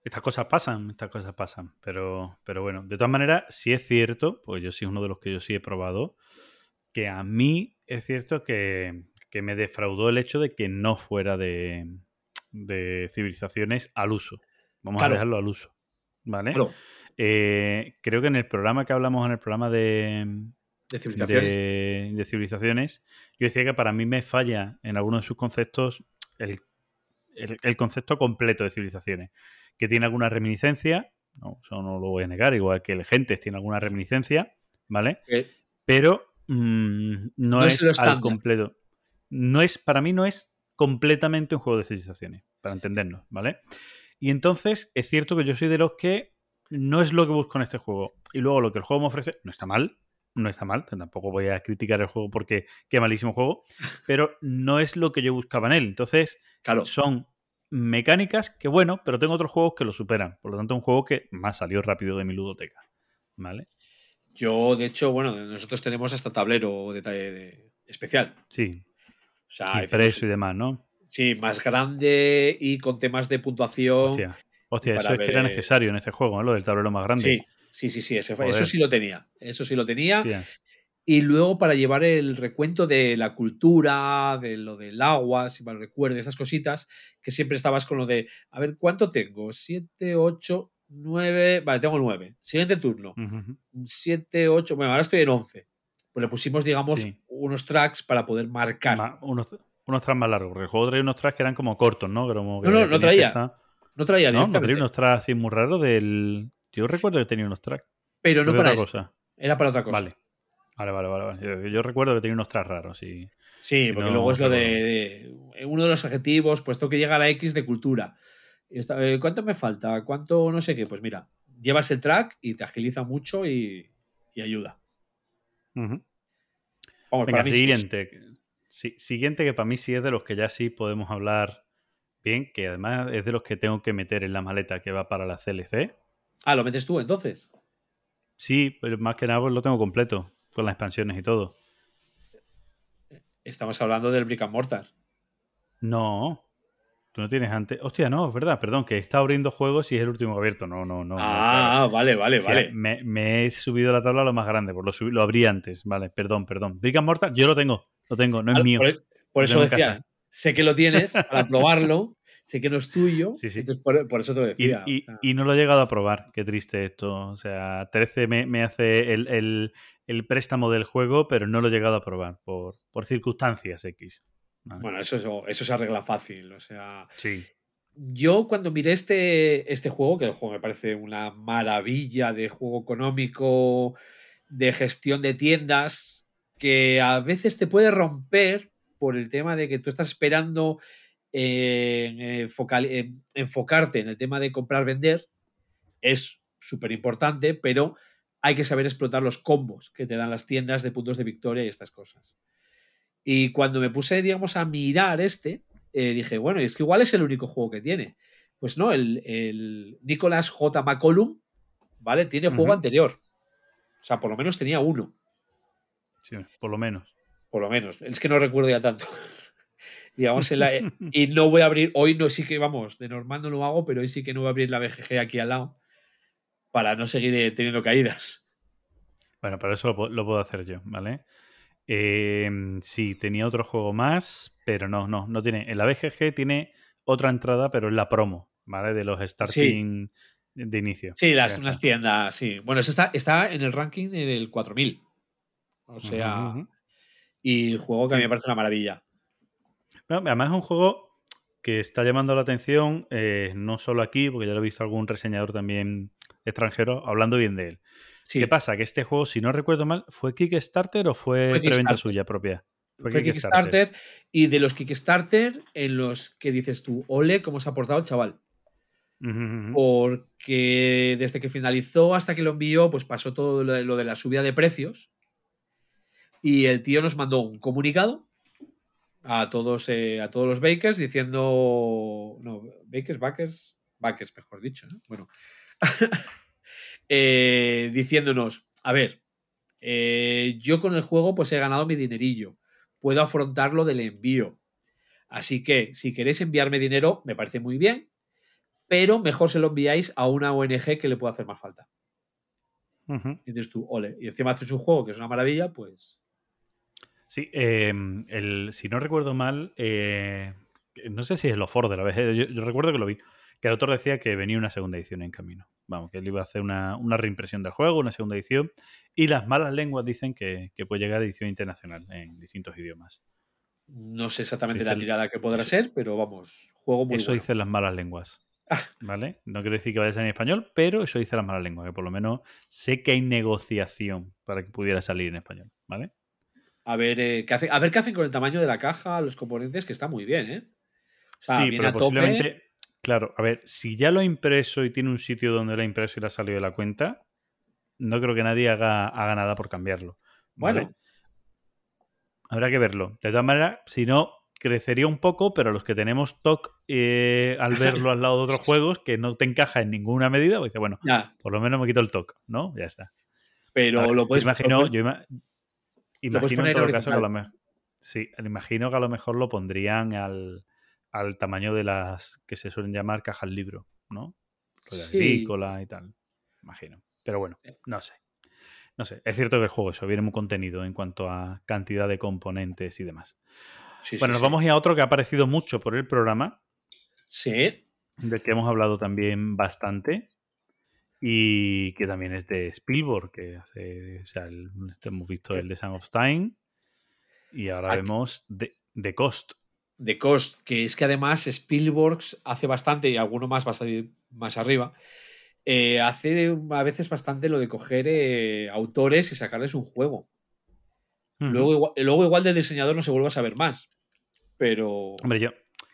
Estas cosas pasan, estas cosas pasan. Pero, pero bueno, de todas maneras, sí es cierto, pues yo sí uno de los que yo sí he probado, que a mí es cierto que, que me defraudó el hecho de que no fuera de, de civilizaciones al uso. Vamos Claro. a dejarlo al uso. ¿Vale? Claro, Eh, creo que en el programa que hablamos, en el programa de, de civilizaciones. de, de civilizaciones, yo decía que para mí me falla en algunos de sus conceptos el, el- el concepto completo de civilizaciones, que tiene alguna reminiscencia, no, eso no lo voy a negar, igual que el Gentes tiene alguna reminiscencia, ¿vale? Eh, Pero mm, no, No es es, al completo. No es, para mí no es completamente un juego de civilizaciones, para entendernos, ¿vale? Y entonces es cierto que yo soy de los que no es lo que busco en este juego. Y luego lo que el juego me ofrece no está mal, no está mal, tampoco voy a criticar el juego porque qué malísimo juego, pero no es lo que yo buscaba en él. Entonces claro, son mecánicas que bueno, pero tengo otros juegos que lo superan. Por lo tanto, un juego que más salió rápido de mi ludoteca. ¿Vale? yo de hecho, bueno, nosotros tenemos hasta tablero de, de- especial. Sí, O sea, decimos- impreso y demás, ¿no? Sí, más grande y con temas de puntuación. Hostia, hostia eso es que era necesario en este juego, ¿no? Lo del tablero más grande. Sí, sí, sí, sí, ese fue- eso sí lo tenía. Eso sí lo tenía. Hostia. Y luego para llevar el recuento de la cultura, de lo del agua, si mal recuerdo, esas cositas, que siempre estabas con lo de, a ver, ¿cuánto tengo? Siete, ocho, nueve. Vale, tengo nueve. Siguiente turno. Ujú. Siete, ocho. Bueno, ahora estoy en once. Pues le pusimos, digamos, Sí. unos tracks para poder marcar. Ma- unos, unos tracks más largos. porque El juego traía unos tracks que eran como cortos, ¿no? Como que No, no, no traía. No traía No, no traía unos tracks así muy raros del. Yo recuerdo que tenía unos tracks. pero no para otra esto. cosa. Era para otra cosa. Vale. Vale, vale, vale. vale. Yo, yo recuerdo que tenía unos tracks raros y. Sí, porque no, luego es lo de, uno de los objetivos, puesto que llega a la X de cultura. Y está, eh, ¿Cuánto me falta? ¿Cuánto no sé qué? Pues mira, llevas el track y te agiliza mucho y, y ayuda. Vamos, Venga, para mí siguiente. Sí, siguiente que para mí sí es de los que ya sí podemos hablar bien, que además es de los que tengo que meter en la maleta que va para la CLC. Ah, ¿lo metes tú entonces? Sí, pero más que nada pues lo tengo completo, con las expansiones y todo. Estamos hablando del Brick and Mortar. No, tú no tienes antes. Hostia, no, es verdad, perdón, que está abriendo juegos y es el último abierto. No, no, no. ah, vale, vale, O sea, vale. me, me he subido la tabla a lo más grande, pues lo, lo abrí antes. Vale, perdón, perdón. Brick and Mortar, yo lo tengo, lo tengo, no es Al- mío. Por, por eso decía. Sé que lo tienes para probarlo, sé que no es tuyo, Sí, sí. entonces por, por eso te lo Y, decía. y- no lo he llegado a probar. Qué triste esto. O sea, 13 me, me hace el, el- el préstamo del juego, pero no lo he llegado a probar por, por circunstancias X. Vale. bueno, eso, eso se arregla fácil. O sea, Sí. Yo cuando miré este, este juego, que el juego me parece una maravilla de juego económico, de gestión de tiendas, que a veces te puede romper por el tema de que tú estás esperando eh, enfocarte en el tema de comprar-vender, es súper importante, pero hay que saber explotar los combos que te dan las tiendas de puntos de victoria y estas cosas. Y cuando me puse, digamos, a mirar este, eh, dije, bueno, es que igual es el único juego que tiene. Pues no, el, el Nicholas J. McCollum, ¿vale? Tiene juego anterior. O sea, por lo menos tenía uno, sí, por lo menos. Por lo menos. Es que no recuerdo ya tanto. Digamos, en la- y no voy a abrir, hoy no sí que, vamos, de normal no lo hago, pero hoy sí que no voy a abrir la BGG aquí al lado para no seguir eh, teniendo caídas. Bueno, pero eso lo, pu- lo puedo hacer yo, ¿vale? Eh, sí, tenía otro juego más, pero no, no, no tiene. En la BGG tiene otra entrada, pero es la promo, ¿vale? De los starting, de inicio. Sí, las, unas tiendas, sí. Bueno, eso está, está en el ranking en el 4000. O sea. Y juego que a mí me parece una maravilla. No, además es un juego que está llamando la atención, eh, no solo aquí, porque ya lo he visto algún reseñador también extranjero hablando bien de él. Sí, ¿Qué pasa? Que este juego, si no recuerdo mal, ¿fue Kickstarter o fue, Fue preventa suya propia? fue Kickstarter. Y de los Kickstarter, en los que dices tú, ole, cómo se ha portado el chaval. Porque desde que finalizó hasta que lo envió, pues pasó todo lo de, lo de la subida de precios. Y el tío nos mandó un comunicado a todos, eh, a todos los bakers diciendo. No, bakers, backers, backers, mejor dicho. ¿no? Bueno. Eh, diciéndonos, a ver, eh, yo con el juego pues he ganado mi dinerillo. Puedo afrontarlo del envío. Así que si queréis enviarme dinero, me parece muy bien, pero mejor se lo enviáis a una ONG que le pueda hacer más falta. Ujú. Y dices tú, ole, y encima haces un juego que es una maravilla, pues. Sí, eh, el, si no recuerdo mal, eh, no sé si es lo Ford de la vez, yo, yo recuerdo que lo vi, que el autor decía que venía una segunda edición en camino. Vamos, que él iba a hacer una, una reimpresión del juego, una segunda edición, y las malas lenguas dicen que, que puede llegar a edición internacional en distintos idiomas. No sé exactamente Sí, la tirada que podrá ser, pero vamos, juego muy eso bueno. dicen las malas lenguas. Ah. ¿Vale? No quiero decir que vaya a ser en español, pero eso dice las malas lenguas, que por lo menos sé que hay negociación para que pudiera salir en español, ¿vale? A ver, eh, qué hace- a ver qué hacen con el tamaño de la caja, los componentes, que está muy bien, ¿eh? O sea, sí, pero tope. posiblemente. Claro, a ver, si ya lo ha impreso y tiene un sitio donde lo ha impreso y le ha salido de la cuenta, no creo que nadie haga, haga nada por cambiarlo. ¿vale? Bueno. Habrá que verlo. De todas maneras, si no, crecería un poco, pero los que tenemos TOC eh, al verlo al lado de otros juegos que no te encaja en ninguna medida, pues dice, bueno, Ya, por lo menos me quito el TOC, ¿no? Ya está. pero lo puedes, lo imagino, puedes- yo imagino en todo caso que a lo mejor. Sí, imagino que a lo mejor lo pondrían al, al tamaño de las que se suelen llamar cajas libro, ¿no? Rollo Sí. agrícola y tal. Imagino. Pero bueno, no sé. No sé. Es cierto que el juego eso viene muy contenido en cuanto a cantidad de componentes y demás. Sí, sí, bueno, nos vamos a ir a otro que ha aparecido mucho por el programa, Sí, del que hemos hablado también bastante. Y que también es de Spielberg, que hace. O sea, el- hemos visto el de Sun of Time. Y ahora Aquí- vemos The, The Cost. de Cost, que es que además Spielberg hace bastante, y alguno más va a salir más arriba, eh, hace a veces bastante lo de coger eh, autores y sacarles un juego. Luego, igual, luego igual del diseñador no se vuelve a saber más. Pero... Hombre, yo.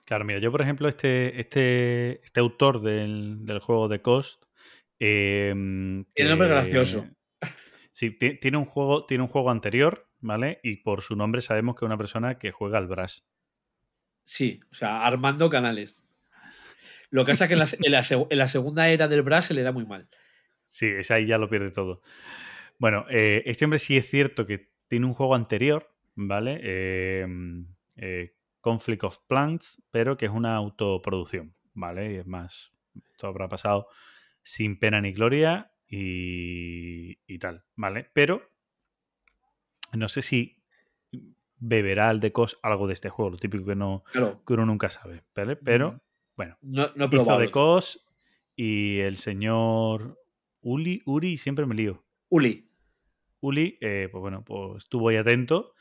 Claro, mira, yo por ejemplo, este, este, este autor del, del juego The Cost. Eh, Tiene nombre gracioso. Sí, ti- tiene un juego, tiene un juego anterior, ¿vale? Y por su nombre sabemos que es una persona que juega al Brass. Sí, o sea, armando canales. Lo que pasa es que en la, se- en la seg- en la segunda era del Brass se le da muy mal. Sí, ese ahí ya lo pierde todo. Bueno, eh, este hombre sí es cierto que tiene un juego anterior, ¿vale? Eh, eh, Conflict of Plants, pero que es una autoproducción, ¿vale? Y es más, esto habrá pasado sin pena ni gloria y, y tal, ¿vale? Pero no sé si beberá el de Cos algo de este juego, lo típico que, no, Claro, que uno nunca sabe, ¿vale? Pero, bueno, no, no hizo probado. de Cos y el señor Uli, Uri, siempre me lío. Uli. Uli, eh, pues bueno, pues estuvo ahí atento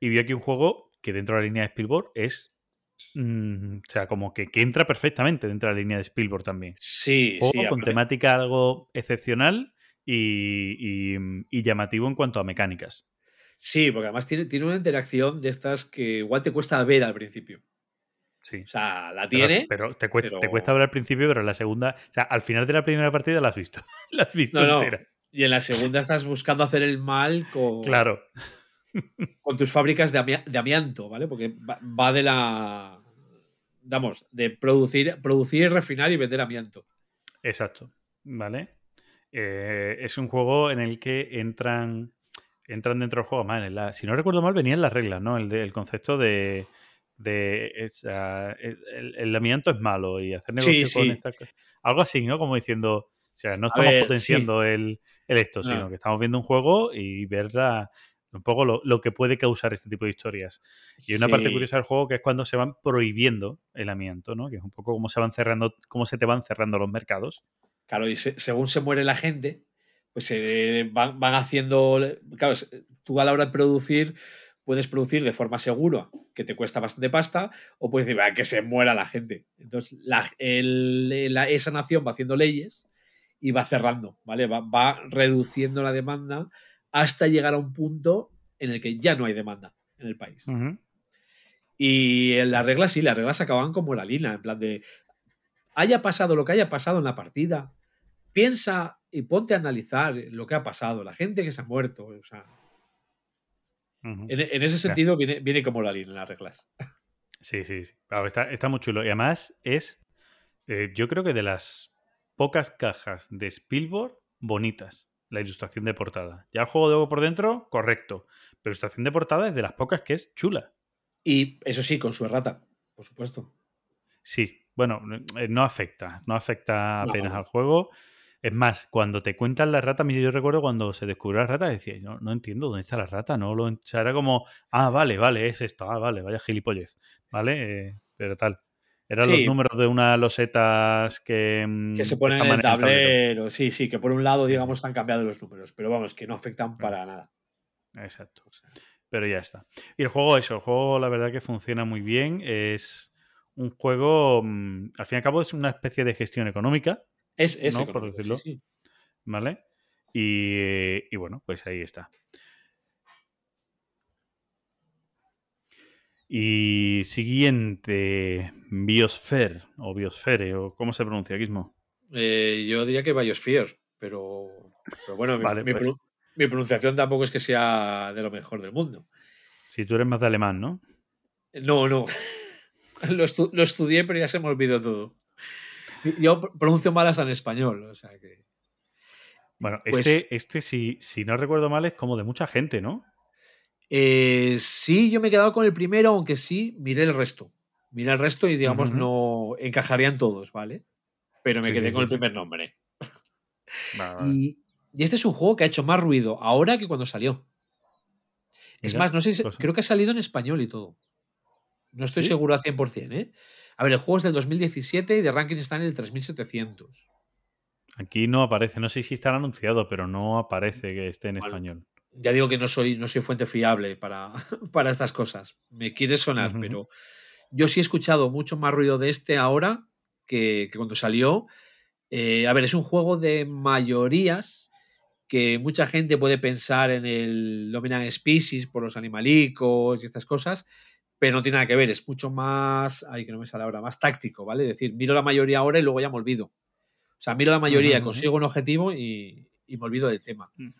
y vio aquí un juego que dentro de la línea de Spielberg es. Mm, o sea, como que, que entra perfectamente dentro de la línea de Spielberg también. Sí, Juego sí. con aparte- temática algo excepcional y, y- y llamativo en cuanto a mecánicas. Sí, porque además tiene, tiene una interacción de estas que igual te cuesta ver al principio. Sí. O sea, la tiene. Pero, te, cuesta, te cuesta ver al principio, pero en la segunda. O sea, al final de la primera partida la has visto. la has visto No, no. entera. Y en la segunda estás buscando hacer el mal con, Claro. Con tus fábricas de, amia- de amianto, ¿vale? Porque va, va de la. Vamos, de producir, producir, refinar y vender amianto. Exacto. ¿Vale? Eh, es un juego en el que entran. Entran dentro del juego. Mal, en la- si no recuerdo mal, venían las reglas, ¿no? El, de- el concepto de. de es, ah, el, amianto es malo y hacer Sí, negocio con sí. esta. Algo así, ¿no? Como diciendo. O sea, no estamos ver, potenciando el, el esto, sino No. que estamos viendo un juego y ver la- un poco lo, lo que puede causar este tipo de historias. Y una parte curiosa del juego que es cuando se van prohibiendo el amianto, ¿no? Que es un poco cómo se van cerrando, cómo se te van cerrando los mercados. Claro, y se- según se muere la gente, pues se van, van haciendo. Claro, tú a la hora de producir, puedes producir de forma segura, que te cuesta bastante pasta, o puedes decir, "Va, que se muera la gente. Entonces, la- el- la- esa nación va haciendo leyes y va cerrando, ¿vale? Va, va reduciendo la demanda hasta llegar a un punto en el que ya no hay demanda en el país. Y en las reglas, sí, las reglas acababan con moralina, en plan de, haya pasado lo que haya pasado en la partida, piensa y ponte a analizar lo que ha pasado, la gente que se ha muerto. O sea, Ujú. en, en ese sentido viene, viene con moralina en las reglas. Sí, sí, sí. Claro, está, está muy chulo. Y además es, eh, yo creo que de las pocas cajas de Spielberg bonitas, la ilustración de portada. Ya el juego de por dentro, correcto. Pero la ilustración de portada es de las pocas que es chula. Y eso sí, con su errata, por supuesto. Sí, bueno, eh, no afecta, no afecta No. apenas al juego. Es más, cuando te cuentan la rata, yo recuerdo cuando se descubrió la rata, decía, no, no entiendo dónde está la rata, no lo, o sea, era como, ah, vale, vale, es esto, ah, vale, vaya gilipollez, ¿vale? Eh, pero tal. Eran los números de unas losetas que, mm, Que se ponen en el tablero. Sí, sí, que por un lado, digamos, están cambiados los números, pero vamos, que no afectan para nada. Exacto. Pero ya está. Y el juego, eso, el juego la verdad que funciona muy bien. Es un juego, mm, al fin y al cabo, es una especie de gestión económica, Es, es ¿no? Por económico, decirlo. sí. ¿vale? Y, y bueno, pues ahí está. Y siguiente, Biosphere, o Biosfere, o ¿cómo se pronuncia, Gizmo? Eh, yo diría que Biosphere, pero, pero bueno, mi, Vale, mi pues. mi pronunciación tampoco es que sea de lo mejor del mundo. Si tú eres más de alemán, ¿no? No, no. Lo, estu- lo estudié, pero ya se me olvidó todo. Yo pr- pronuncio mal hasta en español, o sea que. Bueno, Pues- este, este si, si no recuerdo mal, es como de mucha gente, ¿no? Eh, sí, yo me he quedado con el primero, aunque sí, miré el resto. Miré el resto y, digamos, no encajarían todos, ¿vale? Pero me Sí, quedé sí, con sí, el primer nombre. Vale, vale. Y, y este es un juego que ha hecho más ruido ahora que cuando salió. Es Mira, más, no sé si, creo que ha salido en español y todo. No estoy seguro al 100%, ¿eh? A ver, el juego es del 2017 y de ranking está en el 3700. Aquí no aparece, no sé si está anunciado, pero no aparece que esté en Vale. español. Ya digo que no soy, no soy fuente fiable para, para estas cosas. Me quiere sonar, pero yo sí he escuchado mucho más ruido de este ahora que, que cuando salió. Eh, a ver, es un juego de mayorías que mucha gente puede pensar en el Dominant Species por los animalicos y estas cosas, pero no tiene nada que ver, es mucho más, ay, que no me sale ahora, más táctico, ¿vale? Es decir, miro la mayoría ahora y luego ya me olvido. O sea, miro la mayoría, consigo un objetivo y, y me olvido del tema. Eh,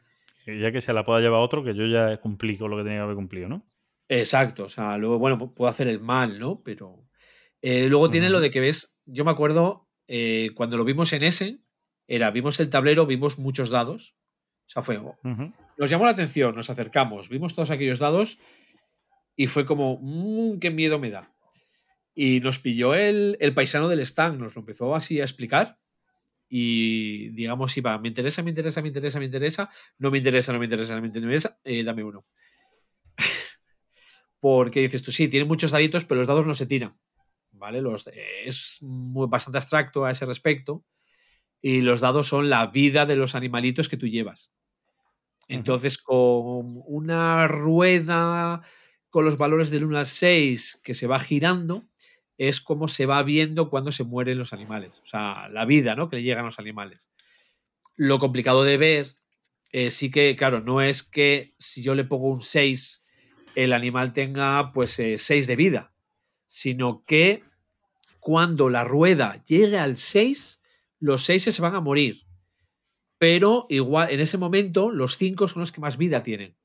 Ya que se la pueda llevar otro, que yo ya cumplí con lo que tenía que haber cumplido, ¿no? Exacto, o sea, luego, bueno, pu- puedo hacer el mal, ¿no? Pero eh, luego tiene lo de que ves, yo me acuerdo eh, cuando lo vimos en ese, era, vimos el tablero, vimos muchos dados, o sea, fue, Ujú. nos llamó la atención, nos acercamos, vimos todos aquellos dados y fue como, "Mm, qué miedo me da. Y nos pilló el, el paisano del stand, nos lo empezó así a explicar y digamos iba, me interesa, me interesa, me interesa, me interesa, no me interesa, no me interesa, no me interesa, eh, dame uno. Porque dices tú, sí, tiene muchos daditos, pero los dados no se tiran. ¿Vale? Los, eh, es muy, bastante abstracto a ese respecto. Y los dados son la vida de los animalitos que tú llevas. Entonces, con una rueda con los valores del 1 al 6 que se va girando, es como se va viendo cuando se mueren los animales. O sea, la vida ¿no? que le llegan a los animales. Lo complicado de ver, eh, sí que, claro, no es que si yo le pongo un 6, el animal tenga pues 6 de vida, sino que cuando la rueda llegue al 6, los 6 se van a morir. Pero igual, en ese momento, los 5 son los que más vida tienen.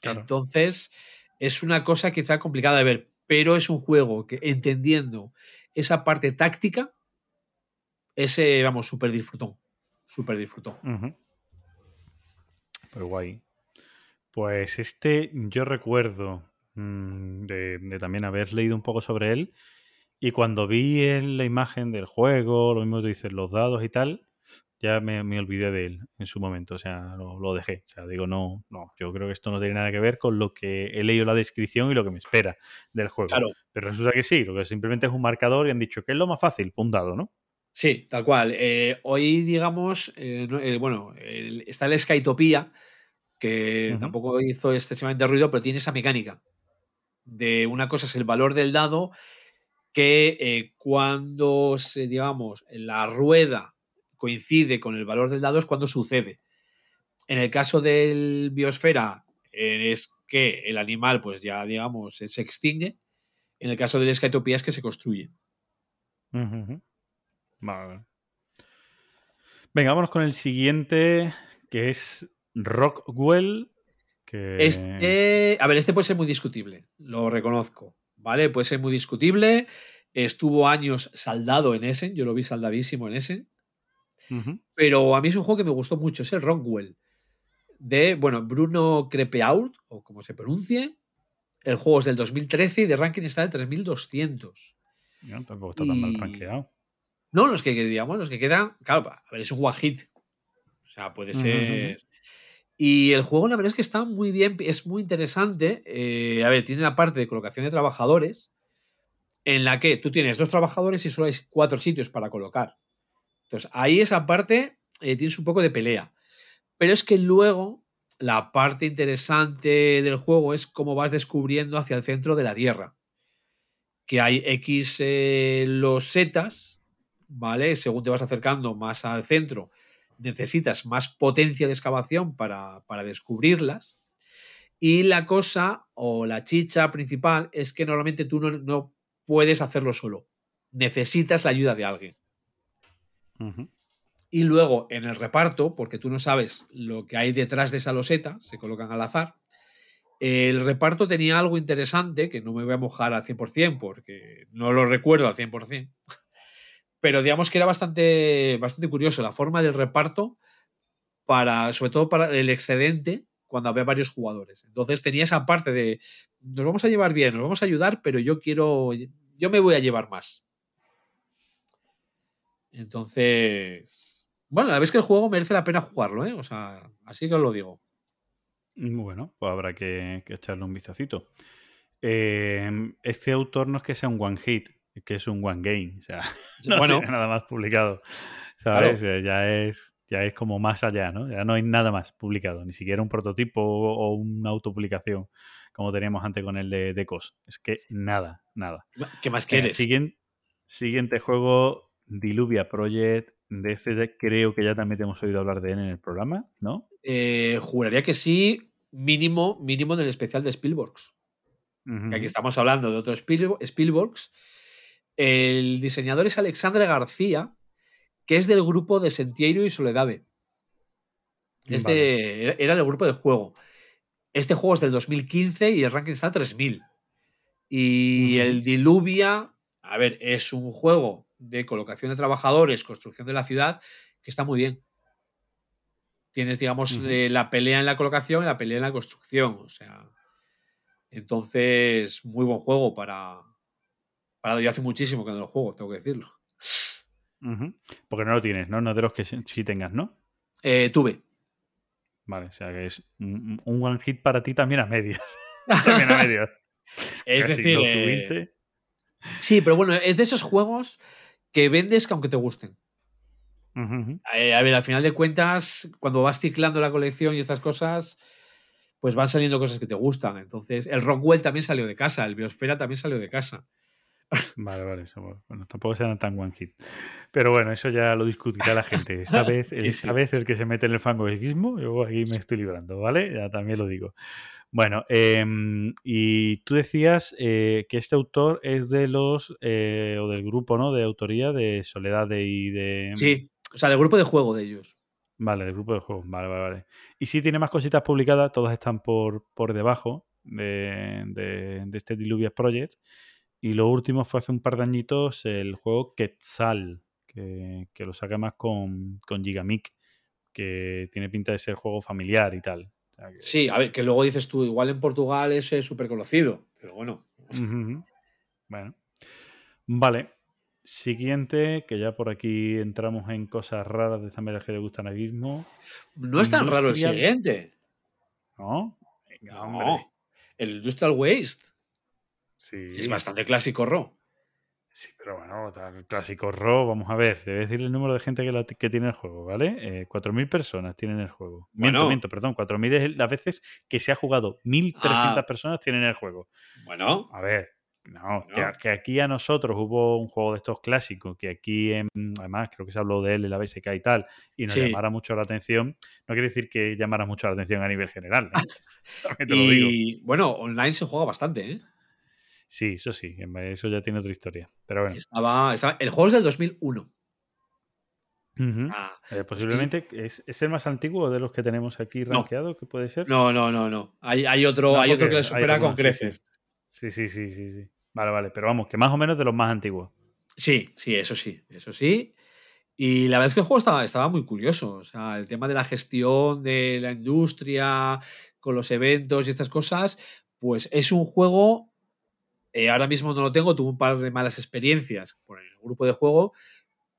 Claro. Entonces, es una cosa quizá complicada de ver, pero es un juego que, entendiendo esa parte táctica, ese, vamos, súper disfrutón. Súper disfrutón. Ujú. Pues guay. Pues este yo recuerdo mm, de, también haber leído un poco sobre él y cuando vi en la imagen del juego, lo mismo que dices, los dados y tal, ya me, me olvidé de él en su momento, o sea, lo, lo dejé. O sea, digo, no, no, yo creo que esto no tiene nada que ver con lo que he leído la descripción y lo que me espera del juego. Claro. Pero resulta que sí, lo que simplemente es un marcador y han dicho que es lo más fácil, un dado, ¿no? Sí, tal cual. Eh, hoy, digamos, eh, eh, bueno, el- está el Skytopia, que tampoco hizo excesivamente ruido, pero tiene esa mecánica. De una cosa es el valor del dado, que cuando se, digamos, la rueda coincide con el valor del dado es cuando sucede. En el caso del biosfera eh, es que el animal, pues ya, digamos, se extingue. En el caso del Skytopia es que se construye. Vale. Venga, vámonos con el siguiente, que es Rockwell. Que... Este, a ver, este puede ser muy discutible, lo reconozco, ¿vale? Puede ser muy discutible. Estuvo años saldado en Essen, yo lo vi saldadísimo en Essen, Pero a mí es un juego que me gustó mucho, es el Rockwell, de, bueno, Bruno Crepeaut, o como se pronuncie. El juego es del 2013 y de ranking está de 3200. No, tampoco está tan mal rankeado. No, los que, digamos, los que quedan, claro, a ver, es un one hit. O sea, puede ser. Y el juego, la verdad es que está muy bien, es muy interesante. Eh, a ver, tiene la parte de colocación de trabajadores, en la que tú tienes dos trabajadores y solo hay cuatro sitios para colocar. Entonces, ahí esa parte eh, tienes un poco de pelea. Pero es que luego la parte interesante del juego es cómo vas descubriendo hacia el centro de la Tierra. Que hay X eh, los setas, ¿vale? Según te vas acercando más al centro, necesitas más potencia de excavación para, para descubrirlas. Y la cosa o la chicha principal es que normalmente tú no, no puedes hacerlo solo. Necesitas la ayuda de alguien. Y luego en el reparto, porque tú no sabes lo que hay detrás de esa loseta, se colocan al azar. El reparto tenía algo interesante, que no me voy a mojar al 100% porque no lo recuerdo al 100%, pero digamos que era bastante, bastante curioso la forma del reparto, para, sobre todo para el excedente, cuando había varios jugadores. Entonces tenía esa parte de, nos vamos a llevar bien, nos vamos a ayudar, pero yo quiero, yo me voy a llevar más. Entonces, bueno, la es que el juego merece la pena jugarlo, ¿eh? O sea, así que os lo digo. Bueno, pues habrá que, que echarle un vistacito. Eh, este autor no es que sea un one hit, es que es un one game. O sea, no bueno, tiene nada más publicado. ¿Sabes? Eh, Ya es. Ya es como más allá, ¿no? Ya no hay nada más publicado, ni siquiera un prototipo o, una autopublicación como teníamos antes con el de, de COS. Es que nada, nada. ¿qué más Venga, quieres? siguiente, siguiente juego, Diluvia Project. De este creo que ya también te hemos oído hablar de él en el programa, ¿no? Eh, juraría que sí, mínimo, mínimo en el especial de Spielbergs. Ujú. Que aquí estamos hablando de otro Spiel- Spielbergs. El diseñador es Alexandre García, que es del grupo de Sentiero y Soledade. Este Vale. era- del grupo de juego. Este juego es del 2015 y el ranking está a 3000. Y el Diluvia, a ver, es un juego de colocación de trabajadores, construcción de la ciudad, que está muy bien. Tienes, digamos, eh, la pelea en la colocación y la pelea en la construcción. O sea. Entonces, muy buen juego para. para yo hace muchísimo que no lo juego, tengo que decirlo. Porque no lo tienes, ¿no? No es de los que sí sí tengas, ¿no? Eh, tuve. Vale, o sea que es un, un one hit para ti también a medias. también a medias. es si decir, lo eh, tuviste. sí, pero bueno, es de esos juegos que vendes que aunque te gusten. Ujú. Eh, a ver, al final de cuentas, cuando vas ciclando la colección y estas cosas, pues van saliendo cosas que te gustan. Entonces, el Rockwell también salió de casa, el Biosfera también salió de casa. Vale, vale, eso, bueno, tampoco serán tan one hit. Pero bueno, eso ya lo discutirá la gente. Esta vez, Sí, esta vez el que se mete en el fangoísmo, yo aquí me estoy librando, ¿vale? Ya también lo digo. Bueno, em, y tú decías eh, que este autor es de los, eh, o del grupo, ¿no? De autoría de Soledad de- y de... Sí, o sea, del grupo de juego de ellos. Vale, del grupo de juegos. Vale, vale, vale. Y sí tiene más cositas publicadas, todas están por, por debajo de, de- de este Diluvias Project. Y lo último fue hace un par de añitos el juego Quetzal, que, que lo saca más con, con Gigamic, que tiene pinta de ser juego familiar y tal. O sea que- Sí, a ver, que luego dices tú, igual en Portugal es súper conocido, pero bueno. Bueno. Vale. Siguiente, que ya por aquí entramos en cosas raras de esta manera que le gustan al mismo. No es tan raro el siguiente. ¿No? Venga, hombre. El Industrial Waste. Sí. Es bastante clásico, Ro. Sí, pero bueno, tal- clásico RO, vamos a ver, a decir el número de gente que, la- que tiene el juego, ¿vale? Eh, 4.000 personas tienen el juego. Miento, Bueno. miento, perdón, 4.000 es las veces que se ha jugado, 1.300 Ah. personas tienen el juego. Bueno, A ver, no, que, Bueno. que aquí a nosotros hubo un juego de estos clásicos, que aquí, en- además, creo que se habló de él en la BSK y tal, y nos Sí. llamara mucho la atención, no quiere decir que llamara mucho la atención a nivel general. ¿eh? Lo digo. y bueno, online se juega bastante, ¿eh? Sí, eso sí, eso ya tiene otra historia. Pero bueno, Estaba, estaba- el juego es del 2001. Ujú. Ah, Eh, posiblemente es, es el más antiguo de los que tenemos aquí No. rankeado, que puede ser. no, no, no, no. Hay, hay otro, No, hay otro que le supera otro con sí, creces. Sí, sí, sí, sí, sí. Vale, vale, pero vamos, que más o menos de los más antiguos. Sí, sí, eso sí, eso sí. Y la verdad es que el juego estaba, estaba muy curioso. O sea, el tema de la gestión de la industria con los eventos y estas cosas, pues es un juego. Eh, ahora mismo no lo tengo, tuve un par de malas experiencias por el grupo de juego,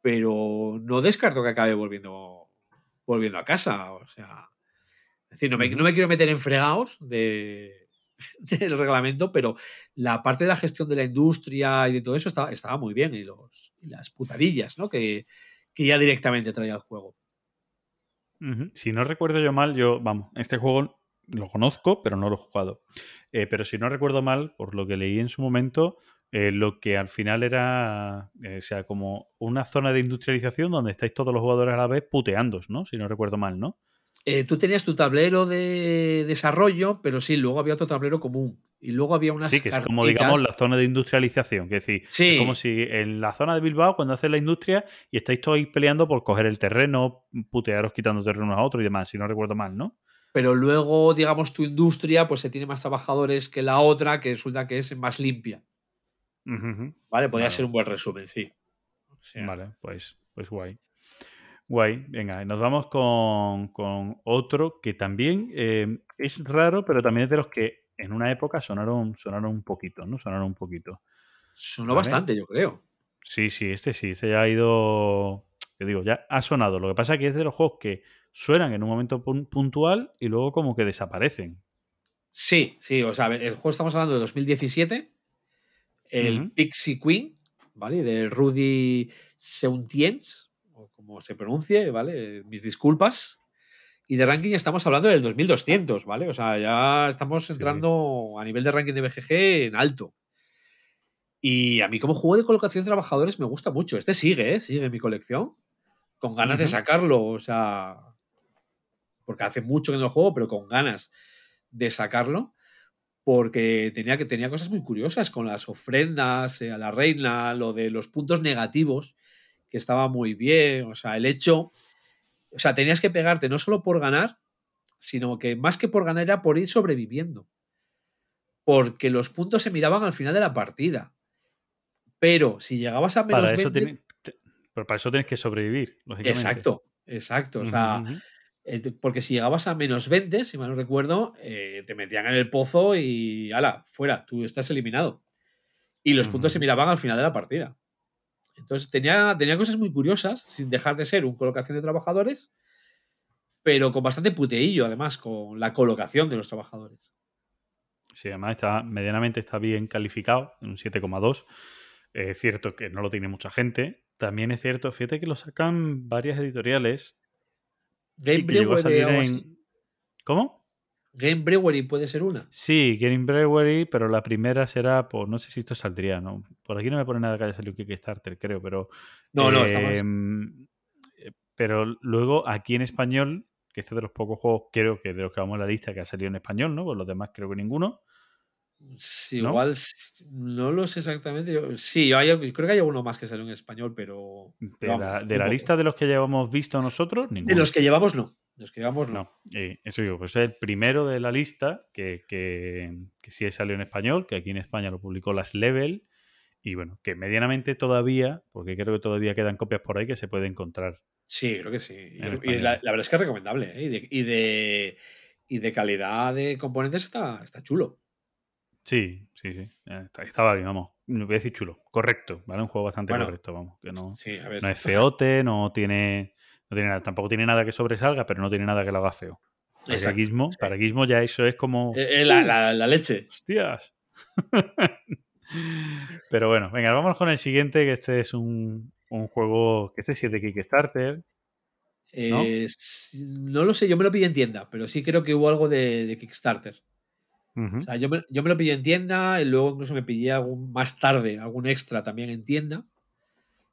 pero no descarto que acabe volviendo, volviendo a casa. O sea, es decir, no me, Ujú. no me quiero meter en fregados de, del reglamento, pero la parte de la gestión de la industria y de todo eso estaba, estaba muy bien. Y, los, y las putadillas, ¿no? Que, que ya directamente traía el juego. Si no recuerdo yo mal, yo, vamos, este juego lo conozco, pero no lo he jugado. Eh, pero si no recuerdo mal, por lo que leí en su momento, eh, lo que al final era, eh, o sea, como una zona de industrialización donde estáis todos los jugadores a la vez puteándos, ¿no? Si no recuerdo mal, ¿no? Eh, tú tenías tu tablero de desarrollo, pero sí, luego había otro tablero común. Y luego había unas. Sí, que es como, digamos, la zona de industrialización. Que es decir, Sí. es como si en la zona de Bilbao, cuando haces la industria y estáis todos ahí peleando por coger el terreno, putearos quitando terrenos a otros y demás, si no recuerdo mal, ¿no? Pero luego, digamos, tu industria, pues se tiene más trabajadores que la otra, que resulta que es más limpia. ¿Vale? Podría Vale. ser un buen resumen, sí. O sea, Vale, pues, pues guay. Guay, venga, nos vamos con, con otro que también eh, es raro, pero también es de los que en una época sonaron, sonaron un poquito, ¿no? Sonaron un poquito. Sonó Vale. bastante, yo creo. Sí, sí, este sí, este ya ha ido. Te digo, ya ha sonado. Lo que pasa es que es de los juegos que suenan en un momento pun- puntual y luego como que desaparecen. Sí, sí, o sea, el juego estamos hablando de 2017. El Ujú. Pixie Queen, ¿vale? De Rudy Seuntiens, o como se pronuncie, ¿vale? Mis disculpas. Y de ranking estamos hablando del 2200, ¿vale? O sea, ya estamos sí. entrando a nivel de ranking de BGG en alto. Y a mí como juego de colocación de trabajadores me gusta mucho. Este sigue, ¿eh? Sigue en mi colección. Con ganas de sacarlo, o sea... Porque hace mucho que no lo juego, pero con ganas de sacarlo. Porque tenía, que, tenía cosas muy curiosas con las ofrendas eh, a la reina, lo de los puntos negativos, que estaba muy bien. O sea, el hecho... O sea, tenías que pegarte no solo por ganar, sino que más que por ganar era por ir sobreviviendo. Porque los puntos se miraban al final de la partida. Pero si llegabas a menos Para eso, 20, tiene- te- pero para eso tienes que sobrevivir, lógicamente. Exacto, exacto. O sea, porque si llegabas a menos 20, si mal no recuerdo, eh, te metían en el pozo y ala, fuera, tú estás eliminado. Y los puntos se miraban al final de la partida. Entonces tenía, tenía cosas muy curiosas, sin dejar de ser un colocación de trabajadores, pero con bastante puteillo, además, con la colocación de los trabajadores. Sí, además está medianamente está bien calificado, en un 7,2. Es cierto que no lo tiene mucha gente. También es cierto, fíjate que lo sacan varias editoriales Game Brewery, en... ¿Cómo? Game Brewery puede ser una. Sí, Game Brewery, pero la primera será por... No sé si esto saldría, ¿no? Por aquí no me pone nada que haya salido Kickstarter, creo, pero... No, no, estamos. Eh, Pero luego aquí en español, que este es de los pocos juegos, creo que de los que vamos en la lista que ha salido en español, ¿no? Pues los demás creo que ninguno. Sí, ¿no? igual no lo sé exactamente. yo- sí, yo hay- creo que hay alguno más que salió en español, pero. De pero la, vamos, de la lista de los que llevamos visto nosotros, ninguno. De los que llevamos, no. De los que llevamos, no. No, eh, eso digo, pues es el primero de la lista que, que, que sí salió en español, que aquí en España lo publicó Las Level, y bueno, que medianamente todavía, porque creo que todavía quedan copias por ahí que se puede encontrar. Sí, creo que sí. Y, la verdad es que es recomendable. ¿eh? Y, de, y, de, y de calidad de componentes está, está chulo. Sí, sí, sí. eh, Estaba bien, vamos. Voy a decir chulo. Correcto, ¿vale? Un juego bastante Bueno, correcto, vamos. Que no, Sí, a ver. no es feote, no tiene. No tiene nada, tampoco tiene nada que sobresalga, pero no tiene nada que lo haga feo. Para Exacto, Gizmo, sí. para Gizmo ya eso es como. Eh, eh, la, la- la leche. ¡Hostias! Pero bueno, venga, vamos con el siguiente, que este es un, un juego, que este sí es de Kickstarter. ¿No? Eh, lo sé, yo me lo pillé en tienda, pero sí creo que hubo algo de, de Kickstarter. O sea, yo me, yo me lo pillé en tienda y luego incluso me pillé algún, más tarde algún extra también en tienda.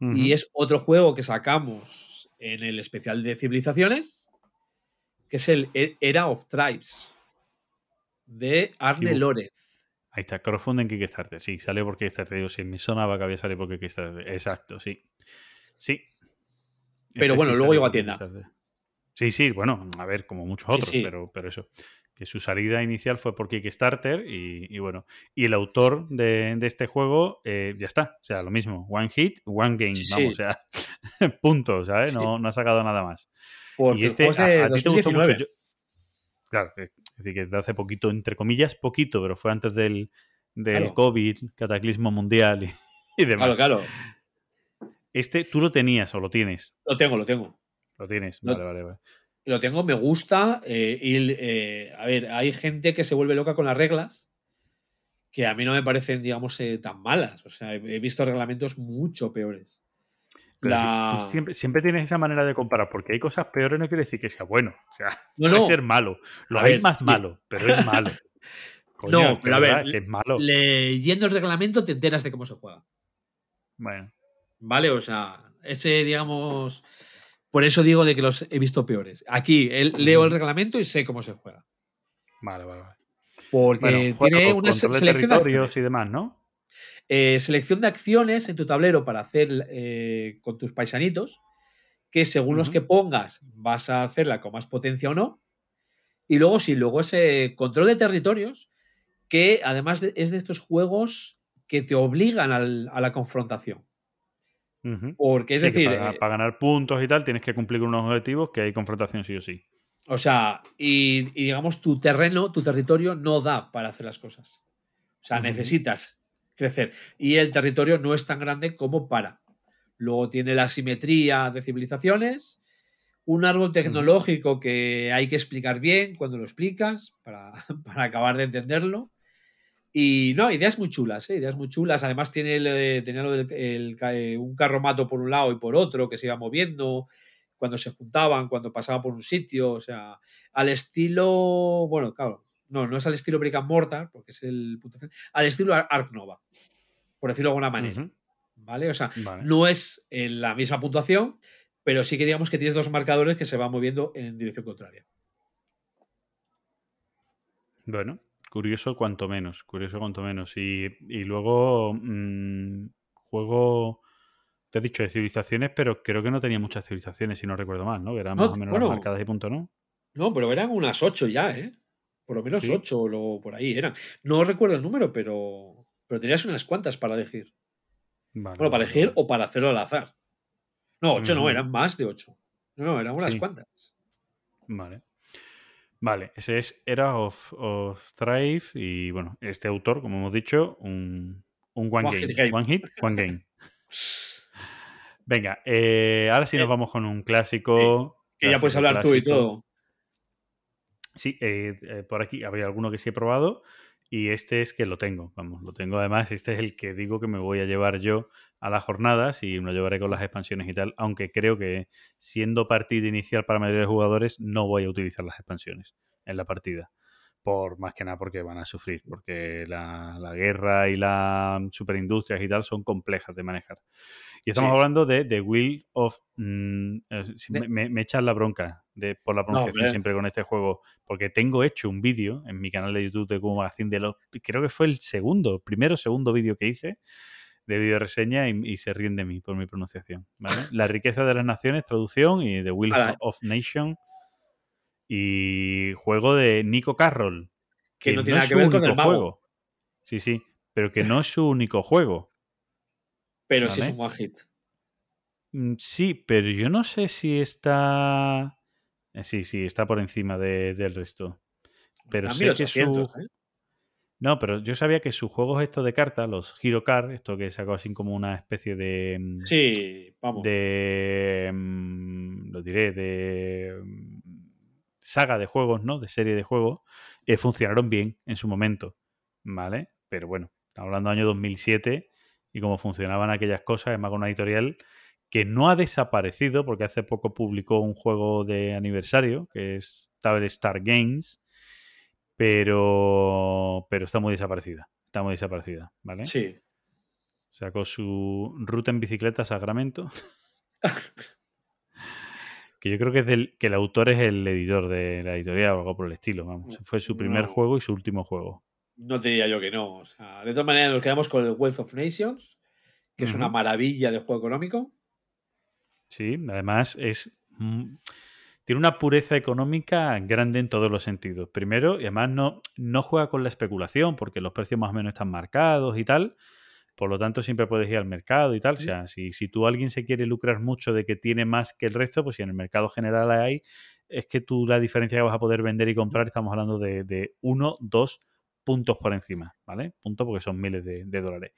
Y es otro juego que sacamos en el especial de civilizaciones, que es el E- Era of Tribes, de Arne Sí, Lórez. Ahí está, crowdfunding en Kickstarter. Sí, salió por Kickstarter. Digo, sí, me sonaba que había salido por Kickstarter. Exacto, sí. Sí. Pero Este bueno, sí luego llegó a tienda. Sí, sí, bueno, a ver, como muchos Sí, otros, sí. Pero, pero eso. Que su salida inicial fue por Kickstarter y, y bueno. Y el autor de, de este juego, eh, ya está. O sea, lo mismo. One hit, one game. Sí, Vamos, o sea, punto, ¿sabes? Sí. No, no ha sacado nada más. Porque y este, a, a ti te gustó mucho. 2019. Yo- claro, eh, es decir, que de hace poquito, entre comillas, poquito, pero fue antes del, del Claro. COVID, cataclismo mundial y, y demás. Claro, claro. Este, tú lo tenías o lo tienes. Lo tengo, lo tengo. Lo tienes. Vale, vale, vale. Lo tengo, me gusta. eh, y, eh, a ver, hay gente que se vuelve loca con las reglas que a mí no me parecen, digamos, eh, tan malas. O sea, he, visto reglamentos mucho peores. La- siempre, siempre tienes esa manera de comparar, porque hay cosas peores, no quiere decir que sea bueno. O sea, No, puede no. ser malo. Lo hay más malo, pero es malo. Coño, No, pero a ver, es malo. Leyendo el reglamento te enteras de cómo se juega. Bueno, ¿Vale? O sea, ese, digamos. Por eso digo de que los he visto peores. Aquí el- leo el reglamento y sé cómo se juega. vale, vale. vale. Porque Bueno, tiene una selección de acciones. y demás, ¿no? Eh, selección de acciones en tu tablero para hacer eh, con tus paisanitos, que según los que pongas vas a hacerla con más potencia o no. Y luego sí, luego ese control de territorios, que además de- es de estos juegos que te obligan al- a la confrontación. Porque es Sí, decir, para, eh, para ganar puntos y tal, tienes que cumplir con unos objetivos que hay confrontación sí o sí. o sea, y, y digamos tu terreno, tu territorio no da para hacer las cosas. O sea, necesitas crecer. Y el territorio no es tan grande como para. Luego tiene la simetría de civilizaciones, un árbol tecnológico que hay que explicar bien cuando lo explicas para, para acabar de entenderlo. Y no, ideas muy chulas, ¿eh? ideas muy chulas. Además tiene el, eh, tenía lo del el eh, un carromato por un lado y por otro que se iba moviendo cuando se juntaban, cuando pasaba por un sitio, o sea, al estilo, bueno, claro, no, no es al estilo Brick and Mortar, porque es el punto final, al estilo Ar- Ark Nova, por decirlo de alguna manera. ¿vale? O sea, Vale. no es en la misma puntuación, pero sí que digamos que tienes dos marcadores que se van moviendo en dirección contraria. Bueno, curioso cuanto menos, curioso cuanto menos. Y, y luego mm, juego, te he dicho de civilizaciones, pero creo que no tenía muchas civilizaciones, si no recuerdo mal, ¿no? Que eran No, más o menos bueno. las marcadas y punto, ¿no? No, pero eran unas ocho ya, ¿eh? Por lo menos Sí. ocho o por ahí eran. No recuerdo el número, pero, pero tenías unas cuantas para elegir. Vale, Bueno, para elegir vale. o para hacerlo al azar. No, ocho no, eran más de ocho. No, no, eran unas Sí. cuantas. Vale. Vale, ese es Era of, of Thrive y bueno, este autor, como hemos dicho, un, un one, One game. One hit, one game. Venga, eh, ahora sí nos Eh, vamos con un clásico. Que ya puedes clásico, hablar tú y todo. Sí, eh, por aquí había alguno que sí he probado y este es que lo tengo, vamos, lo tengo además, este es el que digo que me voy a llevar yo a las jornadas y lo llevaré con las expansiones y tal, aunque creo que siendo partida inicial para mayoría de jugadores no voy a utilizar las expansiones en la partida, por más que nada porque van a sufrir, porque la, la guerra y las superindustrias y tal son complejas de manejar. Y estamos Sí. hablando de The Will of... mm, eh, me, me- me echan la bronca de, por la pronunciación siempre con este juego, porque tengo hecho un vídeo en mi canal de YouTube de Cubo Magazine de los... Creo que fue el segundo, primero o segundo vídeo que hice de video reseña y, y se ríen de mí por mi pronunciación. ¿vale? La riqueza de las naciones, traducción y The Will Ala. of Nation y juego de Nico Carroll. Que no no tiene nada que ver con el mago. juego. Sí, sí, pero que no es su único juego. Pero sí es Vale. un one hit. Mm, Sí, pero yo no sé si está. eh, Sí, sí, está por encima de- del resto. Pero sé que su. 1800, ¿eh? No, pero yo sabía que sus juegos estos de cartas, los Hero Card, esto que sacó así como una especie de. mm, Sí, vamos. De. mm, Lo diré, de. mm, Saga de juegos, ¿no? De serie de juegos. eh, funcionaron bien en su momento. ¿Vale? Pero bueno, Estamos hablando del año 2007 y cómo funcionaban aquellas cosas, además con una editorial que no ha desaparecido, porque hace poco publicó un juego de aniversario, que es Table Star Games, pero, pero está muy desaparecida. Está muy desaparecida, ¿vale? Sí. Sacó su ruta en bicicleta a Sacramento. que yo creo que es del, que el autor es el editor de la editorial o algo por el estilo, vamos. Fue su primer No. juego y su último juego. No te diría yo que no. O sea, de todas maneras, nos quedamos con el Wealth of Nations, que es una maravilla de juego económico. Sí, además es. Tiene una pureza económica grande en todos los sentidos. Primero, y además no, no juega con la especulación, porque los precios más o menos están marcados y tal. Por lo tanto, siempre puedes ir al mercado y tal. O sea, si, si tú alguien se quiere lucrar mucho de que tiene más que el resto, pues si en el mercado general hay, es que tú la diferencia que vas a poder vender y comprar, estamos hablando de, de uno, dos puntos por encima, ¿vale? Puntos porque son miles de, de dólares.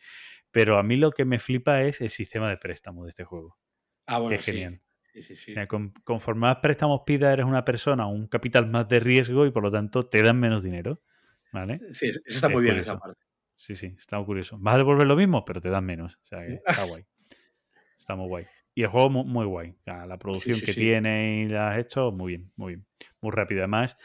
Pero a mí lo que me flipa es el sistema de préstamo de este juego. Ah, bueno, es sí. genial. Sí, sí, sí. O sea, con- conforme más préstamos pidas, eres una persona, un capital más de riesgo y por lo tanto te dan menos dinero. ¿Vale? Sí, eso está Es muy bien curioso. esa parte. Sí, sí, está muy curioso. Vas a devolver lo mismo, pero te dan menos. O sea, que está guay. Está muy guay. Y el juego muy, muy guay. La producción que tiene y las esto, muy bien, muy bien. Muy rápido. Además,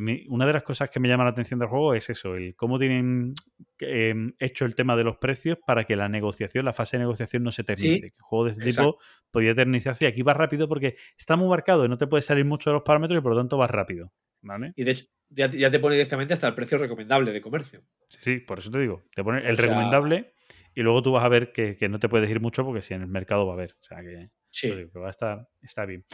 mí- una de las cosas que me llama la atención del juego es eso, el cómo tienen eh, hecho el tema de los precios para que la negociación, la fase de negociación no se. Que el juego de este exacto. tipo podía eternizarse y aquí va rápido porque está muy marcado y no te puede salir mucho de los parámetros y por lo tanto va rápido. ¿Vale? Y de hecho, ya, ya te pone directamente hasta el precio recomendable de comercio. Sí, sí, por eso te digo. Te pone el O sea- recomendable y luego tú vas a ver que, que no te puedes ir mucho porque si en el mercado va a haber. O sea que, Sí. digo que va a estar está bien.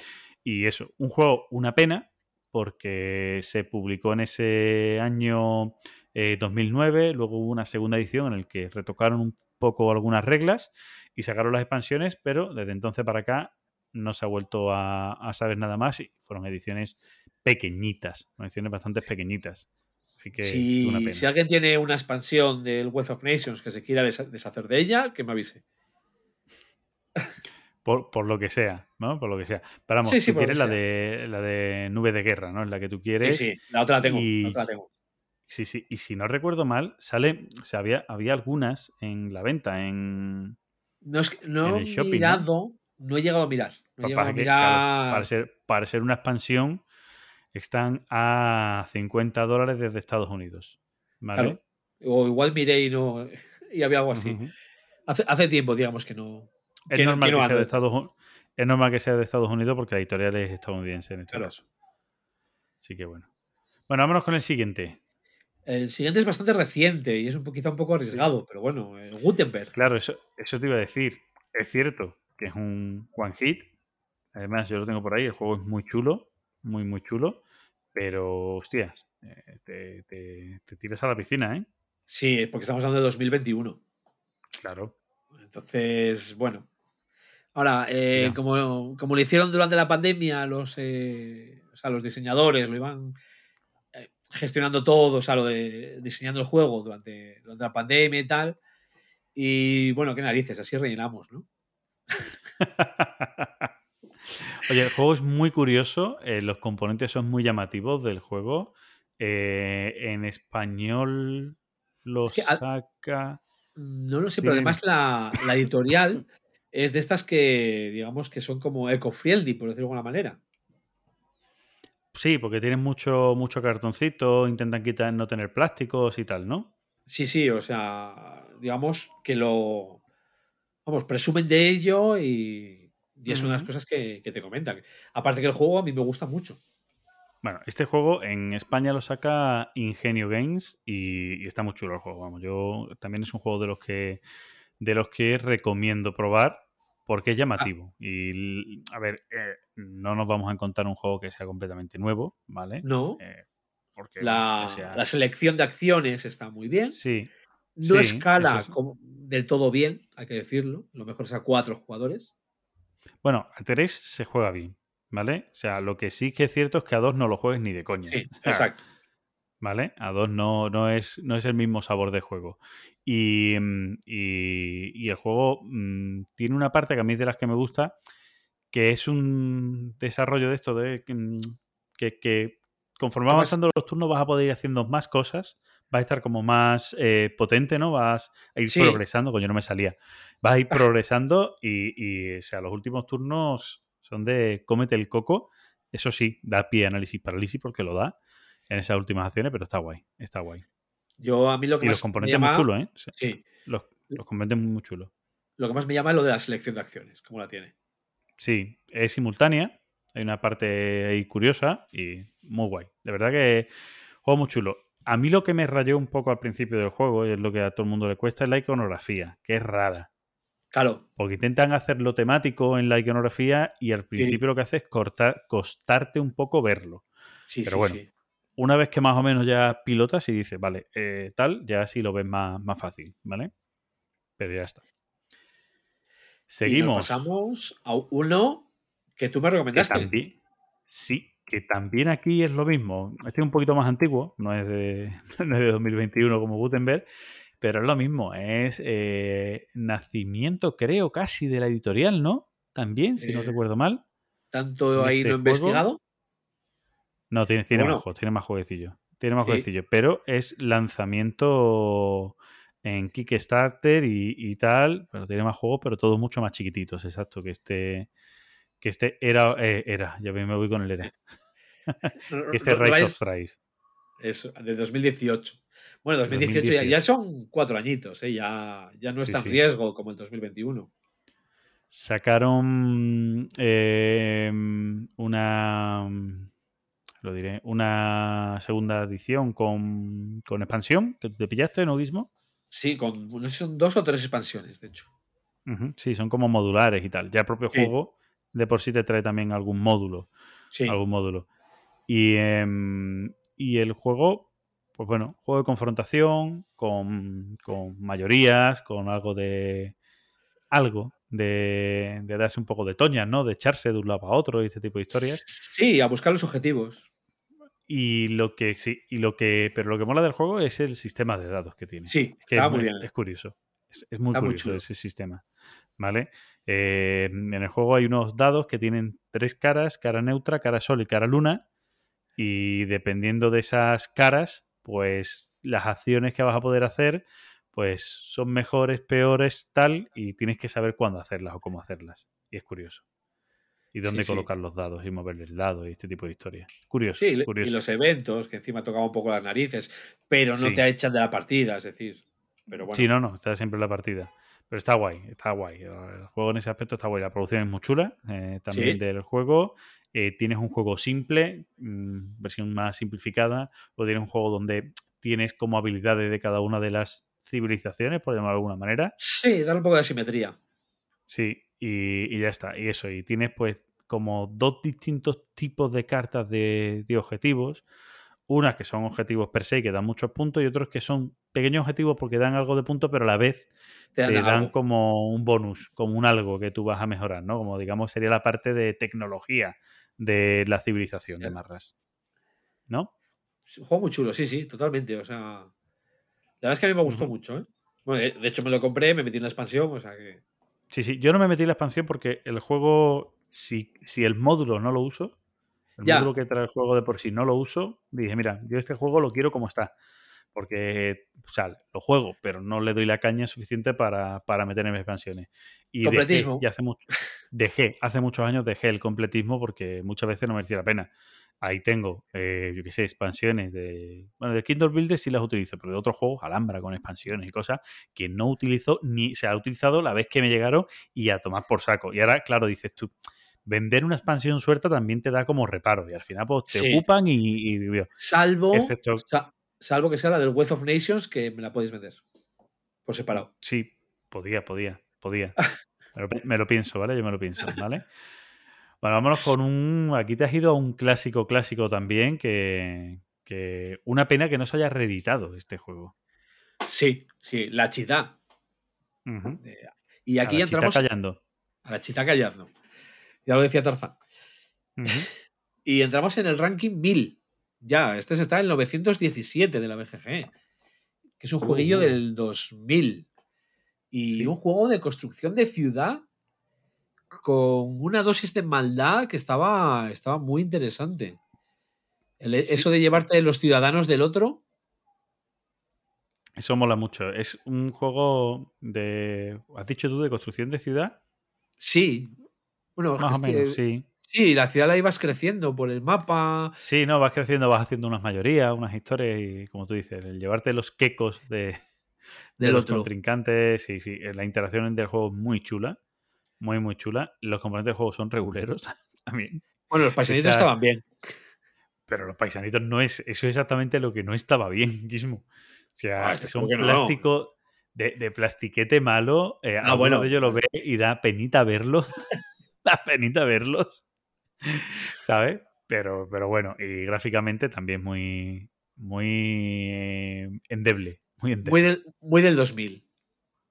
Y eso, un juego, una pena, porque se publicó en ese año eh, 2009, luego hubo una segunda edición en el que retocaron un poco algunas reglas y sacaron las expansiones, pero desde entonces para acá no se ha vuelto a, a saber nada más y fueron ediciones pequeñitas, ediciones bastante pequeñitas. Así que si, una pena. si alguien tiene una expansión del Wealth of Nations que se quiera deshacer de ella, que me avise. Por, por lo que sea, ¿no? Por lo que sea. Pero vamos, Sí, sí, tú quieres la sea. de, la de nube de guerra, ¿no? Es la que tú Sí, quieres. sí, la otra la tengo. y- la otra la tengo. Sí, sí. Y si no recuerdo mal, sale. O sea, había, había algunas en la venta. En, No, es que- no en he el shopping, ¿no? mirado, ¿no? he llegado a mirar. No he para, a que- mirar. claro, para, ser, para ser una expansión, están a 50 dólares desde Estados Unidos. ¿Vale? Claro. O igual miré y no. Y había algo así. Hace, hace tiempo, digamos, que no. Es normal que sea de. Estados Unidos. Es normal que sea de Estados Unidos porque la editorial es estadounidense en este Claro. caso. Así que bueno. Bueno, vámonos con el siguiente. El siguiente es bastante reciente y es un quizá un poco arriesgado, pero bueno, el Gutenberg. Claro, eso, eso te iba a decir. Es cierto que es un one hit. Además, yo lo tengo por ahí. El juego es muy chulo. Muy, muy chulo. Pero, hostias, eh, te, te- te tiras a la piscina, ¿eh? Sí, porque estamos hablando de 2021. Claro. Entonces, bueno. Ahora, eh, como, como lo hicieron durante la pandemia, los, eh, o sea, los diseñadores lo iban eh, gestionando todo, o sea, lo de diseñando el juego durante, durante la pandemia y tal. Y bueno, qué narices, así rellenamos, ¿no? Oye, el juego es muy curioso. eh, los componentes son muy llamativos del juego. eh, en español lo Es que al- saca. No lo sé, pero además la, la editorial es de estas que, digamos, que son como eco-friendly, por decirlo de alguna manera. Sí, porque tienen mucho, mucho cartoncito, intentan quitar no tener plásticos y tal, ¿no? Sí, sí, o sea, digamos que lo. Vamos, presumen de ello y, y es una de las cosas que, que te comentan. Aparte que el juego a mí me gusta mucho. Bueno, este juego en España lo saca Ingenio Games y, y está muy chulo el juego. Vamos, yo también es un juego de los que de los que recomiendo probar porque es llamativo. Y a ver, eh, no nos vamos a encontrar un juego que sea completamente nuevo, ¿vale? No, Eh, porque la, o sea, la selección de acciones está muy bien. sí, No sí, escala eso es- como- del todo bien, hay que decirlo. Lo mejor es a cuatro jugadores. Bueno, a tres se juega bien, ¿vale? O sea, lo que sí que es cierto es que a dos no lo juegues ni de coña. Sí, O sea, exacto. ¿Vale? A dos no, no, es, no es el mismo sabor de juego. Y, mm, y- y el juego mm, tiene una parte que a mí es de las que me gusta, que es un desarrollo de esto de que, mm, que, conforme va Además- avanzando los turnos vas a poder ir haciendo más cosas va a estar como más eh, potente, ¿no? Vas a ir Sí. progresando, coño, no me salía. Vas a ir progresando y, y, o sea, los últimos turnos son de cómete el coco. Eso sí, da pie a análisis parálisis porque lo da en esas últimas acciones, pero está guay, está guay. Yo a mí lo que Y más los me componentes llama, muy chulos, ¿eh? Sí, Los, los componentes muy chulos. lo que más me llama es lo de la selección de acciones, cómo la tiene. Sí, es simultánea. Hay una parte ahí curiosa y muy guay. De verdad que juego muy chulo. A mí lo que me rayó un poco al principio del juego, y es lo que a todo el mundo le cuesta, es la iconografía, que es rara. Claro, Porque intentan hacerlo temático en la iconografía y al principio lo que hace es cortar, costarte un poco verlo. sí, Pero sí, bueno, sí. Una vez que más o menos ya pilotas y dices, vale, eh, tal, ya sí lo ves más, más fácil, ¿vale? Pero ya está. Y nos Seguimos. pasamos a uno que tú me que recomendaste. también, sí, que también aquí es lo mismo. Este es un poquito más antiguo, no es de, no es de 2021 como Gutenberg, pero es lo mismo. Es eh, nacimiento, creo, casi de la editorial, ¿no? También, si no Eh, recuerdo mal. Tanto en ahí este no he investigado. No, tiene, tiene Bueno. más juegos, tiene más jueguecillos. Tiene más Sí. jueguecillos, pero es lanzamiento en Kickstarter y, y tal. Pero tiene más juegos, pero todos mucho más chiquititos, exacto, que este. Que este era. eh, era, ya me voy con el era. Que este Rise of Thrice. Eso, de 2018. Bueno, 2018, Ya, 2018. ya son cuatro añitos, ¿eh? ya, ya no Sí, en sí. riesgo como el 2021. Sacaron eh, una. Lo diré. Una segunda edición con, con expansión. Que te pillaste, ¿no, Guismo? Sí, con no son dos o tres expansiones, de hecho. Sí, son como modulares y tal. Ya el propio Sí. juego de por sí te trae también algún módulo. Sí, Algún módulo. Y, em, y el juego, pues bueno, juego de confrontación, con, con mayorías, con algo de. Algo de, de darse un poco de toñas, ¿no? De echarse de un lado a otro y este tipo de historias. Sí, a buscar los objetivos. Y lo que sí, y lo que. Pero lo que mola del juego es el sistema de dados que tiene. Sí, Es que estaba es muy bien. es curioso. Es, es muy Está curioso ese sistema. ¿Vale? Eh, en el juego hay unos dados que tienen tres caras: cara neutra, cara sol y cara luna. Y dependiendo de esas caras, pues las acciones que vas a poder hacer, pues son mejores, peores, tal, y tienes que saber cuándo hacerlas o cómo hacerlas. Y es curioso. Y dónde Sí, sí. colocar los dados y moverle el dado y este tipo de historias. Curioso, Sí, curioso. y los eventos, que encima tocaba un poco las narices, pero no te echan de la partida, es decir. Pero bueno, Sí, no, no, está siempre en la partida. Pero está guay, está guay. El juego en ese aspecto está guay. La producción es muy chula eh, también del juego. Eh, tienes un juego simple, mm, versión más simplificada, o tienes un juego donde tienes como habilidades de cada una de las civilizaciones, por llamarlo de alguna manera. sí, da un poco de asimetría. Sí, y, y ya está. Y eso, y tienes pues como dos distintos tipos de cartas de, de objetivos. Unas que son objetivos per se que dan muchos puntos y otros que son pequeños objetivos porque dan algo de puntos, pero a la vez Te dan, te dan algo. como un bonus, como un algo que tú vas a mejorar, ¿no? Como digamos sería la parte de tecnología de la civilización de. Marras. ¿No? Un juego muy chulo, sí, sí, totalmente. O sea, la verdad es que a mí me gustó mucho, ¿eh? Bueno, de, de hecho me lo compré, me metí en la expansión, o sea que. Sí, sí. Yo no me metí en la expansión porque el juego, si, si el módulo no lo uso, el Ya. módulo que trae el juego de por sí no lo uso, dije, mira, yo este juego lo quiero como está. Porque, o sea, lo juego, pero no le doy la caña suficiente para, para meter en mis expansiones. Y dejé, Completismo. y hace mucho, dejé, hace muchos años dejé el completismo porque muchas veces no merecía la pena. Ahí tengo, eh, yo qué sé, expansiones de. Bueno, de Kindle Builder sí las utilizo, pero de otros juegos, Alhambra con expansiones y cosas que no utilizo ni se ha utilizado la vez que me llegaron y a tomar por saco. Y ahora, claro, dices tú, vender una expansión suelta también te da como reparo y al final pues te Sí. ocupan y, Salvo, excepto, sa- salvo que sea la del Wealth of Nations, que me la podéis vender. Por separado. sí, podía, podía, podía. Me lo, me lo pienso, ¿vale? Yo me lo pienso, ¿vale? Bueno, vámonos con un... Aquí te has ido a un clásico clásico también que... que una pena que no se haya reeditado este juego. Sí, sí, la chita. Eh, Y A aquí la chita entramos callando. a la chita callando. Ya lo decía Tarzán. Y entramos en el ranking 1000. Ya, este está en el 917 de la BGG. Que es un Uh, jueguillo uh. del 2000. Y Sí. un juego de construcción de ciudad con una dosis de maldad que estaba, estaba muy interesante. El- Sí. Eso de llevarte los ciudadanos del otro. Eso mola mucho. Es un juego de. ¿Has dicho tú de construcción de ciudad? Sí. Bueno, Más o menos, sí. sí, la ciudad la ibas creciendo por el mapa. Sí, no, vas creciendo, vas haciendo unas mayorías, unas historias y, como tú dices, el llevarte los quecos de, los otro. contrincantes. Sí, sí. La interacción del juego es muy chula. Muy, muy chula. Los componentes del juego son reguleros también. Bueno, los paisanitos Esa- estaban bien. Pero los paisanitos no es. Eso es exactamente lo que no estaba bien, Gizmo. O sea, Ah, este son no. plástico. De, de plastiquete malo. Eh, Ah, bueno. de ellos lo ve y da penita verlos. da penita verlos. ¿Sabes? Pero, pero bueno, y gráficamente también muy. Muy eh, endeble. Muy endeble. Muy del, muy del 2000.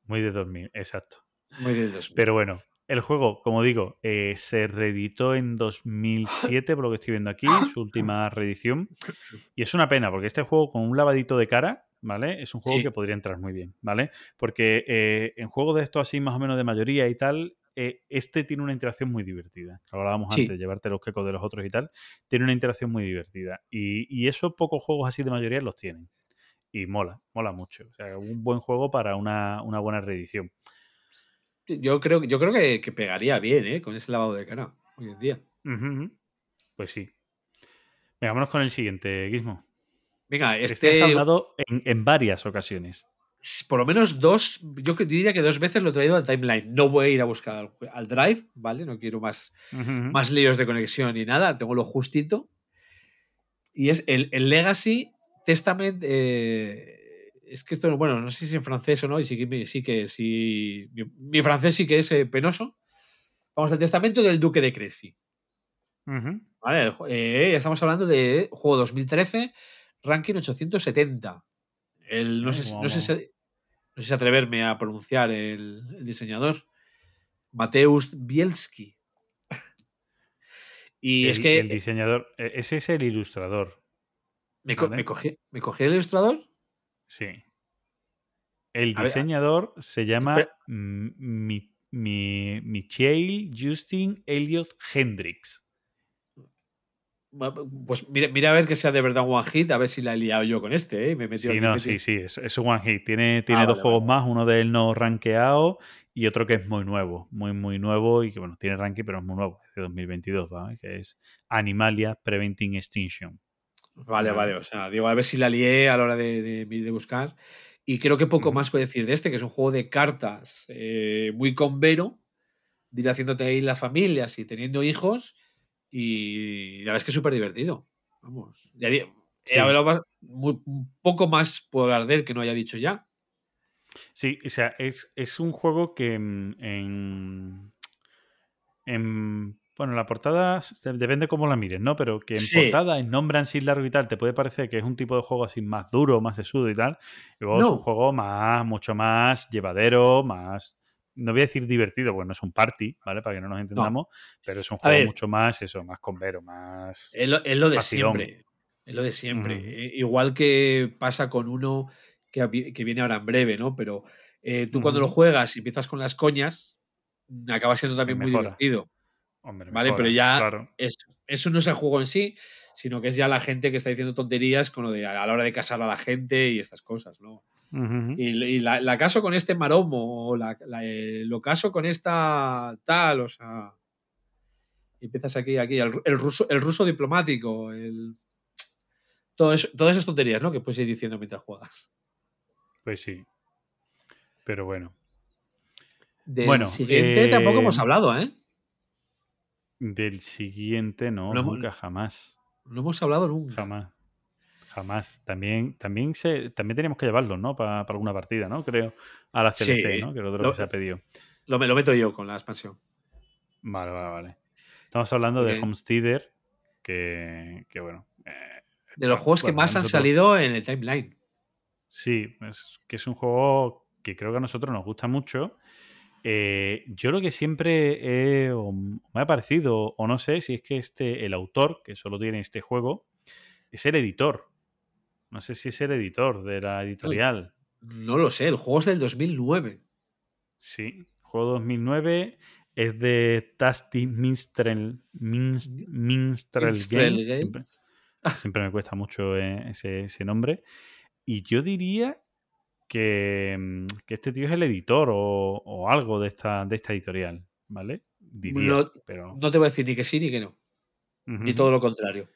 Muy de 2000, exacto. Muy del 2000. Pero bueno, el juego, como digo, eh, se reeditó en 2007, por lo que estoy viendo aquí, su última reedición. Y es una pena, porque este juego con un lavadito de cara, ¿vale? Es un juego Sí. que podría entrar muy bien, ¿vale? Porque eh, en juegos de estos así, más o menos de mayoría y tal, eh, este tiene una interacción muy divertida. Lo hablábamos Sí. antes, llevarte los quecos de los otros y tal. Tiene una interacción muy divertida. Y, y esos pocos juegos así de mayoría los tienen. Y mola, mola mucho. O sea, un buen juego para una, una buena reedición. Yo creo, yo creo que, que pegaría bien, ¿eh? Con ese lavado de cara hoy en día. Pues sí. Venga, vámonos con el siguiente, Gizmo. Venga, Este has hablado en, en varias ocasiones. Por lo menos dos, yo diría que dos veces lo he traído al timeline. No voy a ir a buscar al, drive, ¿vale? No quiero más, más líos de conexión ni nada, tengo lo justito. Y es el, el Legacy Testament. eh, es que esto, bueno, no sé si en francés o no, y sí que, sí que sí. Mi, mi francés sí que es eh, penoso. Vamos al Testamento del Duque de. Ujú. Vale, eh, ya estamos hablando de juego 2013, ranking 870. El, no, Eh, sé, no, sé si, no sé si atreverme a pronunciar el, el diseñador. Mateusz Bielski. Y el, es que el diseñador, e- ese es el ilustrador. me, co- vale. me cogí, me cogí el ilustrador. Sí. El ver, diseñador se llama espera. Mi, Mi- Michael Justin Elliot Hendricks. Pues mira, mira a ver que sea de verdad One Hit, a ver si la he liado yo con este. ¿eh? Me he metido Sí, no, me sí, sí, es, es un one hit. Tiene, tiene Ah, dos vale, juegos vale. más, uno de él no rankeado y otro que es muy nuevo, muy, muy nuevo y que, bueno, tiene ranking, pero es muy nuevo, es de 2022, ¿vale? Que es Animalia Preventing Extinction. Vale, Vale. O sea, digo, a ver si la lié a la hora de, de- de buscar. Y creo que poco más puedo decir de este, que es un juego de cartas eh, muy convero, de ir haciéndote ahí las familias y teniendo hijos. Y la verdad es que es súper divertido. Vamos. Ya he Sí. hablado muy- un poco más puedo hablar de él que no haya dicho ya. Sí, o sea, es, es un juego que en, en- Bueno, la portada depende cómo la mires, ¿no? Pero que en Sí. portada, en nombre así largo y tal, te puede parecer que es un tipo de juego así más duro, más sesudo y tal. Y luego es un juego más, mucho más llevadero, más. No voy a decir divertido, porque no es un party, ¿vale? Para que no nos entendamos, pero es un juego ver. mucho más, eso, más convero, más. Es lo, es lo de Facilón. siempre. Es lo de siempre. Eh, Igual que pasa con uno que, que viene ahora en breve, ¿no? Pero eh, tú cuando lo juegas y empiezas con las coñas, mm, acaba siendo también muy divertido. Hombre, Vale, mejora, pero ya Claro. es, eso no es el juego en sí, sino que es ya la gente que está diciendo tonterías con lo de a la hora de casar a la gente y estas cosas, ¿no? Y, y la, la caso con este maromo, o la, la- eh, lo caso con esta tal, o sea. Empiezas aquí, aquí, el, el ruso, el ruso diplomático, el. Todo eso- todas esas tonterías, ¿no? Que puedes ir diciendo mientras juegas. Pues sí. Pero bueno. Del Bueno, siguiente tampoco eh, hemos hablado, ¿eh? Del siguiente, no, No hemos- nunca, jamás. No hemos hablado nunca. Jamás. Jamás. También, también, se, también teníamos que llevarlo, ¿no? Para, alguna partida, ¿no? Creo. A la Sí. CLC, ¿no? Que es otro Lo- que se ha pedido. Lo, lo meto yo con la expansión. Vale, vale, vale. Estamos hablando de. Homesteader, que, que bueno. eh, De los bueno, juegos que más han salido en el timeline. Sí, es que es un juego que creo que a nosotros nos gusta mucho. Eh, yo lo que siempre he, o me ha parecido, o no sé si es que este, el autor, que solo tiene este juego, es el editor. No sé si es el editor de la editorial. No lo sé, el juego es del 2009. Sí, juego 2009, es de Tasty Minstrel, Minst- Minstrel Minstrel Games. Games. Siempre, siempre me cuesta mucho eh, ese, ese nombre. Y yo diría que, mm, que este tío es el editor o, o algo de esta, de esta editorial, ¿vale? Diría, No- pero... No te voy a decir ni que sí ni que no. Ni todo lo contrario.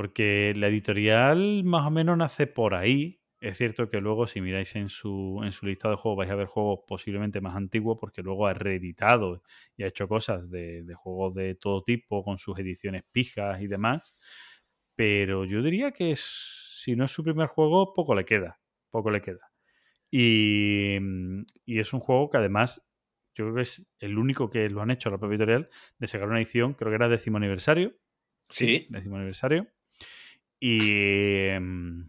Porque la editorial más o menos nace por ahí. Es cierto que luego, si miráis en su, en su listado de juegos, vais a ver juegos posiblemente más antiguos, porque luego ha reeditado y ha hecho cosas de, de juegos de todo tipo, con sus ediciones pijas y demás. Pero yo diría que es- si no es su primer juego, poco le queda. Poco le queda. Y, mm, y es un juego que además, yo creo que es el único que lo han hecho la propia editorial de sacar una edición, creo que era décimo aniversario, Sí. décimo aniversario. Y, em,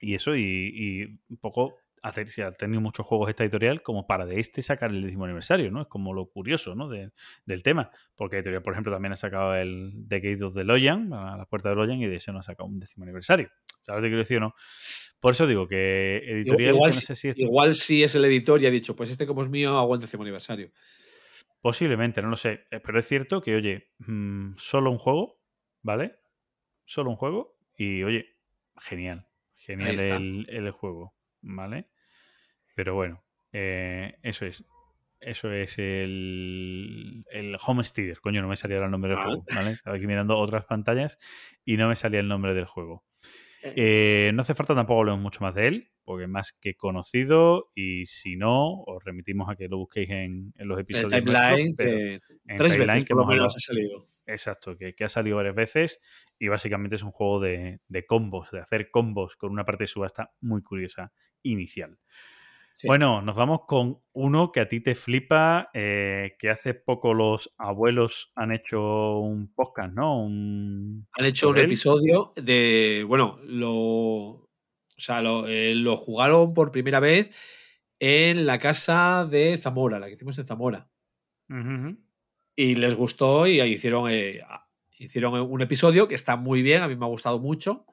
y eso, y, y un poco hacer, si ha tenido muchos juegos esta editorial, como para de este sacar el décimo aniversario, ¿no? Es como lo curioso, ¿no? De- del tema. Porque la editorial, por ejemplo, también ha sacado el Decade of the Loyan, a la puerta de Loyan, y de ese no ha sacado un décimo aniversario. ¿Sabes qué quiero decir o no? Por eso digo que editorial, Igual, que no si- sé si es igual si es el editor y ha dicho, pues este como es mío, hago el décimo aniversario. Posiblemente, no lo sé. Eh, Pero es cierto que, oye, mm, solo un juego, ¿vale? Solo un juego y, oye, genial. Genial el, el juego, ¿vale? Pero bueno, eh, eso es. Eso es el, el Homesteader. Coño, no me salía el nombre del Ah. juego, ¿vale? Estaba aquí mirando otras pantallas y no me salía el nombre del juego. Eh, Eh, no hace falta tampoco hablar mucho más de él, porque más que conocido y si no, os remitimos a que lo busquéis en, en los el episodios. timeline, nuestros, pero que tres timeline veces que por lo menos ha salido. Exacto, que, que ha salido varias veces y básicamente es un juego de, de combos, de hacer combos con una parte de subasta muy curiosa inicial. Sí. Bueno, nos vamos con uno que a ti te flipa, eh, que hace poco los abuelos han hecho un podcast, ¿no? Un... Han hecho un él. episodio de. Bueno, lo. O sea, lo, eh, lo jugaron por primera vez en la casa de Zamora, la que hicimos en Zamora. Y les gustó y hicieron, eh, hicieron un episodio que está muy bien, a mí me ha gustado mucho.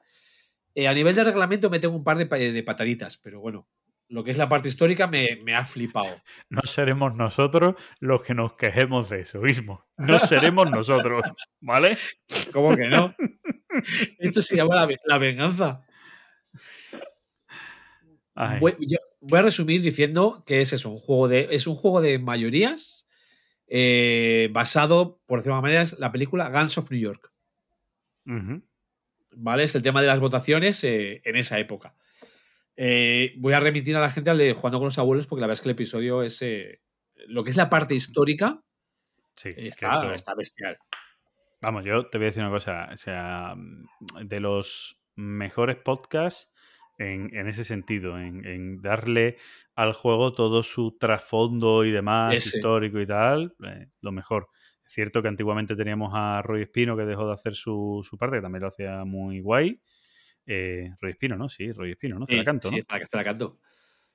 Eh, a nivel de reglamento me tengo un par de, pa- de pataditas, pero bueno, lo que es la parte histórica me, me ha flipado. No seremos nosotros los que nos quejemos de eso mismo. No seremos nosotros, ¿vale? ¿Cómo que no? Esto se llama la venganza. Voy, yo voy a resumir diciendo que es eso, un juego de, es un juego de mayorías eh, basado, por decirlo de manera, es la película Guns of New York. ¿Vale? Es el tema de las votaciones eh, en esa época. Eh, voy a remitir a la gente al de Jugando con los abuelos porque la verdad es que el episodio es... lo que es la parte histórica Sí, está, está bestial. Vamos, yo te voy a decir una cosa. O sea, de los mejores podcasts en, en ese sentido, en, en darle al juego todo su trasfondo y demás, Ese. histórico y tal, eh, lo mejor. Es cierto que antiguamente teníamos a Roy Espino que dejó de hacer su, su parte, que también lo hacía muy guay. Eh, Roy Espino, ¿no? Sí, Roy Espino, ¿no? Sí, canto, sí, ¿no? Te la canto.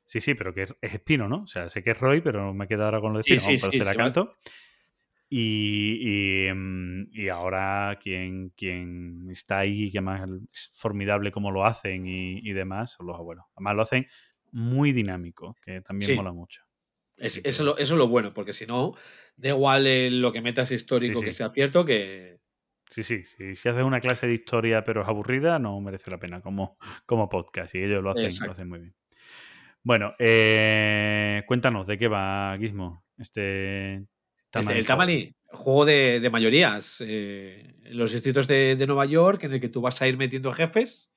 Sí, sí, pero que es, es Espino, ¿no? O sea, sé que es Roy, pero me quedo ahora con lo de Sí, Espino. sí, Vamos, pero sí, se Y, y, mm, y ahora quien, quien está ahí, que más es formidable como lo hacen y, y demás, son los abuelos. Además lo hacen muy dinámico, que también Sí. mola mucho. Es- eso, lo- eso es lo bueno, porque si no, da igual eh, lo que metas histórico Sí, que sea cierto, que Sí, sí, sí. Si haces una clase de historia pero es aburrida, no merece la pena como, como podcast. Y ellos lo hacen, Exacto. lo hacen muy bien. Bueno, eh, cuéntanos de qué va Gizmo. Este El? Tamani, juego de, de mayorías. eh, en los distritos de, de Nueva York, en el que tú vas a ir metiendo jefes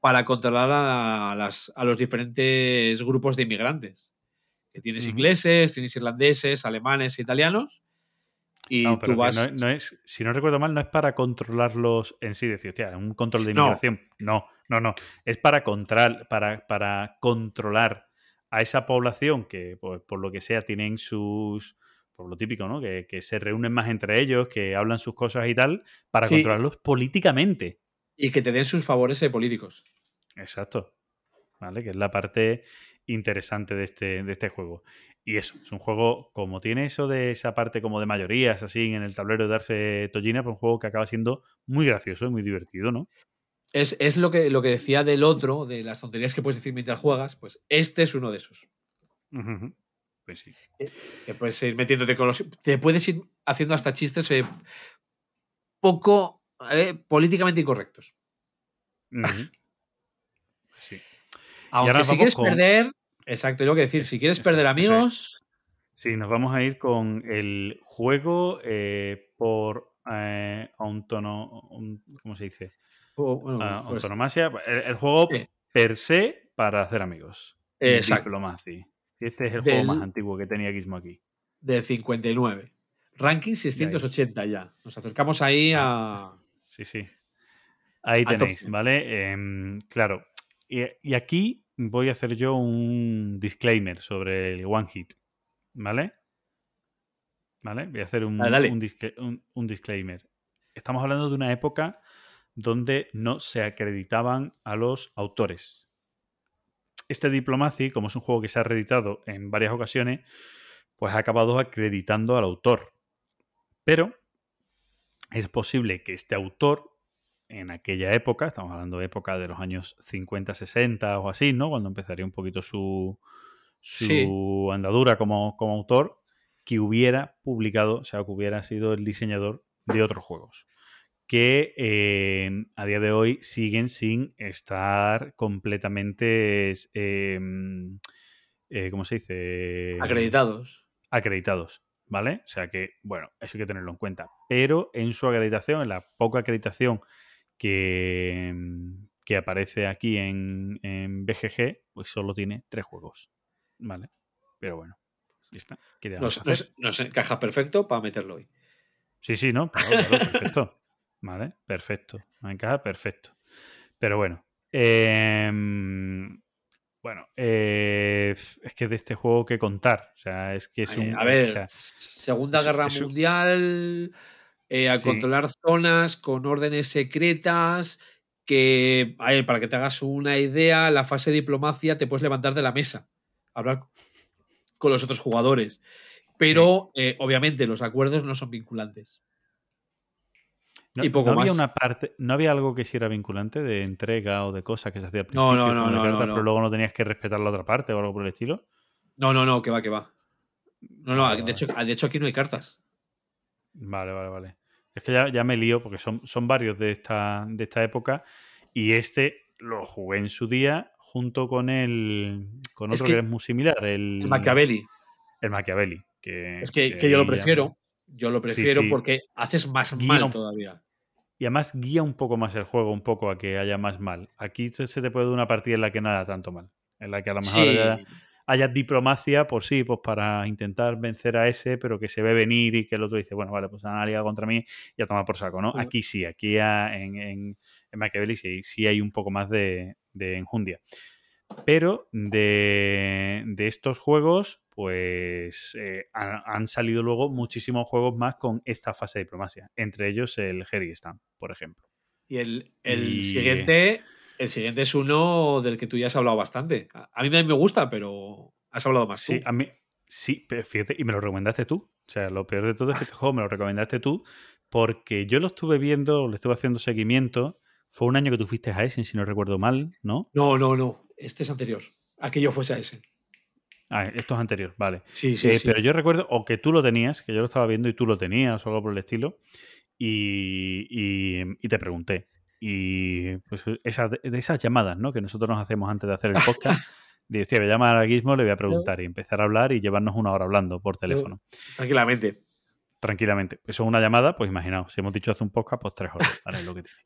para controlar a, las- a los diferentes grupos de inmigrantes. Que tienes ingleses, tienes irlandeses, alemanes, italianos. Y No, tú vas. no, no es, si no recuerdo mal, no es para controlarlos en sí, decir, hostia, un control de inmigración. No, no, no. Es para, controlar para, para controlar a esa población que, pues, por lo que sea, tienen sus. Por lo típico, ¿no? Que, que se reúnen más entre ellos, que hablan sus cosas y tal, para Sí. controlarlos políticamente. Y que te den sus favores eh, políticos. Exacto. ¿Vale? Que es la parte interesante de este, de este juego. Y eso, es un juego, como tiene eso de esa parte como de mayorías, así en el tablero de darse tollina, pues un juego que acaba siendo muy gracioso y muy divertido, ¿no? Es, es lo, que, lo que decía del otro, de las tonterías que puedes decir mientras juegas, pues este es uno de esos. Pues sí. Que puedes ir metiéndote con los. Te puedes ir haciendo hasta chistes eh, poco eh, políticamente incorrectos. Ujú. Pues sí. Aunque si quieres con- perder, exacto, tengo que decir, si quieres perder Exacto, es. amigos, Sí, nos vamos a ir con el juego eh, por eh, autono- un- ¿cómo se dice? o, bueno, Ah, pues, autonomasia. El, el juego Sí. per se para hacer amigos. Exacto. Diplomacy. Este es el Del- juego más antiguo que tenía Gizmo aquí. del 59. Ranking 680 ya. Nos acercamos ahí a. Sí, sí. Ahí tenéis, 100. ¿vale? Em, claro. Y, y aquí voy a hacer yo un disclaimer sobre el One Hit, ¿vale? ¿Vale? Voy a hacer un, Dale, dale. un discla- un- un disclaimer. Estamos hablando de una época donde no se acreditaban a los autores. Este Diplomacy, como es un juego que se ha reeditado en varias ocasiones, pues ha acabado acreditando al autor. Pero es posible que este autor, en aquella época, estamos hablando de época de los años 50, 60 o así, ¿no? Cuando empezaría un poquito su, su Sí. andadura como, como autor, que hubiera publicado, o sea, que hubiera sido el diseñador de otros juegos. Que eh, a día de hoy siguen sin estar completamente, eh, eh, ¿cómo se dice? Acreditados. acreditados, ¿vale? O sea que, bueno, eso hay que tenerlo en cuenta. Pero en su acreditación, en la poca acreditación que, mm, que aparece aquí en, en BGG, pues solo tiene tres juegos, ¿vale? Pero bueno, ya está. ¿Qué le vamos a Nos, nos- nos encaja perfecto para meterlo hoy. Sí, sí, ¿no? Claro, claro, perfecto. Vale, perfecto. Me encaja perfecto. Pero bueno. em, bueno, eh, es que de este juego que contar. O sea, es que es un. a ver, o sea, Segunda es- Guerra es un- Mundial, eh, a Sí. controlar zonas con órdenes secretas, que, a ver, para que te hagas una idea, la fase de diplomacia te puedes levantar de la mesa, hablar con los otros jugadores. Pero, eh, obviamente, los acuerdos no son vinculantes. No, y poco no había una parte, no había algo que sí era vinculante de entrega o de cosas que se hacía al No, principio, no, no, no, cartas, no, no. pero luego no tenías que respetar la otra parte o algo por el estilo. No, no, no, que va, que va. No, no, de hecho, de hecho aquí no hay cartas. Vale, vale, vale. Es que ya, ya me lío porque son, son varios de esta, de esta época y este lo jugué en su día junto con el con Es otro que que, es muy similar, el, El Machiavelli. el Machiavelli. Que, Es que, que yo lo ya- prefiero. Yo lo prefiero sí. porque haces más mal todavía. Y además guía un poco más el juego, un poco a que haya más mal. Aquí se te puede dar una partida en la que no haya tanto mal. En la que a lo mejor Sí, haya, haya diplomacia por sí, pues para intentar vencer a ese, pero que se ve venir y que el otro dice, bueno, vale, pues han aliado contra mí y a tomar por saco, ¿no? Aquí sí, aquí a- en, en, en Machiavelli sí, sí hay un poco más de, de enjundia. Pero de, de estos juegos, pues eh, han, han salido luego muchísimos juegos más con esta fase de diplomacia. Entre ellos el Stamp, por ejemplo. Y el, el Y- siguiente. El siguiente es uno del que tú ya has hablado bastante. A mí me gusta, pero has hablado más Sí, tú. a mí, sí, pero fíjate, y me lo recomendaste tú. O sea, lo peor de todo es que este juego me lo recomendaste tú, porque yo lo estuve viendo, le estuve haciendo seguimiento. Fue un año que tú fuiste a Essen, si no recuerdo mal, ¿no? No, no, no. Este es anterior. A que yo fuese a ese. Ah, esto es anterior, vale. Sí, sí, Eh, sí. Pero yo recuerdo, o que tú lo tenías, que yo lo estaba viendo y tú lo tenías, o algo por el estilo, y, y- y te pregunté. Y pues esa, de esas llamadas, ¿no? Que nosotros nos hacemos antes de hacer el podcast. de, hostia, voy a llamar a Gizmo, le voy a preguntar y empezar a hablar y llevarnos una hora hablando por teléfono. Tranquilamente. tranquilamente. Eso es una llamada, pues imaginaos, si hemos dicho hace un podcast, pues tres horas, ¿vale? Es lo que tiene.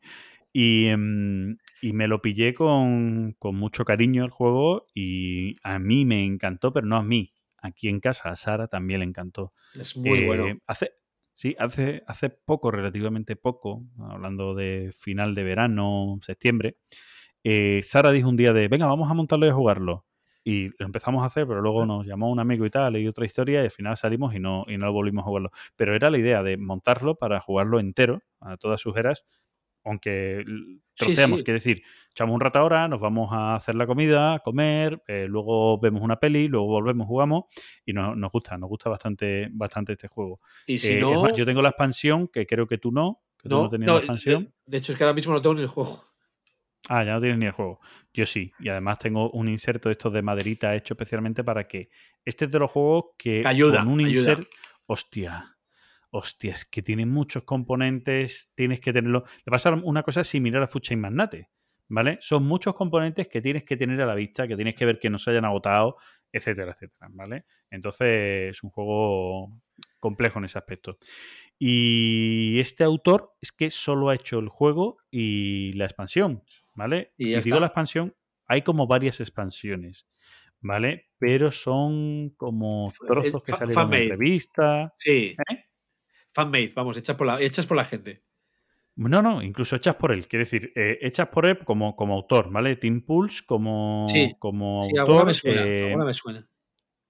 Y, em, y me lo pillé con, con mucho cariño el juego y a mí me encantó, pero no a mí. Aquí en casa a Sara también le encantó. Es muy Eh, bueno. Hace, sí, hace, hace poco, relativamente poco, hablando de final de verano, septiembre, eh, Sara dijo un día de, venga, vamos a montarlo y a jugarlo. Y lo empezamos a hacer, pero luego nos llamó un amigo y tal, y otra historia, y al final salimos y no, y no volvimos a jugarlo. Pero era la idea de montarlo para jugarlo entero, a todas sus eras, aunque l- Sí, sí. quiere decir, echamos un rato ahora, nos vamos a hacer la comida, comer, eh, luego vemos una peli, luego volvemos, jugamos, y nos, nos gusta, nos gusta bastante, bastante este juego. Y si Eh, es no. más, yo tengo la expansión, que creo que tú no, que tú no no, tenías no, la expansión. de, de hecho, es que ahora mismo no tengo ni el juego. Ah, ya no tienes ni el juego. Yo sí. Y además tengo un inserto de estos de maderita hecho especialmente para que. Este es de los juegos que. Que ayuda, con un ayuda. insert. Hostia. Hostia, es que tiene muchos componentes. Tienes que tenerlo. Le pasa una cosa similar a Food Chain Magnate. ¿vale? Son muchos componentes que tienes que tener a la vista, que tienes que ver que no se hayan agotado, etcétera, etcétera, ¿vale? Entonces es un juego complejo en ese aspecto. Y este autor es que solo ha hecho el juego y la expansión, ¿vale? Y Y, digo la expansión, hay como varias expansiones, ¿vale? Pero son como F- trozos eh, que salieron en revistas. Sí. ¿Eh? Fanmade, vamos, hechas por la, hechas por la gente. No, no, incluso hechas por él. Quiere decir, eh, hechas por él como, como autor, ¿vale? Team Pulse como, Sí, como Sí, autor. me suena. eh, me suena.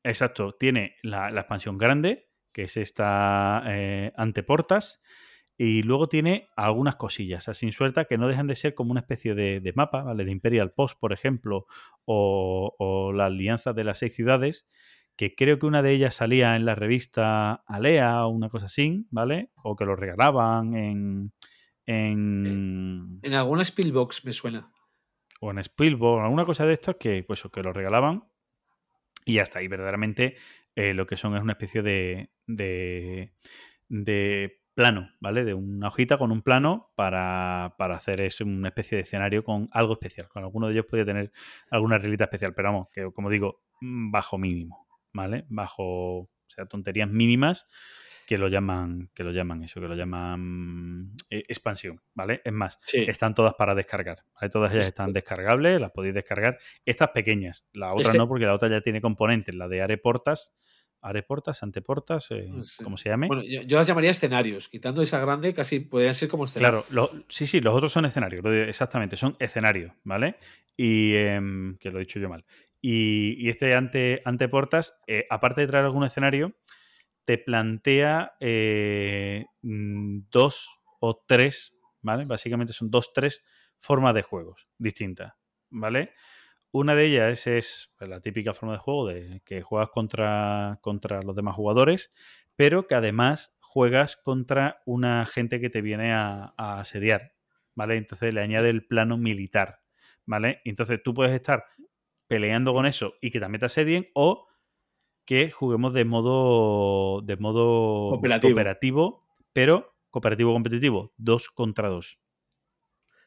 Exacto, tiene la, la expansión grande, que es esta eh, anteportas, y luego tiene algunas cosillas así sueltas que no dejan de ser como una especie de, de mapa, ¿vale? De Imperial Post, por ejemplo, o, o la alianza de las seis ciudades, que creo que una de ellas salía en la revista Alea o una cosa así, ¿vale? O que lo regalaban en... en En alguna Spielbox me suena. o en Spielberg, alguna cosa de estas que, pues, que lo regalaban y está. Y verdaderamente eh, lo que son es una especie de, de, de plano, ¿vale? De una hojita con un plano para, para hacer eso, una especie de escenario con algo especial. Con alguno de ellos podía tener alguna reglita especial, pero vamos, que como digo, bajo mínimo, ¿vale? Bajo, o sea, tonterías mínimas que lo llaman, que lo llaman eso, que lo llaman eh, expansión, ¿vale? Es más, Sí. están todas para descargar. ¿vale? Todas ellas están descargables, las podéis descargar. Estas pequeñas, la otra Este- no, porque la otra ya tiene componentes, la de Areportas, Areportas, Anteportas, eh, como se llame. Bueno, yo, yo las llamaría escenarios. Quitando esa grande, casi podrían ser como escenarios. Claro, lo- sí, sí, los otros son escenarios, exactamente, son escenarios, ¿vale? Y em, que lo he dicho yo mal. Y, este ante, anteportas, eh, aparte de traer algún escenario, te plantea eh, mm, dos o tres, ¿vale? Básicamente son dos, tres formas de juegos distintas, ¿vale? Una de ellas es pues, la típica forma de juego de que juegas contra, contra los demás jugadores, pero que además juegas contra una gente que te viene a, a asediar, ¿vale? Entonces le añade el plano militar, ¿vale? Entonces tú puedes estar peleando con eso y que también te asedien o que juguemos de modo de modo Cooperativo. cooperativo, pero cooperativo competitivo, dos contra dos.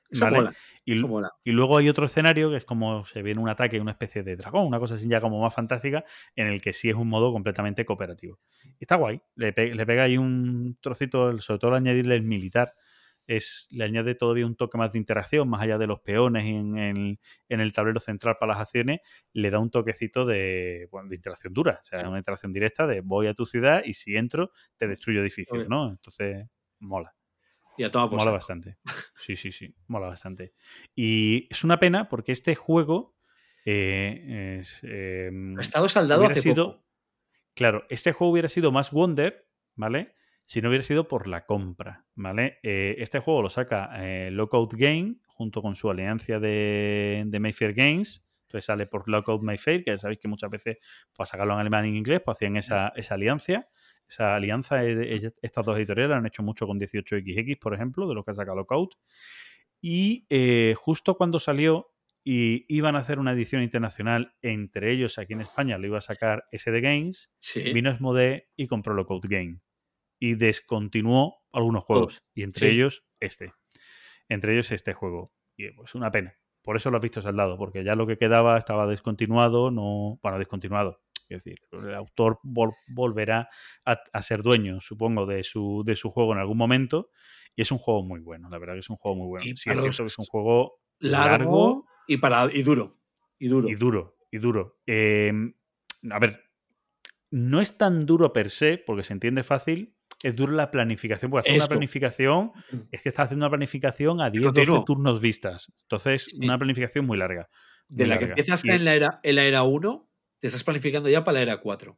Eso ¿vale? mola. Y, Eso mola. y luego hay otro escenario que es como se viene un ataque, una especie de dragón, una cosa así ya como más fantástica, en el que sí es un modo completamente cooperativo. Y está guay. Le, pe- le pega ahí un trocito, sobre todo al añadirle el militar, es, le añade todavía un toque más de interacción, más allá de los peones en el, en el tablero central para las acciones, le da un toquecito de, bueno, de interacción dura. O sea, una interacción directa de voy a tu ciudad y si entro, te destruyo edificios. ¿no? Entonces, mola. Y a Mola saco. bastante. Sí, sí, sí. Mola bastante. Y es una pena porque este juego eh, es, eh, Ha estado saldado hace sido. poco. Claro, este juego hubiera sido más Wonder, ¿vale? Si no hubiera sido por la compra, ¿vale? Eh, este juego lo saca eh, Lockout Game junto con su alianza de, de Mayfair Games. Entonces sale por Lockout Mayfair, que ya sabéis que muchas veces para sacarlo en alemán y en inglés, pues hacían esa, esa alianza. Esa alianza, estas dos editoriales han hecho mucho con 18XX, por ejemplo, de lo que ha sacado Lockout. Y eh, justo cuando salió y iban a hacer una edición internacional, entre ellos aquí en España lo iba a sacar SD Games, Sí. vino Smode y compró Lockout Game. Y descontinuó algunos juegos. Y entre sí. ellos este. Entre ellos este juego. Y pues una pena. Por eso lo has visto saldado, porque ya lo que quedaba estaba descontinuado, no. Bueno, descontinuado. Es decir, el autor vol- volverá a, a ser dueño, supongo, de su, de su juego en algún momento. Y es un juego muy bueno, la verdad que es un juego muy bueno. Y Sí, es cierto que es un juego Largo, largo y, para, y duro. Y duro. y duro, y duro. Eh, a ver, no es tan duro per se, porque se entiende fácil. Es duro la planificación, porque hacer una planificación es que estás haciendo una planificación a 10, 12 continúo. turnos vistas. Entonces, Sí. una planificación muy larga. de la que empiezas Y- en la, era, en la era 1, te estás planificando ya para la era 4.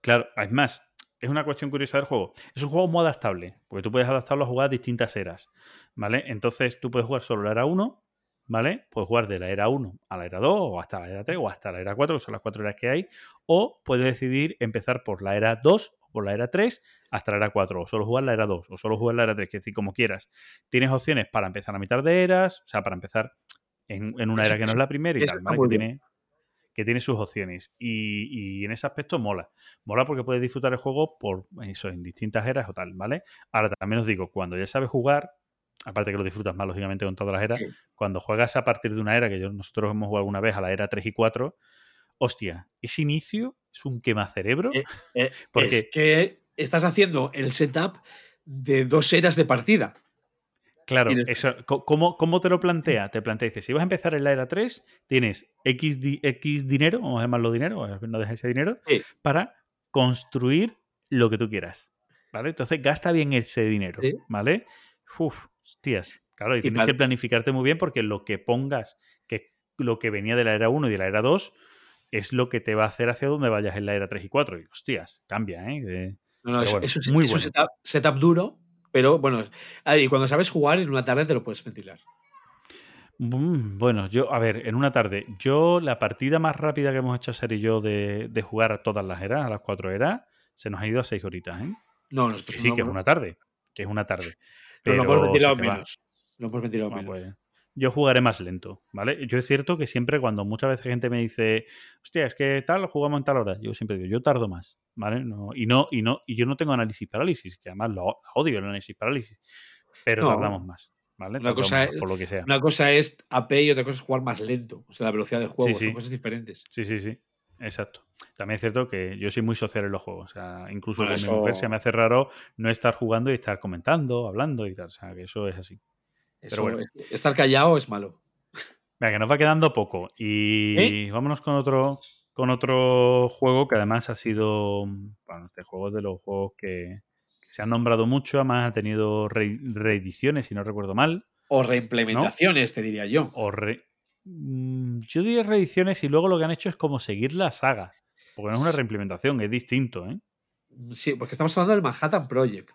Claro, es más, es una cuestión curiosa del juego. Es un juego muy adaptable, porque tú puedes adaptarlo a jugar a distintas eras, ¿vale? Entonces tú puedes jugar solo la era 1, ¿vale? Puedes jugar de la era 1 a la era 2, o hasta la era 3, o hasta la era 4, que son las cuatro eras que hay, o puedes decidir empezar por la era 2 o por la era 3 hasta la era 4, o solo jugar la era 2, o solo jugar la era 3, que decir, como quieras. Tienes opciones para empezar a mitad de eras, o sea, para empezar en, en una era que no es la primera y tal, ¿vale? Que tiene, que tiene sus opciones. Y, y en ese aspecto mola. Mola porque puedes disfrutar el juego por eso, en distintas eras o tal, ¿vale? Ahora también os digo, cuando ya sabes jugar, aparte que lo disfrutas más, lógicamente, con todas las eras, Sí. cuando juegas a partir de una era, que yo, nosotros hemos jugado alguna vez a la era 3 y 4, hostia, ese inicio es un quemacerebro. Eh, Eh, Porque- Es que estás haciendo el setup de dos eras de partida. Claro, eso, ¿cómo, cómo te lo plantea? Te plantea, dice, si vas a empezar en la era 3, tienes X, di- X dinero, vamos a llamarlo dinero, no dejes ese dinero, Sí. para construir lo que tú quieras. ¿Vale? Entonces gasta bien ese dinero, Sí. ¿vale? Uf, hostias. Claro, y, Y tienes que planificarte muy bien porque lo que pongas, que lo que venía de la era 1 y de la era 2, es lo que te va a hacer hacia donde vayas en la era 3 y 4. Y hostias, cambia, ¿eh? No, no, Pero es, bueno, es un, muy es un setup, setup duro, pero bueno. ah, Y cuando sabes jugar en una tarde te lo puedes ventilar. Mm, Bueno, yo, a ver, en una tarde, yo la partida más rápida que hemos hecho Ser y yo de, de jugar a todas las eras, a las cuatro eras, se nos ha ido a seis horitas, ¿eh? No, Que nosotros sí, no, que es una tarde, que es una tarde. Pero lo hemos ventilado va. menos. Lo hemos ventilado Ah, menos. pues, yo jugaré más lento, ¿vale? Yo es cierto que siempre cuando muchas veces gente me dice, hostia, es que tal, jugamos en tal hora, yo siempre digo, yo tardo más, ¿vale? No, y no, y no, y yo no tengo análisis parálisis, que además lo odio el análisis parálisis, pero No. tardamos más, ¿vale? Una cosa es- por lo que sea. Una cosa es AP y otra cosa es jugar más lento. O sea, la velocidad de juego. sí. Son cosas diferentes. Sí, sí, sí. Exacto. También es cierto que yo soy muy social en los juegos. O sea, incluso Bueno, con eso- mi mujer se me hace raro no estar jugando y estar comentando, hablando y tal. O sea, que eso es así. Eso, bueno. es- estar callado es malo. Venga, que nos va quedando poco. Y ¿Eh? vámonos con otro, con otro juego que además ha sido. Bueno, este juego es de los juegos que, que se han nombrado mucho. Además ha tenido re- reediciones, si no recuerdo mal. O reimplementaciones, te diría yo. O re- Mm, Yo diría reediciones y luego lo que han hecho es como seguir la saga. Porque no es una reimplementación, es distinto, ¿eh? Sí, porque estamos hablando del Manhattan Project.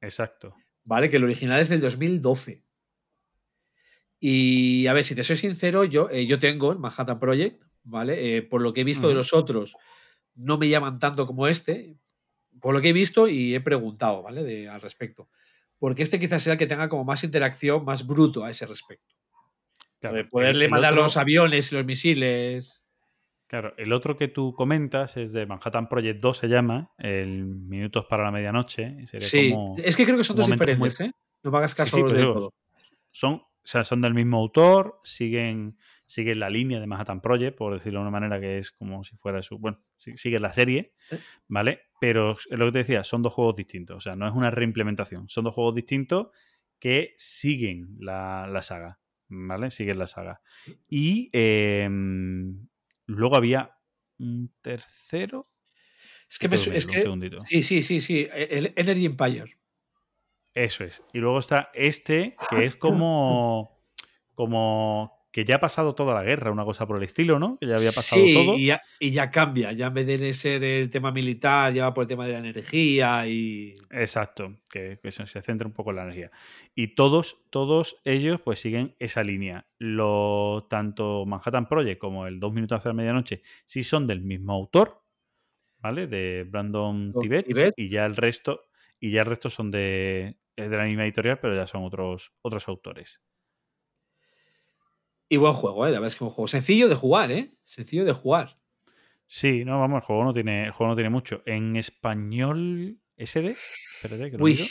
Exacto. ¿Vale? Que el original es del 2012. Y a ver, si te soy sincero, yo, eh, yo tengo el Manhattan Project, ¿vale? Eh, por lo que he visto de los otros, no me llaman tanto como este. Por lo que he visto y he preguntado, ¿vale? De, al respecto. Porque este quizás sea el que tenga como más interacción, más bruto a ese respecto. Claro, de poderle mandar otro- los aviones y los misiles. Claro, el otro que tú comentas es de Manhattan Project 2, se llama, el Minutos para la Medianoche. sería Sí, como- es que creo que son dos diferentes, muy- ¿eh? No me hagas Sí, caso sí, pues del digo, todo. son, o sea, son del mismo autor, siguen, siguen la línea de Manhattan Project, por decirlo de una manera que es como si fuera su. Bueno, sigue la serie, ¿Eh? ¿vale? Pero es lo que te decía, son dos juegos distintos. O sea, no es una reimplementación. Son dos juegos distintos que siguen la, la saga, ¿vale? Siguen la saga. Y eh, luego había un tercero. Es que, me, es que segundito. sí, sí, sí, sí. El Energy Empire. Eso es. Y luego está este, que es como. como que ya ha pasado toda la guerra, una cosa por el estilo, ¿no? Que ya había pasado sí, todo. Y ya, y ya cambia. Ya en vez de ser el tema militar, ya va por el tema de la energía y. Exacto, que, que se, se centra un poco en la energía. Y todos, todos ellos pues siguen esa línea. Lo, tanto Manhattan Project como el Dos Minutos hacia la Medianoche sí son del mismo autor, ¿vale? De Brandon Don Tibet. Tibet. Y ya el resto, y ya el resto son de, es de la misma editorial, pero ya son otros, otros autores. Y buen juego, ¿eh? La verdad es que un juego sencillo de jugar, ¿eh? Sencillo de jugar. Sí, no, vamos, el juego no tiene, el juego no tiene mucho. En español, SD, espérate, que lo Uy, miro.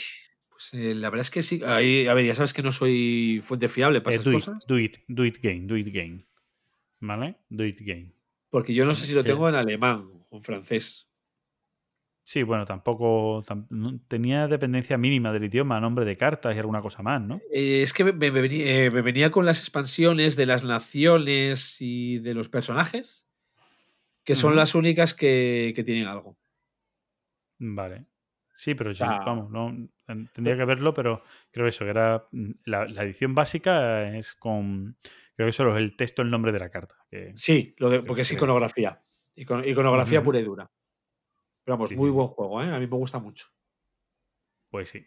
pues eh, la verdad es que sí. Ahí, a ver, ya sabes que no soy fuente fiable para Eh, esas do, it, cosas. do it, do it game, do it game. ¿Vale? Do it game. Porque yo no sé si lo que- tengo en alemán o en francés. Sí, bueno, tampoco. tam- tenía dependencia mínima del idioma, nombre de cartas y alguna cosa más, ¿no? Eh, es que me, me venía, eh, me venía con las expansiones de las naciones y de los personajes, que son las únicas que, que tienen algo. Vale. Sí, pero yo, vamos, no, ten- tendría que verlo, pero creo eso, que era. La, la edición básica es con. Creo que solo es el texto, el nombre de la carta. que- Sí, lo de- porque es iconografía. Icon- iconografía pura y dura. Pero vamos, Sí, muy sí, buen juego, ¿eh? A mí me gusta mucho. Pues sí.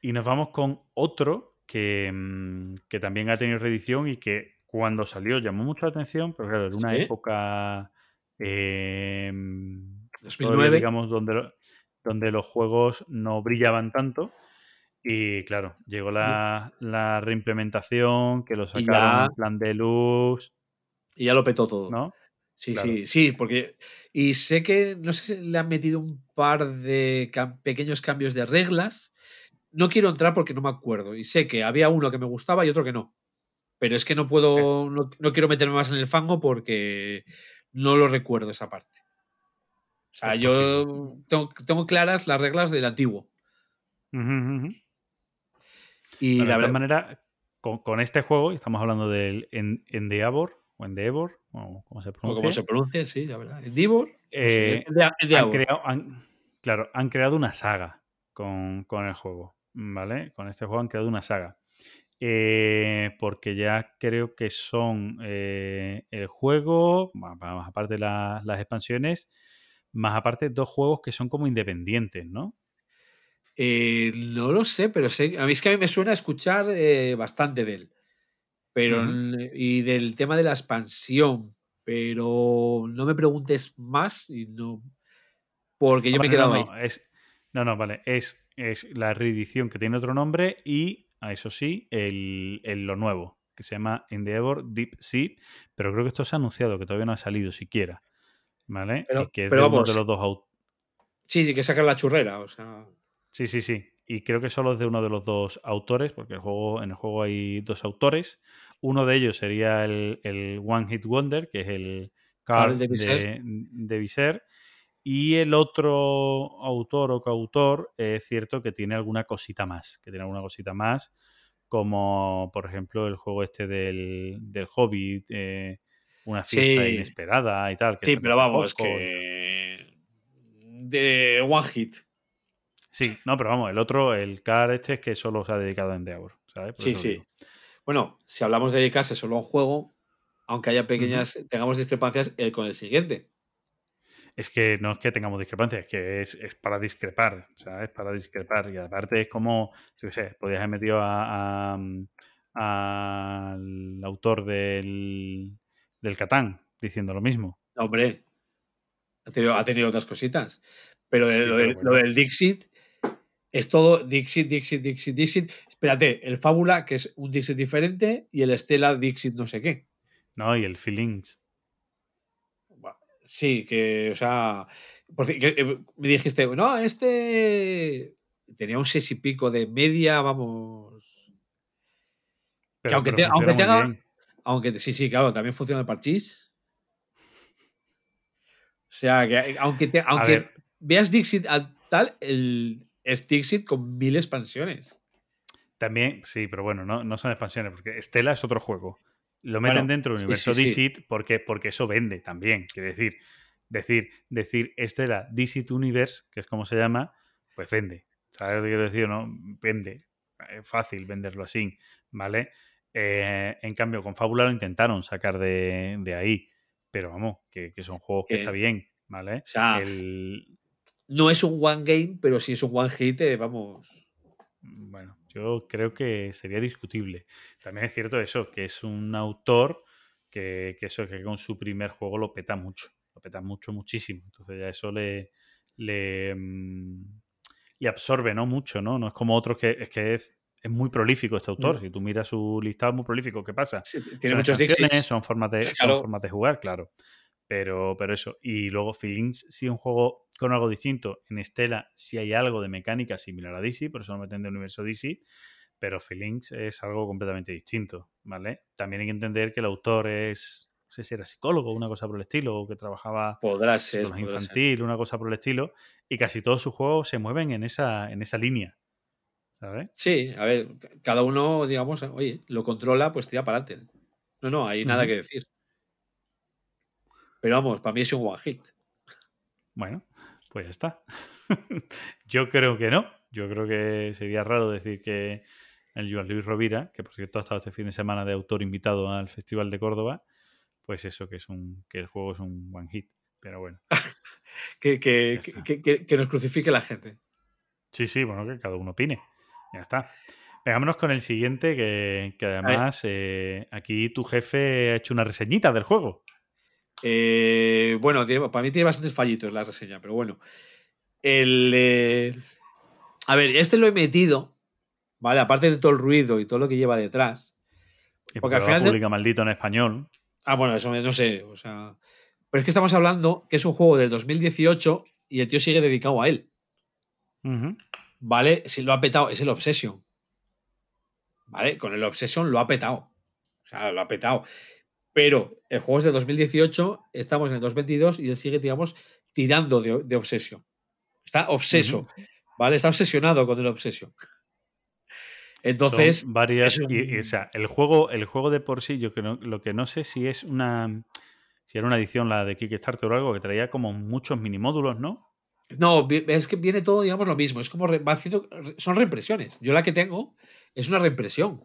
Y nos vamos con otro que, mm, que también ha tenido reedición y que cuando salió llamó mucho la atención, pero claro, en una Sí. época eh, todavía, 2009. digamos, donde, lo- donde los juegos no brillaban tanto. Y claro, llegó la, la reimplementación, que lo sacaron ya- en plan deluxe, Y ya lo petó todo. ¿no? Sí, Claro. sí, sí, porque. Y sé que, no sé si le han metido un par de cam- pequeños cambios de reglas, no quiero entrar porque no me acuerdo. Y sé que había uno que me gustaba y otro que no. Pero es que no puedo, no, no quiero meterme más en el fango porque no lo recuerdo esa parte. O sea, Es yo tengo, tengo claras las reglas del antiguo. Y la de verdad, maneras, con, con este juego, estamos hablando del en- Endeavor, o Endeavor, o como se pronuncia. como se pronuncia, sí, la verdad. Pues, Eh, han creado, han- claro, han creado una saga con, con el juego, ¿vale? Con este juego han creado una saga. Eh, porque ya creo que son eh, el juego, más aparte la- las expansiones, más aparte dos juegos que son como independientes, ¿no? No lo sé, pero sé, a mí es que a mí me suena escuchar bastante de él. Pero, y del tema de la expansión, pero no me preguntes más y no. Porque yo me he Hombre, no, quedado ahí. no, es, no, no, vale. Es, es la reedición que tiene otro nombre y, a eso sí, el, el- lo nuevo, que se llama Endeavor Deep Sea. Pero creo que esto se ha anunciado, que todavía no ha salido siquiera. ¿Vale? Pero- y que es pero de uno vamos. de los dos Sí, sí, que sacar la churrera, o sea. Sí, sí, sí. Y creo que solo es de uno de los dos autores, porque el juego, en el juego hay dos autores. Uno de ellos sería el, el One Hit Wonder, que es el Carl Carl de Visser. Y el otro autor o coautor es cierto que tiene alguna cosita más, que tiene alguna cosita más, como por ejemplo el juego este del, del Hobbit, eh, una fiesta Sí. inesperada y tal. que Sí, pero vamos, que. De One Hit. Sí, no, pero vamos, el otro, el Car este es que solo se ha dedicado a Endeavor, ¿sabes? Por Sí, sí. digo. Bueno, si hablamos de dedicarse solo a un juego, aunque haya pequeñas, tengamos discrepancias eh, con el siguiente. Es que no es que tengamos discrepancias, es que es, es para discrepar, ¿sabes? Para discrepar. Y aparte es como, yo qué sé, podías haber metido a- a, mm, al autor del, del Catán diciendo lo mismo. No, hombre, ha tenido, ha tenido otras cositas. Pero Sí, de- lo, pero de- bueno. lo del Dixit es todo Dixit, Dixit, Dixit, Dixit. Espérate, el Fábula, que es un Dixit diferente, y el Estela Dixit no sé qué. ¿No? Y el Feelings. Sí, que, o sea, por que, eh, me dijiste, no, este tenía un seis y pico de media, vamos. Pero, aunque te- aunque te haga-. Aunque sí, sí, claro, también funciona el parchís. O sea, que eh, aunque, te, aunque veas Dixit a tal, el, es Dixit con mil expansiones. También, sí, pero bueno, no, no son expansiones, porque Stella es otro juego. Lo Bueno, meten dentro del universo sí, sí. Dixit porque, porque eso vende también. Quiere decir, decir, decir Stella Dixit Universe, que es como se llama, pues vende. ¿Sabes lo que quiero decir? No? Vende. Es fácil venderlo así, ¿vale? Eh, en cambio, con Fábula lo intentaron sacar de, de ahí. Pero vamos, que, que son juegos que Que- está bien, ¿vale? O sea, El, no es un one game, pero sí es un one hit, eh, vamos. Bueno, yo creo que sería discutible. También es cierto eso, que es un autor que, que eso que con su primer juego lo peta mucho. Lo peta mucho, muchísimo. Entonces ya eso le, le, mm, le absorbe, ¿no? Mucho, ¿no? No es como otros que es que es, es muy prolífico este autor. Mm. Si tú miras su listado, es muy prolífico. ¿Qué pasa? Sí, tiene Son muchos son formas de, son formas de jugar, claro. Pero, pero eso. Y luego Feelings, sí un juego con algo distinto. En Estela sí hay algo de mecánica similar a DC, por eso lo meten de universo DC. Pero Feelings es algo completamente distinto, ¿vale? También hay que entender que el autor es, no sé si era psicólogo, una cosa por el estilo, o que trabajaba Podrá ser. infantil, una cosa por el estilo. Y casi todos sus juegos se mueven en esa, en esa línea, ¿sabes? Sí, a ver, ca- cada uno, digamos, oye, lo controla, pues tira para adelante. No, no, hay nada que decir. Pero vamos, para mí es un one hit. Bueno, pues ya está. Yo creo que no. Yo creo que sería raro decir que el Joan Luis Rovira, que por cierto ha estado este fin de semana de autor invitado al Festival de Córdoba, pues eso, que es un que el juego es un one hit. Pero bueno. Que, que, que- que- que nos crucifique la gente. Sí, sí, bueno, que cada uno opine. Ya está. Vengámonos con el siguiente, que, que además eh, aquí tu jefe ha hecho una reseñita del juego. Eh, bueno, tiene- para mí tiene bastantes fallitos la reseña, pero bueno. El, eh, a ver, este lo he metido, ¿vale? Aparte de todo el ruido y todo lo que lleva detrás. Y Porque al final de- maldito en español. Ah, bueno, eso no sé, o sea. Pero es que estamos hablando que es un juego del 2018 y el tío sigue dedicado a él. ¿vale? Si lo ha petado, es el Obsession. ¿Vale? Con el Obsession lo ha petado. O sea, lo ha petado. Pero el juego es de 2018, estamos en el 2022 y él sigue, digamos, tirando de, de Obsession. Está obseso, ¿vale? Está obsesionado con el Obsession. Entonces, Son varias. es un- y- y, o sea, el juego, el juego de por sí, yo que no- lo que no sé si es una. Si era una edición la de Kickstarter o algo que traía como muchos minimódulos, ¿no? No, es que viene todo, digamos, lo mismo. Es como re- va haciendo, son reimpresiones. Yo la que tengo es una reimpresión.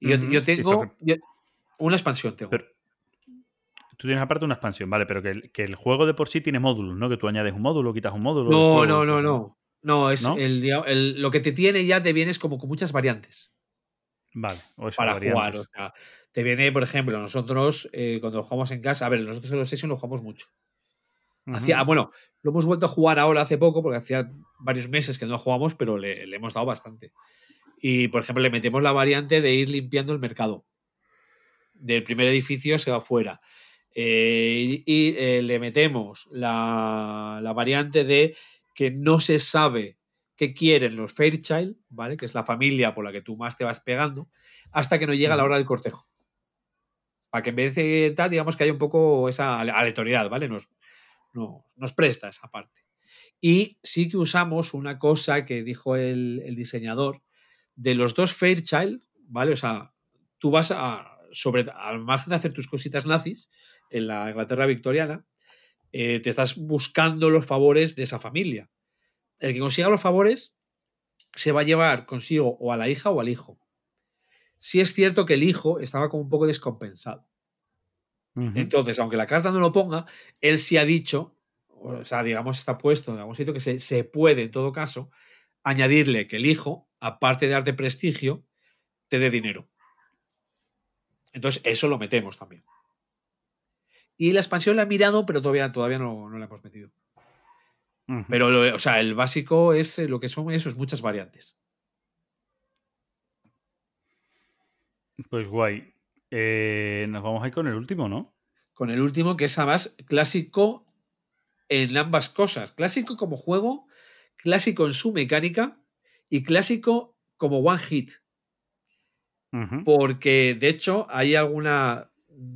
Y yo, tengo yo- una expansión. Tengo. Pero- Tú tienes aparte una expansión, vale, pero que el, que el juego de por sí tiene módulos, ¿no? Que tú añades un módulo, quitas un módulo. no, no, no, no. No, es ¿No? El, el- lo que te tiene ya te vienes como con muchas variantes Vale, o eso, para variantes. jugar. O sea, te viene, por ejemplo, nosotros eh, cuando jugamos en casa, a ver, nosotros en los Session lo jugamos mucho. Ujú. Hacía, ah, bueno, lo hemos vuelto a jugar ahora hace poco, porque hacía varios meses que no jugamos, pero le, le hemos dado bastante. Y, por ejemplo, le metemos la variante de ir limpiando el mercado. Del primer edificio se va afuera. Eh, y eh, le metemos la, la variante de que no se sabe qué quieren los Fairchild, ¿vale? Que es la familia por la que tú más te vas pegando, hasta que no llega la hora del cortejo. Para que en vez de tal, digamos que haya un poco esa ale- aleatoriedad, ¿vale? Nos, no- nos presta esa parte. Y sí que usamos una cosa que dijo el, el diseñador de los dos Fairchild, ¿vale? O sea, tú vas a, sobre, al margen de hacer tus cositas nazis en la Inglaterra victoriana, eh, te estás buscando los favores de esa familia. El que consiga los favores se va a llevar consigo o a la hija o al hijo. Sí es cierto que el hijo estaba como un poco descompensado. Entonces, aunque la carta no lo ponga, él sí ha dicho, o sea, digamos, está puesto en algún sitio que se, se puede, en todo caso, añadirle que el hijo, aparte de darte prestigio, te dé dinero. Entonces, eso lo metemos también. Y la expansión la he mirado, pero todavía, todavía no, no la hemos metido. Pero, lo- o sea, el básico es eh, lo que son esos, muchas variantes. Pues guay. Eh, nos vamos a ir con el último, ¿no? Con el último, que es además clásico en ambas cosas. Clásico como juego, clásico en su mecánica y clásico como one hit. Porque de hecho hay alguna,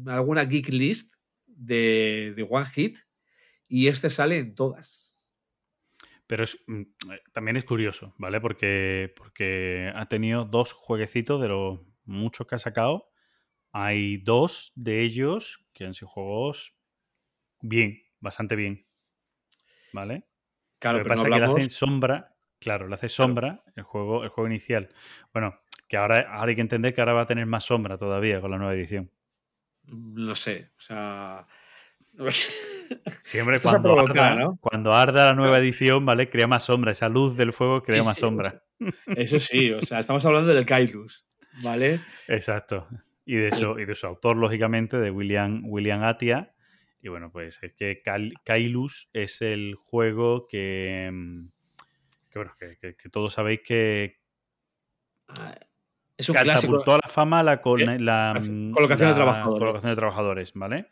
alguna geek list de, de one hit y este sale en todas. Pero es, mm, eh, también es curioso, ¿vale? Porque, porque ha tenido dos jueguecitos de los muchos que ha sacado. Hay dos de ellos que han sido juegos bien, bastante bien. ¿Vale? Claro, Lo que pero no pasa es que le hacen sombra, claro, le hace sombra el juego, el juego inicial. Bueno, que ahora, ahora hay que entender que ahora va a tener más sombra todavía con la nueva edición. No sé, o sea. Siempre cuando provocar, arda, ¿no? cuando arda la nueva edición, ¿vale? Crea más sombra. Esa luz del fuego crea Sí, más sí, sombra. Eso sí, o sea, estamos hablando del Kairus, ¿vale? Exacto. Y de, su, y de su autor, lógicamente, de William, William Atia. Y bueno, pues es que Kailus es el juego que, mm, que, bueno, que, que- que todos sabéis que Ah, Es un clásico. catapultó a la fama la, col- Eh, la, hace- mm, colocación de trabajadores. colocación de trabajadores, ¿vale?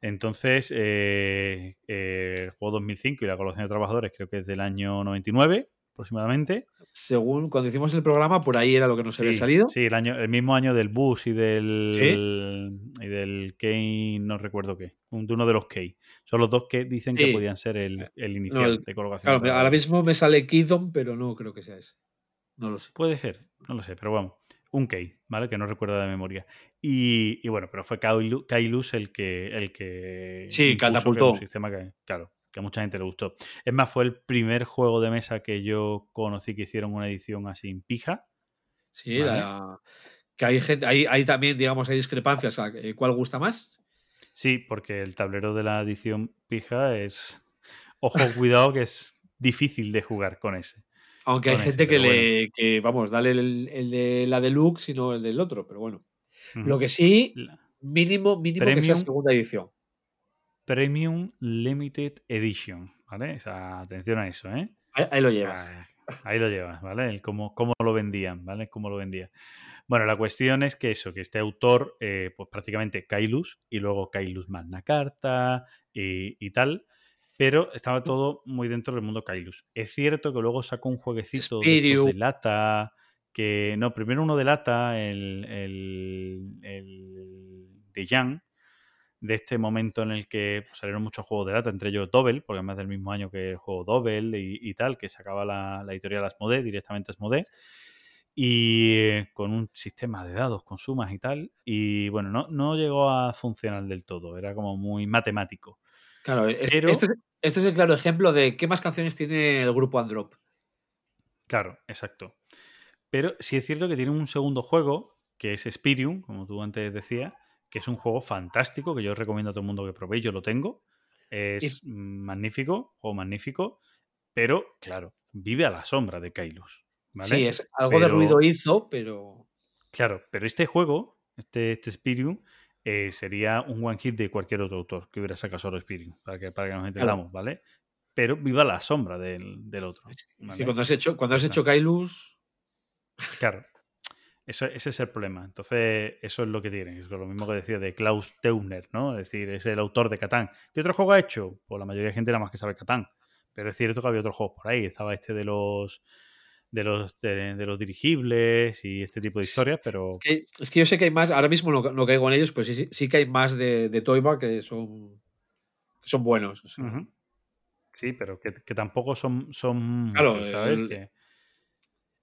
Entonces, eh, eh, el juego 2005 y la colocación de trabajadores creo que es del año 99 aproximadamente. Según cuando hicimos el programa, por ahí era lo que nos había salido. Sí, el, año, el mismo año del Bus y del, Sí. y del Key, no recuerdo qué, un- de uno de los Key. Son los dos que dicen que podían ser el, el inicial el- de colocación. Claro, de ahora mismo me sale Kidon, pero no creo que sea ese. No lo sé. Puede ser, no lo sé, pero vamos. Un Key, ¿vale? Que no recuerdo de memoria. Y, y bueno, pero fue Kailu- Kailus el que, el que Sí, que catapultó. un sistema que, claro, que a mucha gente le gustó. Es más, fue el primer juego de mesa que yo conocí que hicieron una edición así en pija. Sí, Vale. la- que hay gente, hay, hay también, digamos, hay discrepancias. a, eh, ¿Cuál gusta más? Sí, porque el tablero de la edición pija es. Ojo, cuidado, que es difícil de jugar con ese. Aunque hay gente que le, que, vamos, dale el, el de la deluxe y no el del otro, pero bueno. Lo que sí, mínimo, mínimo que sea Premium. segunda edición. Premium Limited Edition, ¿vale? O sea, atención a eso, ¿eh? Ahí, ahí lo llevas. Ah, Ahí lo llevas, ¿vale? El cómo, cómo lo vendían, ¿vale? Cómo lo vendían. Bueno, la cuestión es que eso, que este autor, eh, pues prácticamente Kailus y luego Kailus Magna Carta y, y tal, pero estaba todo muy dentro del mundo Kailus. Es cierto que luego sacó un jueguecito de, lata, que no, primero uno de lata, el, el, el de Jan, de este momento en el que pues, salieron muchos juegos de lata, entre ellos Double, porque además del mismo año que el juego Double y, y tal, que sacaba la, la editorial Asmodee, directamente Asmodee, y eh, con un sistema de dados con sumas y tal, y bueno, no, no llegó a funcionar del todo, era como muy matemático. Claro, es- Pero- este, es, este es el claro ejemplo de qué más canciones tiene el grupo Androp. Claro, exacto. Pero sí es cierto que tiene un segundo juego, que es Spirium, como tú antes decías, que es un juego fantástico, que yo recomiendo a todo el mundo que probéis, yo lo tengo. Es magnífico, juego magnífico, pero claro, vive a la sombra de Kailus. ¿vale? Sí, es algo de ruido hizo, pero. Claro, pero este juego, este, este Spirium, eh, sería un one hit de cualquier otro autor que hubiera sacado solo Spirium, para que, para que nos entendamos, ¿vale? Pero viva la sombra del, del otro. Sí, cuando has hecho, cuando has Ya hecho. Kailus. Claro. Eso, ese es el problema. Entonces, eso es lo que tiene. Es lo mismo que decía de Klaus Teuner, ¿no? Es decir, es el autor de Catán. ¿Qué otro juego ha hecho? Pues la mayoría de gente nada más que sabe Catán. Pero es cierto que había otros juegos por ahí. Estaba este de los de los de, de los dirigibles y este tipo de historias, pero que- es que yo sé que hay más, ahora mismo no, no caigo en ellos, pero sí, sí, que hay más de, de Toyba que son, que son buenos. o sea. Ujú. sí, pero que, que tampoco son, son Claro, muchos, ¿sabes? el- Que,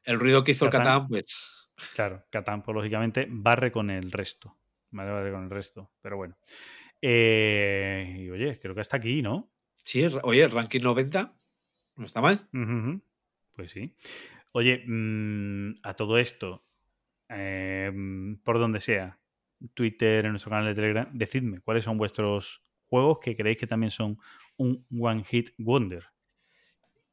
El ruido que hizo el Catán. Catán, pues. Claro, Catán, pues lógicamente barre con el resto. Barre con el resto. Pero bueno. Eh, y oye, creo que hasta aquí, ¿no? Sí, oye, el ranking 90 no está mal. Pues sí. Oye, mm, a todo esto, eh, mm, por donde sea, Twitter, en nuestro canal de Telegram, decidme cuáles son vuestros juegos que creéis que también son un One Hit Wonder.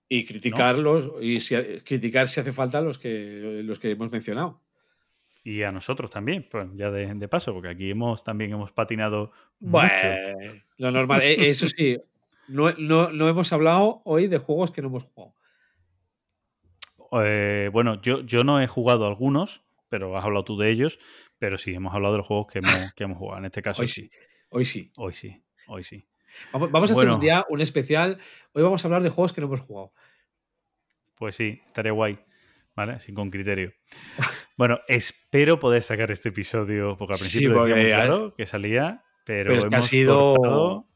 Y criticarlos, y si, criticar si hace falta los que, los que hemos mencionado. Y a nosotros también, pues ya de, de paso, porque aquí hemos también hemos patinado Bueno, mucho. lo normal. Eh, Eso sí, no, no, no hemos hablado hoy de juegos que no hemos jugado. Eh, bueno, yo, yo no he jugado algunos, pero has hablado tú de ellos, pero sí, hemos hablado de los juegos que hemos, que hemos jugado. En este caso Hoy sí. sí. Hoy sí. Hoy sí, hoy sí. Vamos, vamos a hacer un día, un especial. Hoy vamos a hablar de juegos que no hemos jugado. Pues sí, estaría guay. ¿Vale? Así con criterio. Bueno, espero poder sacar este episodio, porque al Sí, principio porque, decíamos, eh, claro, que salía, pero, pero es que ha hemos sido- cortado.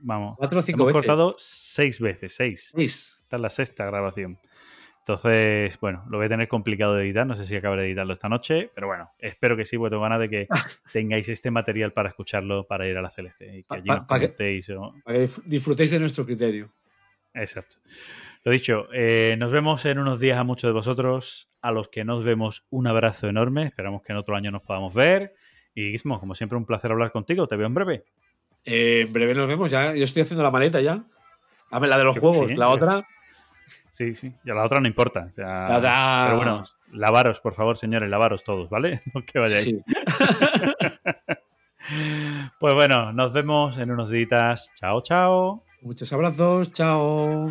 Vamos, Cuatro o cinco hemos veces. cortado seis veces, seis. Esta es la sexta grabación. Entonces, bueno, lo voy a tener complicado de editar. No sé si acabaré de editarlo esta noche, pero bueno, espero que sí, porque tengo ganas de que tengáis este material para escucharlo para ir a la CLC y que Pa- allí pa- nos pa que- comentéis. o- para que dif- disfrutéis de nuestro criterio. Exacto. Lo dicho, eh, nos vemos en unos días a muchos de vosotros. A los que nos vemos, un abrazo enorme. Esperamos que en otro año nos podamos ver. Y Gizmo, como siempre, un placer hablar contigo. Te veo en breve. Eh, en breve nos vemos ya. Yo estoy haciendo la maleta ya. A ver, la de los Yo- juegos. sí, la otra. Sí, sí. Y a la otra no importa. o sea, La otra- Pero bueno, lavaros, por favor, señores, lavaros todos, ¿vale? No que vayáis. Sí. Pues bueno, nos vemos en unos días. Chao, chao. Muchos abrazos. Chao.